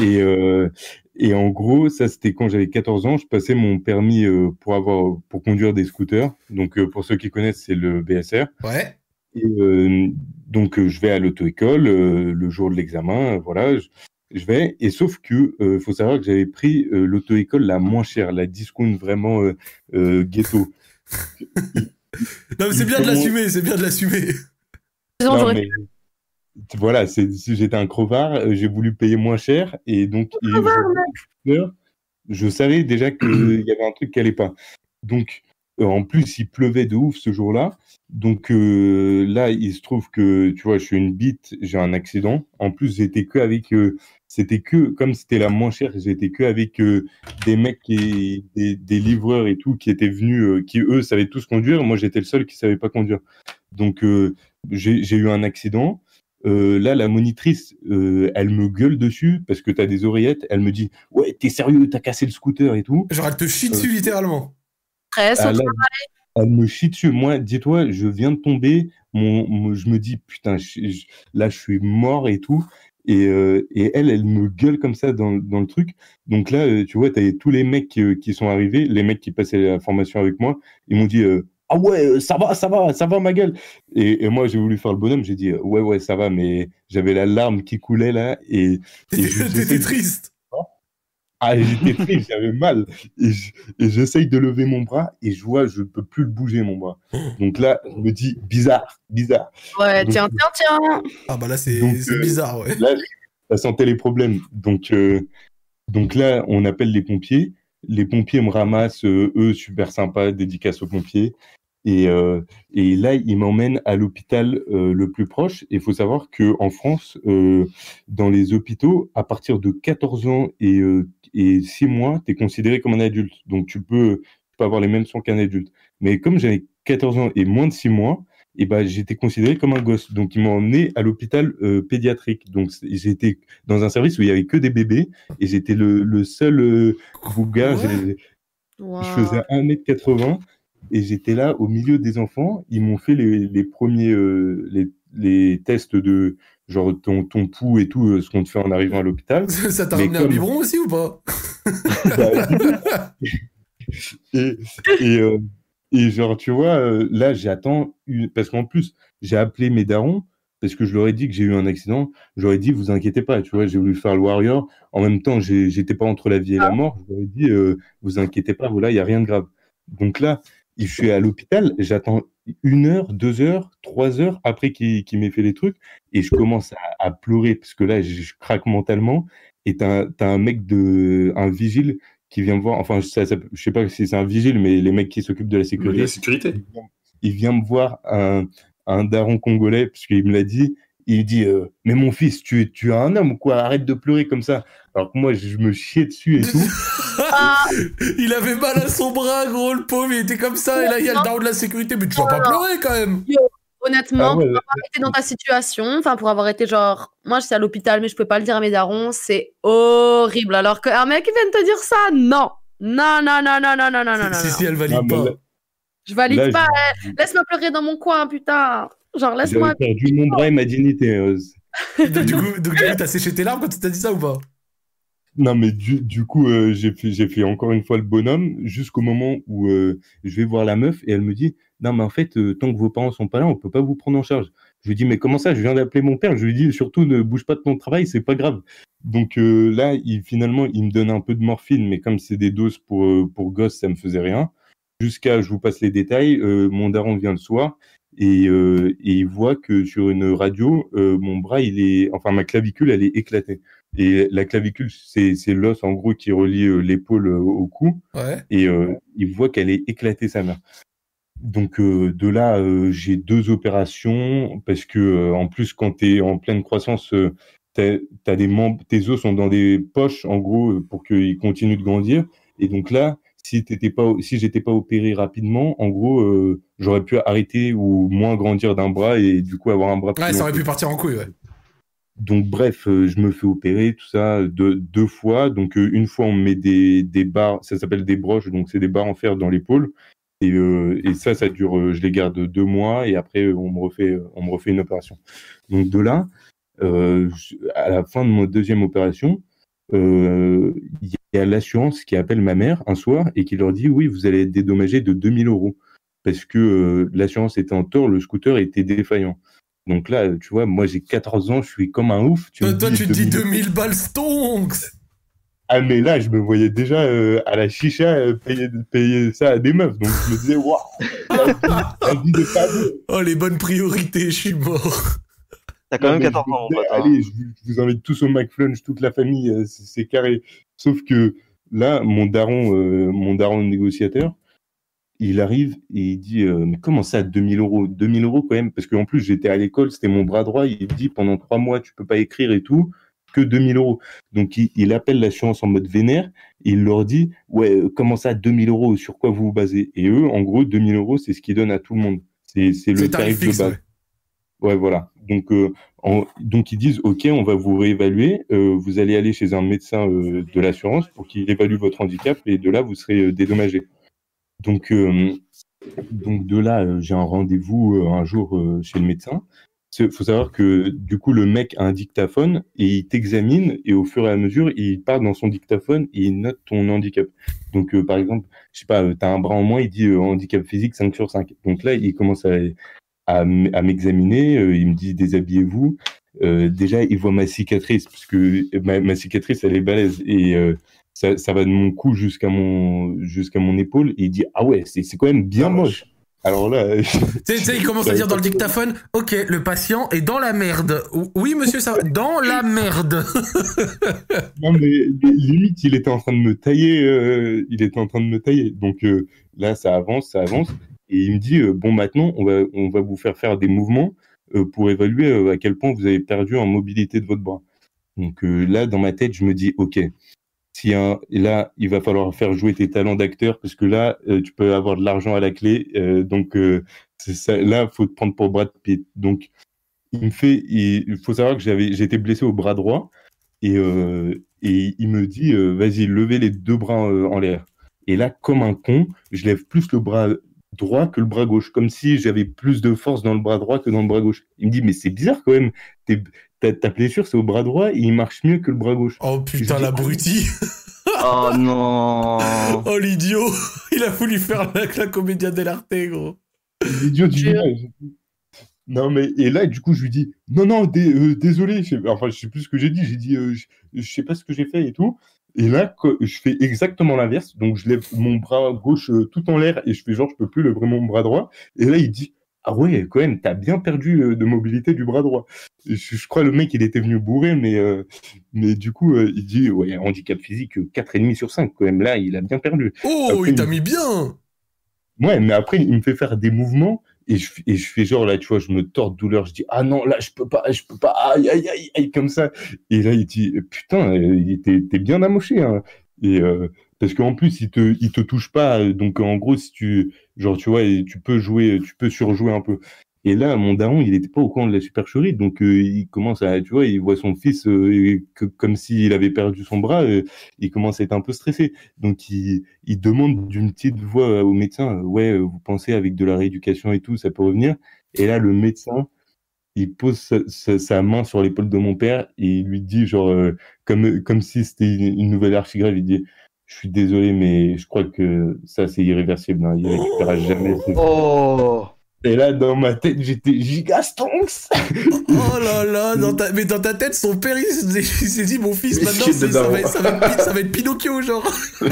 Et, euh, et en gros, ça c'était quand j'avais 14 ans, je passais mon permis euh, pour avoir pour conduire des scooters. Donc euh, pour ceux qui connaissent, c'est le BSR. Ouais. Et euh, donc euh, je vais à l'auto-école euh, le jour de l'examen, euh, voilà, je, je vais. Et sauf que euh, faut savoir que j'avais pris euh, l'auto-école la moins chère, la discount vraiment euh, euh, ghetto. <laughs> Non, mais c'est bien de l'assumer, c'est bien de l'assumer. Mais voilà, si j'étais un crevard, euh, j'ai voulu payer moins cher et donc et je, je savais déjà qu'il y avait un truc qui allait pas. Donc euh, en plus il pleuvait de ouf ce jour-là. Donc euh, là il se trouve que tu vois je suis une bite, j'ai un accident. En plus j'étais que avec euh, c'était que comme c'était la moins chère, j'étais que avec euh, des mecs qui des, des livreurs et tout qui étaient venus euh, qui eux savaient tous conduire, moi j'étais le seul qui savait pas conduire. Donc euh, j'ai eu un accident. Euh, là, la monitrice, euh, elle me gueule dessus parce que t'as des oreillettes. Elle me dit Ouais, t'es sérieux, t'as cassé le scooter et tout. Genre, elle te chie dessus, littéralement. stress. Ah, là, elle me chie dessus. Moi, dis-toi, je viens de tomber. Mon, mon- je me dis Putain, je- je- là, je suis mort et tout. Et, euh, et elle, elle me gueule comme ça dans, dans le truc. Donc là, euh, tu vois, t'avais tous les mecs qui, euh, qui sont arrivés, les mecs qui passaient la formation avec moi. Ils m'ont dit euh, Ah ouais, euh, ça va, ça va, ça va, ma gueule. Et, et moi, j'ai voulu faire le bonhomme. J'ai dit euh, Ouais, ouais, ça va. Mais j'avais la larme qui coulait là. Et, et t'étais <laughs> triste. ah, j'étais triste, j'avais mal. Et je- et j'essaye de lever mon bras et je vois, je peux plus le bouger, mon bras. Donc là, je me dis, bizarre, bizarre. Ouais, Donc, tiens, tiens, tiens. Ah, bah là, c'est euh, bizarre, ouais. Là, ça sentait les problèmes. Donc, euh, donc là, on appelle les pompiers. Les pompiers me ramassent, euh, eux, super sympas, dédicace aux pompiers. Et, euh, et là, ils m'emmènent à l'hôpital euh, le plus proche. Il faut savoir que en France, dans les hôpitaux, à partir de 14 ans et, et 6 mois, tu es considéré comme un adulte. Donc, tu peux, tu peux avoir les mêmes soins qu'un adulte. Mais comme j'avais 14 ans et moins de 6 mois, et ben, j'étais considéré comme un gosse. Donc, ils m'ont emmené à l'hôpital euh, pédiatrique. Donc, j'étais dans un service où il y avait que des bébés et j'étais le, le seul euh, Wow. je faisais 1m80 et j'étais là au milieu des enfants. Ils m'ont fait les, les premiers euh, les, les tests de genre ton, ton pouls et tout, euh, ce qu'on te fait en arrivant à l'hôpital. <laughs> Ça t'a ramené un comme- biberon aussi ou pas? Bah, <laughs> <laughs> et, et, et genre, tu vois, euh, là, j'attends, une... parce qu'en plus, j'ai appelé mes darons, parce que je leur ai dit que j'ai eu un accident. J'aurais dit, vous inquiétez pas, tu vois, j'ai voulu faire le warrior. En même temps, j'étais pas entre la vie et la mort. Je leur ai dit, euh, vous inquiétez pas, voilà, il y a rien de grave. Donc là, je suis à l'hôpital, j'attends une heure, deux heures, trois heures après qu'il qu'il m'ait fait les trucs, et je commence à, à pleurer, parce que là, je, je craque mentalement, et t'as un mec de, un vigile qui vient me voir, enfin, ça, ça- je sais pas si c'est un vigile, mais les mecs qui s'occupent de la sécurité. La sécurité. Il vient, me voir un, un daron congolais, parce qu'il me l'a dit, il dit, euh, mais mon fils, tu, es- tu es un homme ou quoi, arrête de pleurer comme ça. Alors que moi, je me chiais dessus et tout. <laughs> Il avait mal à son bras, gros, le pauvre, il était comme ça, et là, il y a le daron de la sécurité, mais tu vas pas pleurer quand même. Honnêtement, Ah ouais, pour avoir été dans ta situation, enfin pour avoir été genre, moi j'étais à l'hôpital, mais je peux pas le dire à mes darons, c'est horrible. Alors qu'un mec qui vient de te dire ça, non, non, non, non, non, non, non, non, non, non. Si, non. si, elle valide Ah, pas. là, Je valide là, pas. je- eh. Laisse-moi pleurer dans mon coin, putain. Genre laisse-moi. J'avais perdu mon bras et ma dignité. euh, <laughs> du coup, donc, du coup, t'as séché tes larmes quand tu t'as dit ça ou pas? Non, mais du, du coup, euh, j'ai fait, j'ai fait encore une fois le bonhomme jusqu'au moment où euh, je vais voir la meuf et elle me dit Non, mais en fait, euh, tant que vos parents sont pas là, on peut pas vous prendre en charge. Je lui dis Mais comment ça? Je viens d'appeler mon père. Je lui dis Surtout, ne bouge pas de ton travail, c'est pas grave. Donc euh, là, il, finalement, il me donne un peu de morphine, mais comme c'est des doses pour, euh, pour gosses, ça me faisait rien. Jusqu'à, je vous passe les détails, euh, mon daron vient le soir et, et il voit que sur une radio, mon bras, il est, enfin ma clavicule, elle est éclatée. Et la clavicule, c'est c'est l'os en gros qui relie l'épaule au cou. Ouais. Et il voit qu'elle est éclatée sa mère. Donc euh, de là, euh, j'ai deux opérations parce que euh, en plus quand tu es en pleine croissance, t'as, t'as des membres, tes os sont dans des poches en gros pour qu'ils continuent de grandir. Et donc là, si t'étais pas, si j'étais pas opéré rapidement, en gros, j'aurais pu arrêter ou moins grandir d'un bras et du coup avoir un bras. plus Ouais, ça aurait pu partir en couille, ouais. donc bref, je me fais opérer, tout ça, deux, deux fois. Donc une fois, on me met des, des barres, ça s'appelle des broches, donc c'est des barres en fer dans l'épaule. Et, euh, et ça, ça dure, euh, je les garde deux mois et après, euh, on me refait, on me refait une opération. Donc de là, euh, à la fin de mon deuxième opération, euh, il y a l'assurance qui appelle ma mère un soir et qui leur dit oui, vous allez être dédommagé de 2000 euros parce que l'assurance était en tort, le scooter était défaillant. Donc là, tu vois, moi j'ai 14 ans, je suis comme un ouf. Tu Toi, tu te dis 2000 2000 balles stonks Ah mais là, je me voyais déjà euh, à la chicha euh, payer, payer ça à des meufs. Donc je me disais, waouh, <laughs> tabou. Oh, les bonnes priorités, je suis mort. T'as quand Non, même mais 14 je me ans, disais, pote. hein. Allez, je, vous- je vous invite tous au McFlunch, toute la famille, euh, c'est c'est carré. Sauf que là, mon daron, euh, mon daron négociateur, il arrive et il dit euh, mais comment ça 2000 euros 2000 euros quand même? Parce qu'en plus j'étais à l'école c'était mon bras droit il dit pendant trois mois tu peux pas écrire et tout que 2000 euros. Donc il, il appelle l'assurance en mode vénère et il leur dit ouais euh, comment ça 2000 euros sur quoi vous vous basez? Et eux en gros 2000 euros c'est ce qu'ils donnent à tout le monde. C'est c'est le tarif, de base. ouais. Voilà. Donc euh, en- donc ils disent ok on va vous réévaluer euh, vous allez aller chez un médecin euh, de l'assurance pour qu'il évalue votre handicap et de là vous serez dédommagé. Donc, donc de là, j'ai un rendez-vous un jour chez le médecin. Il faut savoir que du coup, le mec a un dictaphone et il t'examine et au fur et à mesure, il part dans son dictaphone et il note ton handicap. Donc, euh, par exemple, je sais pas, tu as un bras en moins, il dit euh, handicap physique 5 sur 5. Donc là, il commence à, à, m'examiner, euh, il me dit déshabillez-vous. Euh, déjà, il voit ma cicatrice, parce que ma, ma cicatrice, elle est balèze. Et euh, ça, ça va de mon cou jusqu'à mon, jusqu'à mon épaule. Et il dit Ah ouais, c'est c'est quand même bien moche. Alors là. <laughs> Tu sais, tu sais, il commence à dire dans le dictaphone Ok, le patient est dans la merde. Ou- Oui, monsieur, ça. Dans la merde. <laughs> Non, mais mais limite, il était en train de me tailler. euh, il était en train de me tailler. Donc euh, là, ça avance, ça avance. Et il me dit euh, Bon, maintenant, on va, on va vous faire faire des mouvements pour évaluer à quel point vous avez perdu en mobilité de votre bras. Donc là, dans ma tête, je me dis Ok, si un, et là, il va falloir faire jouer tes talents d'acteur parce que là, euh, tu peux avoir de l'argent à la clé. euh, donc euh, ça, là, faut te prendre pour Brad Pitt. Donc il me fait, il faut savoir que j'avais, j'étais blessé au bras droit et, et il me dit, vas-y, levez les deux bras en l'air. Et là, comme un con, je lève plus le bras droit que le bras gauche, comme si j'avais plus de force dans le bras droit que dans le bras gauche. Il me dit, mais c'est bizarre quand même. Ta, ta blessure, c'est au bras droit et il marche mieux que le bras gauche. Oh putain, l'abruti. Oh <laughs> non Oh l'idiot. Il a voulu faire la, la comédia dell'arte, gros. L'idiot du village. Non, mais et là, du coup, je lui dis non, non, dé- euh, désolé. Enfin, je sais plus ce que j'ai dit. J'ai dit, euh, je, je sais pas ce que j'ai fait et tout. Et là, je fais exactement l'inverse. Donc, je lève mon bras gauche euh, tout en l'air et je fais genre, je peux plus lever mon bras droit. Et là, il dit ah ouais, quand même, t'as bien perdu euh, de mobilité du bras droit. Je, je crois le mec, il était venu bourré, mais euh, mais du coup, euh, il dit ouais, handicap physique euh, 4,5 sur 5 quand même. Là, il a bien perdu. Oh, Après, il t'a mis bien Ouais, mais après, il me fait faire des mouvements et je, et je fais genre, là, tu vois, je me tords de douleur. Je dis, ah non, là, je peux pas, je peux pas, aïe, aïe, aïe, aïe, comme ça. Et là, il dit, putain, t'es t'es bien amoché. Hein. Et euh, parce qu'en plus, il te, il te touche pas. Donc, en gros, si tu, genre, tu vois, tu peux jouer, tu peux surjouer un peu. Et là, mon daron, il était pas au courant de la supercherie. Donc, euh, il commence à, tu vois, il voit son fils euh, que, comme s'il avait perdu son bras. euh, il commence à être un peu stressé. Donc, il, il demande d'une petite voix au médecin, euh, ouais, vous pensez avec de la rééducation et tout, ça peut revenir. Et là, le médecin, il pose sa, main sur l'épaule de mon père et il lui dit, genre, comme, comme si c'était une, une nouvelle archigrave, il dit, je suis désolé, mais je crois que ça, c'est irréversible. hein, il récupérera jamais. ses- Oh Et là, dans ma tête, j'étais gigastonks. Oh là là, dans ta... mais dans ta tête, son père, il s'est dit, mon fils, Mais maintenant, ça, va être, ça, va être, ça va être Pinocchio, genre. <laughs>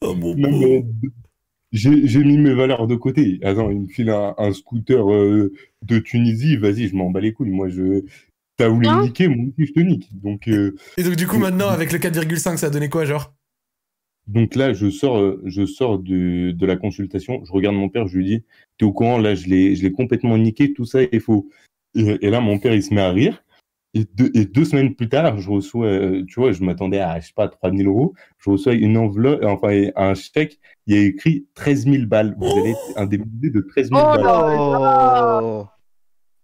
oh mon Non, pauvre. mais j'ai j'ai mis mes valeurs de côté. Attends, il me file un, un scooter euh, de Tunisie, vas-y, je m'en bats les couilles. Moi, je. T'as voulu Hein niquer, moi aussi, je te nique. Donc, euh, Et donc, du coup, maintenant, avec le 4,5, ça a donné quoi, genre? Donc là, je sors, euh, je sors de, de la consultation, je regarde mon père, je lui dis, t'es au courant, là, je l'ai je l'ai complètement niqué, tout ça est faux. Et, et là, mon père, il se met à rire. Et deux, et deux semaines plus tard, je reçois, euh, tu vois, je m'attendais à, je sais pas, 3000 euros. Je reçois une enveloppe, enfin, un chèque, il y a écrit 13 000 balles. Vous allez être indemnisé de 13 000 Oh balles. Oh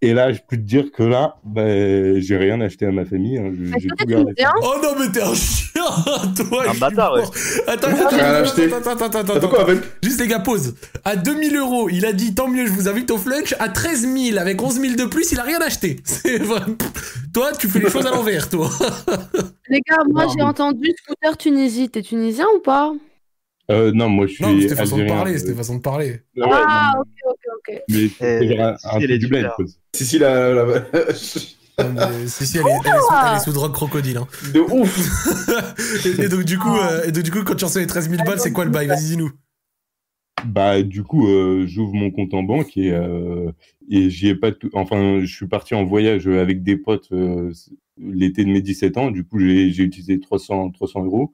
Et là, je peux te dire que là, ben, j'ai rien acheté à ma famille. hein. J'ai tout gardé. Oh non, mais t'es un chien, <laughs> toi Un bâtard, ouais. Attends, attends, attends, attends, attends, attends, attends, quoi attends. avec Juste les gars, pause. À 2000 euros, il a dit tant mieux, je vous invite au flunch. À 13 000, avec 11 000 de plus, il a rien acheté. <laughs> C'est Toi, tu fais les choses à l'envers, toi. <laughs> Les gars, moi j'ai entendu scooter Tunisie. T'es tunisien ou pas? Euh, non, moi, je suis Non, c'était façon de parler, c'était façon de parler. Ah, ok, ok, mais c'est genre un, un truc du bled. Si, si, la. la... <laughs> Non, mais si, si, elle est, elle est sous, elle est sous drogue crocodile. Hein. de ouf <laughs> et, et donc, du coup, euh, et donc, du coup, quand tu reçois les 13 000 balles, c'est quoi le bail? Vas-y, dis-nous. Bah, du coup, euh, j'ouvre mon compte en banque et, euh, et j'y ai pas tout. Enfin, je suis parti en voyage avec des potes euh, l'été de mes 17 ans. Du coup, j'ai j'ai utilisé 300, 300 euros.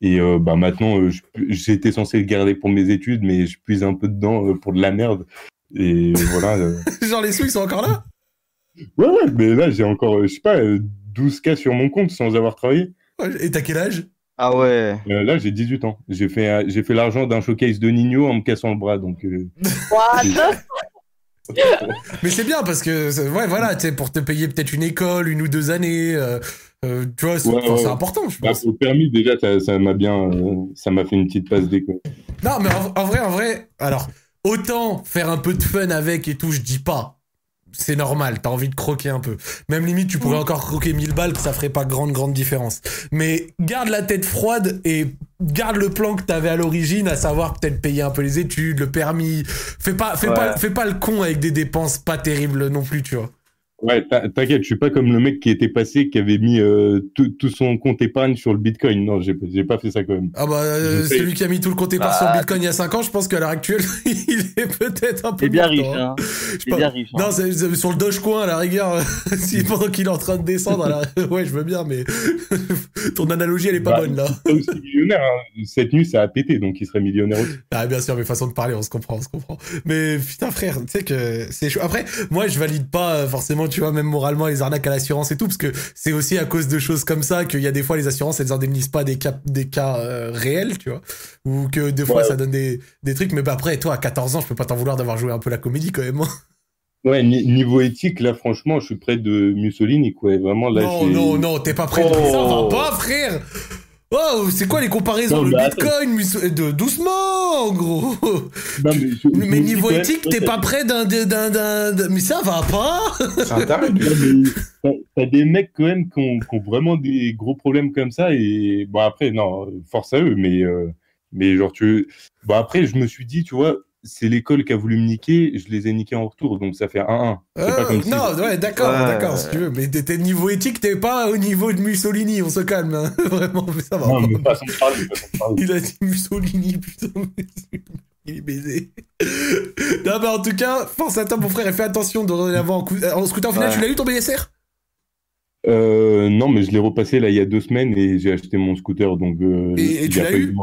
Et euh, bah, maintenant, euh, j'étais censé le garder pour mes études, mais je puise un peu dedans euh, pour de la merde. Et <laughs> voilà. euh. Genre, les sous, ils sont encore là? Ouais, ouais, mais là, j'ai encore, euh, je sais pas, euh, 12K sur mon compte sans avoir travaillé. Et t'as quel âge? Ah ouais. Euh, là, j'ai 18 ans. J'ai fait, euh, j'ai fait l'argent d'un showcase de Nino en me cassant le bras. Donc, euh, <laughs> What the <laughs> Mais c'est bien parce que, ouais, voilà, tu sais, pour te payer peut-être une école, une ou deux années, euh, euh, tu vois, c'est Ouais, important, je bah, pense. au permis, déjà, ça ça m'a bien, euh, ça m'a fait une petite passe d'école. Non, mais en, en vrai, en vrai, alors, autant faire un peu de fun avec et tout, je dis pas. C'est normal, t'as envie de croquer un peu. Même limite, tu pourrais encore croquer 1000 balles, que ça ferait pas grande, grande différence. Mais garde la tête froide et garde le plan que t'avais à l'origine, à savoir peut-être payer un peu les études, le permis. Fais pas, fais Ouais. pas, fais pas le con avec des dépenses pas terribles non plus, tu vois. Ouais, t'in- t'inquiète, je suis pas comme le mec qui était passé, qui avait mis euh, tout, tout son compte épargne sur le Bitcoin. Non, j'ai j'ai pas fait ça quand même. Ah bah, euh, celui qui a mis tout le compte épargne sur Bah, le Bitcoin il y a 5 ans, je pense qu'à l'heure actuelle, <laughs> il est peut-être un peu T'es bien riche, hein. T'es pas. bien riche. hein. Non, c'est c'est sur le Dogecoin à la rigueur. <laughs> si pendant qu'il est en train de descendre, la- ouais, je veux bien, mais <laughs> ton analogie elle est pas Bah, bonne là. Aussi millionnaire. hein. Cette nuit, ça a pété, donc il serait millionnaire aussi. Ah bien sûr, mais façon de parler, on se comprend, on se comprend. Mais putain frère, tu sais que c'est chaud. Après, moi je valide pas euh, forcément, tu vois, même moralement les arnaques à l'assurance et tout, parce que c'est aussi à cause de choses comme ça qu'il y a des fois les assurances elles indemnisent pas des cas, des cas euh, réels, tu vois, ou que des fois Ouais. ça donne des, des trucs. Mais bah après, toi à 14 ans, je peux pas t'en vouloir d'avoir joué un peu la comédie quand même. hein. Ouais, ni- niveau éthique, là, franchement, je suis près de Mussolini, quoi. Vraiment, là, non, non, non, t'es pas prêt de Oh. ça, va pas, frère. Oh, c'est quoi les comparaisons Non, Le. Bitcoin, de doucement, en gros. Non, mais, je- je me Mais dis niveau éthique, t'es pas prêt d'un, d'un, d'un, d'un- mais ça va pas. C'est un taré, T'as des mecs quand même qui ont, qui ont vraiment des gros problèmes comme ça et bon après non force à eux mais euh, Mais genre, tu. Bon, après, je me suis dit, tu vois, c'est l'école qui a voulu me niquer, je les ai niqués en retour, donc ça fait 1-1. C'est Euh, pas si. non, ouais, d'accord, Ouais. d'accord, si tu veux. Mais t'es niveau éthique, t'es pas au niveau de Mussolini, on se calme, hein. <laughs> Vraiment, mais ça va. Non, mais parler, parler. Il a dit Mussolini, putain, mais il est baisé. <laughs> non, mais en tout cas, force à toi, mon frère, et fais attention de l'avoir en, coup... euh, en scooter. Au final, Ouais. tu l'as eu ton BSR Euh, non, mais je l'ai repassé là il y a deux semaines et j'ai acheté mon scooter, donc. euh, Et- tu l'as pas eu.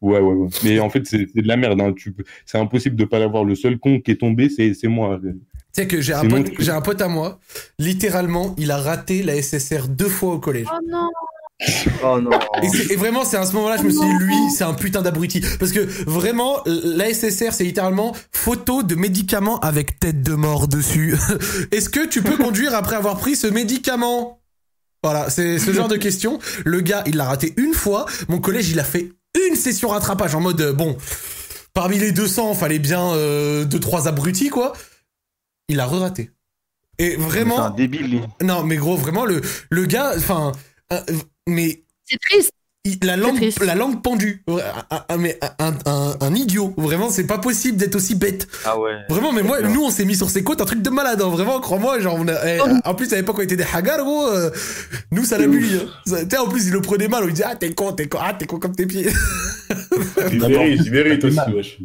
Ouais, ouais, ouais. Mais en fait, c'est c'est de la merde. Hein. Tu peux- C'est impossible de pas l'avoir. Le seul con qui est tombé, c'est c'est moi. Tu sais que j'ai un, j'ai un pote à moi, littéralement, il a raté la SSR deux fois au collège. Oh non. <laughs> Oh non. Et, vraiment, c'est à ce moment-là, je me suis dit, lui, c'est un putain d'abruti. Parce que vraiment, la SSR, c'est littéralement photo de médicament avec tête de mort dessus. <laughs> Est-ce que tu peux conduire après avoir pris ce médicament? Voilà, c'est ce genre de question. Le gars, il l'a raté une fois. Mon collège, il a fait une session rattrapage en mode, euh, bon, parmi les 200, fallait bien euh, deux, trois abrutis, quoi. Il a re-raté. Et C'est vraiment, un débile, lui. non, mais gros, vraiment, le, le gars, enfin, euh, mais C'est triste. La langue, la langue pendue. Un- un- mais un, un- idiot. Vraiment, c'est pas possible d'être aussi bête. Ah ouais. Vraiment, mais moi, nous, on s'est mis sur ses côtes un truc de malade. hein. Vraiment, crois-moi, genre, on a, eh, en plus, à l'époque, on était des hagar, gros. euh, nous, ça l'a muni. hein. Ça- Tu sais, en plus, il le prenait mal. On lui disait, ah, t'es con, t'es con, ah, t'es con comme tes pieds. Il <laughs> mérite, il mérite aussi, wesh.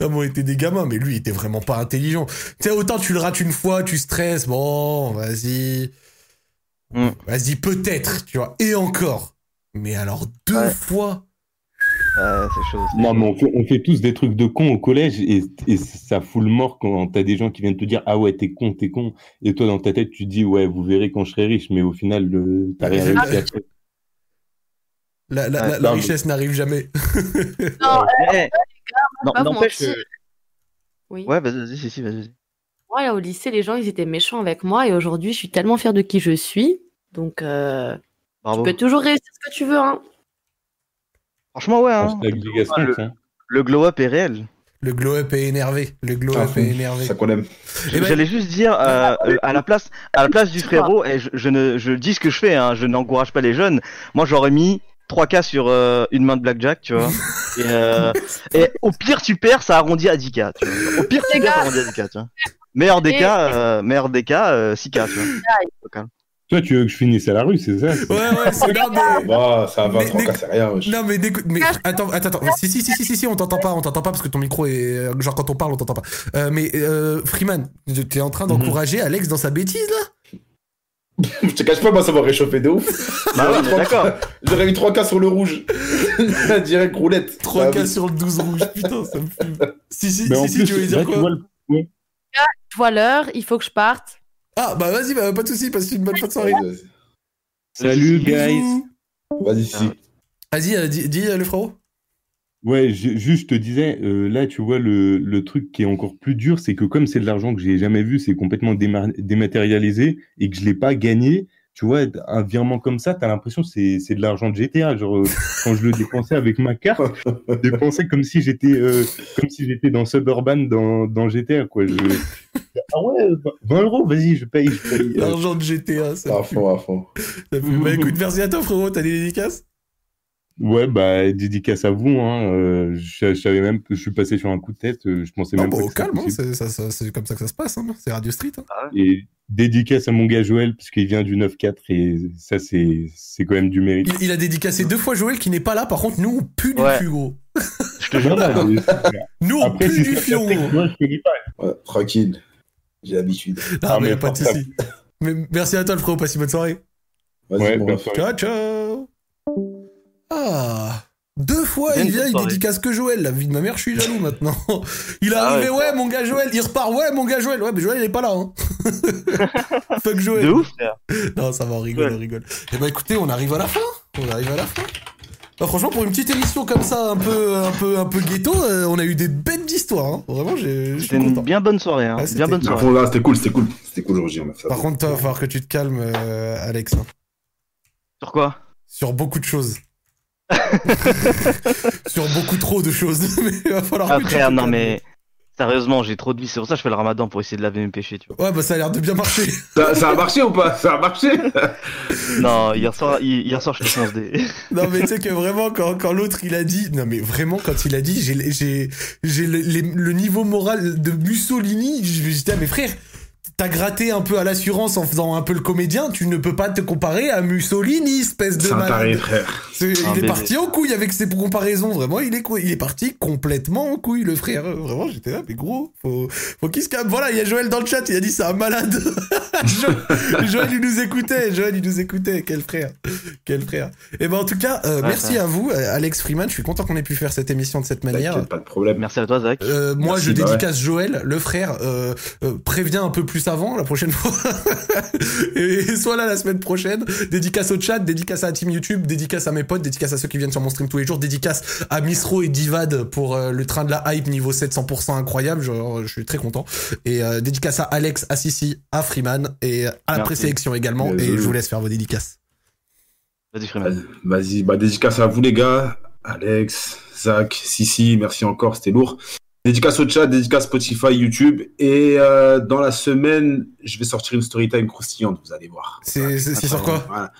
non, mais on était des gamins, mais lui, il était vraiment pas intelligent. Tu sais, autant tu le rates une fois, tu stresses, bon, vas-y. Mm. Vas-y, peut-être, tu vois. Et encore. Mais alors, deux Ouais. fois. Ah, c'est chaud. Non, mais on fait, on fait tous des trucs de cons au collège et, et ça fout le mort quand t'as des gens qui viennent te dire Ah ouais, t'es con, t'es con. Et toi, dans ta tête, tu dis Ouais, vous verrez quand je serai riche, mais au final, le- t'as rien réussi à faire. La, la- Ouais, la- la non, mais- richesse n'arrive jamais. <laughs> Non, Eh, non, pas n'empêche que- Oui. Ouais, vas-y, vas-y, si, si, vas-y. vas-y. Moi, là, au lycée, les gens, ils étaient méchants avec moi. Et aujourd'hui, je suis tellement fière de qui je suis. Donc, euh, Bravo. tu peux toujours réussir ce que tu veux. Hein. Franchement, ouais. Hein. Le, hein. le glow-up est réel. Le glow-up est énervé. Le Ah, glow-up est énervé. Ça qu'on aime. Eh ben- J'allais juste dire euh, euh, <laughs> à la place, à la place du frérot, et je, je ne, je dis ce que je fais, hein, je n'encourage pas les jeunes. Moi, j'aurais mis 3K sur euh, une main de blackjack, tu vois. <laughs> Et, euh, et au pire, tu perds, ça arrondit à 10K. Tu vois. Au pire, tu perds, ça arrondit à 10K, tu vois. Meilleur des Et- cas, euh, meilleur des cas, euh, 6K, tu vois. Toi, tu veux que je finisse à la rue, c'est ça Ouais, ouais, c'est non, mais. Bah, ça va, Mais- 3 mais- c'est rien. wesh. Non, mais d'écoute, mais attends, attends, attends. Si, si, si, si, si, si, on t'entend pas, on t'entend pas parce que ton micro est. euh, Genre, quand on parle, on t'entend pas. Euh, mais, euh, Freeman, t'es en train d'encourager Alex dans sa bêtise, là? <laughs> Je te cache pas, moi, ça m'a réchauffé de ouf. Bah ouais, J'aurais eu 3K d'accord. J'aurais eu 3K sur le rouge. <laughs> Direct roulette. 3K Ah, oui. sur le 12 rouge, putain, ça me fume. Si, si, Mais si, si, plus, tu voulais dire tu quoi? Je vois l'heure, il faut que je parte. Ah, bah vas-y, bah, pas de soucis, passe une bonne fin de soirée. Salut, guys. Vas-y, si. Vas-y, euh, dis, dis, euh, le frérot. Ouais, je- juste, je te disais, euh, là, tu vois, le, le truc qui est encore plus dur, c'est que comme c'est de l'argent que j'ai jamais vu, c'est complètement déma- dématérialisé et que je l'ai pas gagné, tu vois, un virement comme ça, t'as l'impression que c'est c'est de l'argent de GTA. Genre, euh, <laughs> quand je le dépensais avec ma carte, je dépensais comme si j'étais euh, comme si j'étais dans Suburban dans, dans GTA, quoi. Je... <laughs> Ah ouais, 20 euros, vas-y, je paye, je paye. Euh, L'argent de GTA, ça À fond, à fond. Ça fume. Bah écoute, merci à toi, frérot, t'as des dédicaces? Ouais, bah, dédicace à vous. Hein. euh, je, je savais même que je suis passé sur un coup de tête. euh, Je pensais Non, même bah, pas au que c'était calme, hein, possible. c'est ça- ça- c'est comme ça que ça se passe, hein, c'est Radio Street. hein. Et dédicace à mon gars Joël, puisqu'il vient du 9-4. Et ça, c'est c'est quand même du mérite. Il, il a dédicacé deux fois Joël qui n'est pas là, par contre, nous on pue du Ouais. cul, gros. <laughs> Je te jure. Nous on Après, pue du fion, moi, je connais pas. Ouais, tranquille. J'ai l'habitude. Ah, Ah, mais mais pas de soucis. Mais merci à toi, le frérot, passe une bonne soirée. Vas-y, soirée. Ciao, ciao Ah Deux fois, il vient, il dédicace que Joël. La vie de ma mère, je suis jaloux maintenant. <laughs> Il est Ah arrivé, ouais, ouais, mon gars Joël. Il repart, ouais, mon gars Joël. Ouais, mais Joël, il est pas là. Hein. <laughs> Fuck Joël. De ouf, frère. Non, ça va, on rigole, Ouais. on rigole. Et bah écoutez, on arrive à la fin. On arrive à la fin. Bah, franchement, pour une petite émission comme ça, un peu, un peu, un peu ghetto, euh, on a eu des bêtes d'histoires. Hein. Vraiment, j'ai- C'était une bien bonne soirée, hein. Bien bonne soirée. C'était cool, c'était cool. C'était cool aujourd'hui. ça. Par contre, toi, il va falloir que tu te calmes, euh, Alex, hein, Sur quoi? Sur beaucoup de choses. <laughs> sur beaucoup trop de choses. <laughs> mais il va falloir que tu te Après, non calmes. mais Sérieusement, j'ai trop de vie. C'est pour ça que je fais le ramadan pour essayer de laver mes péchés, tu vois. Ouais, bah ça a l'air de bien marcher. <laughs> Ça, ça a marché ou pas? Ça a marché? Non, hier soir, hi- hier soir, je te pense des. Non mais tu sais que vraiment quand, quand l'autre il a dit non mais vraiment quand il a dit j'ai j'ai j'ai le, le niveau moral de Mussolini je- j'étais ah, mais frère t'as gratté un peu à l'assurance en faisant un peu le comédien tu ne peux pas te comparer à Mussolini espèce de malade taré, frère. Il est bébé. parti en couille avec ses comparaisons vraiment il est il est parti complètement en couille le frère vraiment j'étais là mais gros faut faut qu'il se calme voilà il y a Joël dans le chat il a dit c'est un malade <laughs> Jo- Joël il nous écoutait Joël il nous écoutait quel frère quel frère et ben en tout cas euh, Ouais, merci à vous euh, Alex Freeman je suis content qu'on ait pu faire cette émission de cette manière pas de problème. Merci à toi, Zach. euh, moi, Merci, je bah dédicace Joël, le frère. Euh, euh, préviens un peu plus avant la prochaine fois. <laughs> et sois là la semaine prochaine. Dédicace au chat, dédicace à la team YouTube, dédicace à mes potes, dédicace à ceux qui viennent sur mon stream tous les jours, dédicace à Misro et Divad pour euh, le train de la hype niveau 700% incroyable. Je, je suis très content. Et euh, dédicace à Alex, à Sissi, à Freeman et à la présélection également. Et je vous laisse faire vos dédicaces. Vas-y, Freeman. Vas-y, bah dédicace à vous les gars, Alex, Zach, Sissi, merci encore, c'était lourd. Dédicace au chat, dédicace Spotify, YouTube. Et euh, dans la semaine, je vais sortir une story time croustillante, vous allez voir. C'est sur quoi Voilà.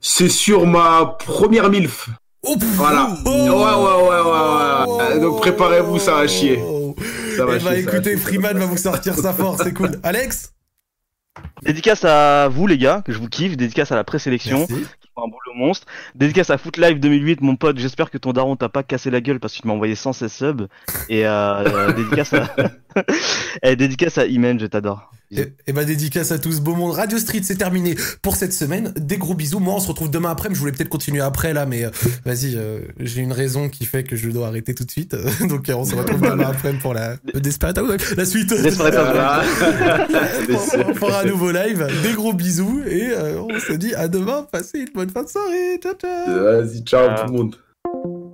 C'est sur ma première MILF. Oh, Voilà. oh, Ouais, ouais, ouais, ouais, ouais. Donc préparez-vous, ça va chier. oh. Ça va Eh bah chier, va écoutez. Freeman va vous sortir sa force, c'est cool. <laughs> Alex? Dédicace à vous, les gars, que je vous kiffe. Dédicace à la présélection. Un boulot monstre. Dédicace à Foot Live 2008, mon pote. J'espère que ton daron t'a pas cassé la gueule parce que tu m'as envoyé 116 subs. Et euh, euh, dédicace à <laughs> et dédicace à Imen, je t'adore. Et, et bah dédicace à tous, beau monde. Radio Street, c'est terminé pour cette semaine. Des gros bisous. Moi, on se retrouve demain après. mais Je voulais peut-être continuer après là, mais euh, vas-y, euh, j'ai une raison qui fait que je dois arrêter tout de suite. <laughs> Donc euh, on se retrouve demain après pour la Desperate Housewives. la suite. Desperate Housewives. <laughs> on, fera un nouveau live. Des gros bisous et euh, on se dit à demain. Passez une bonne fin de soirée. Ciao ciao. Vas-y, ciao tout le monde.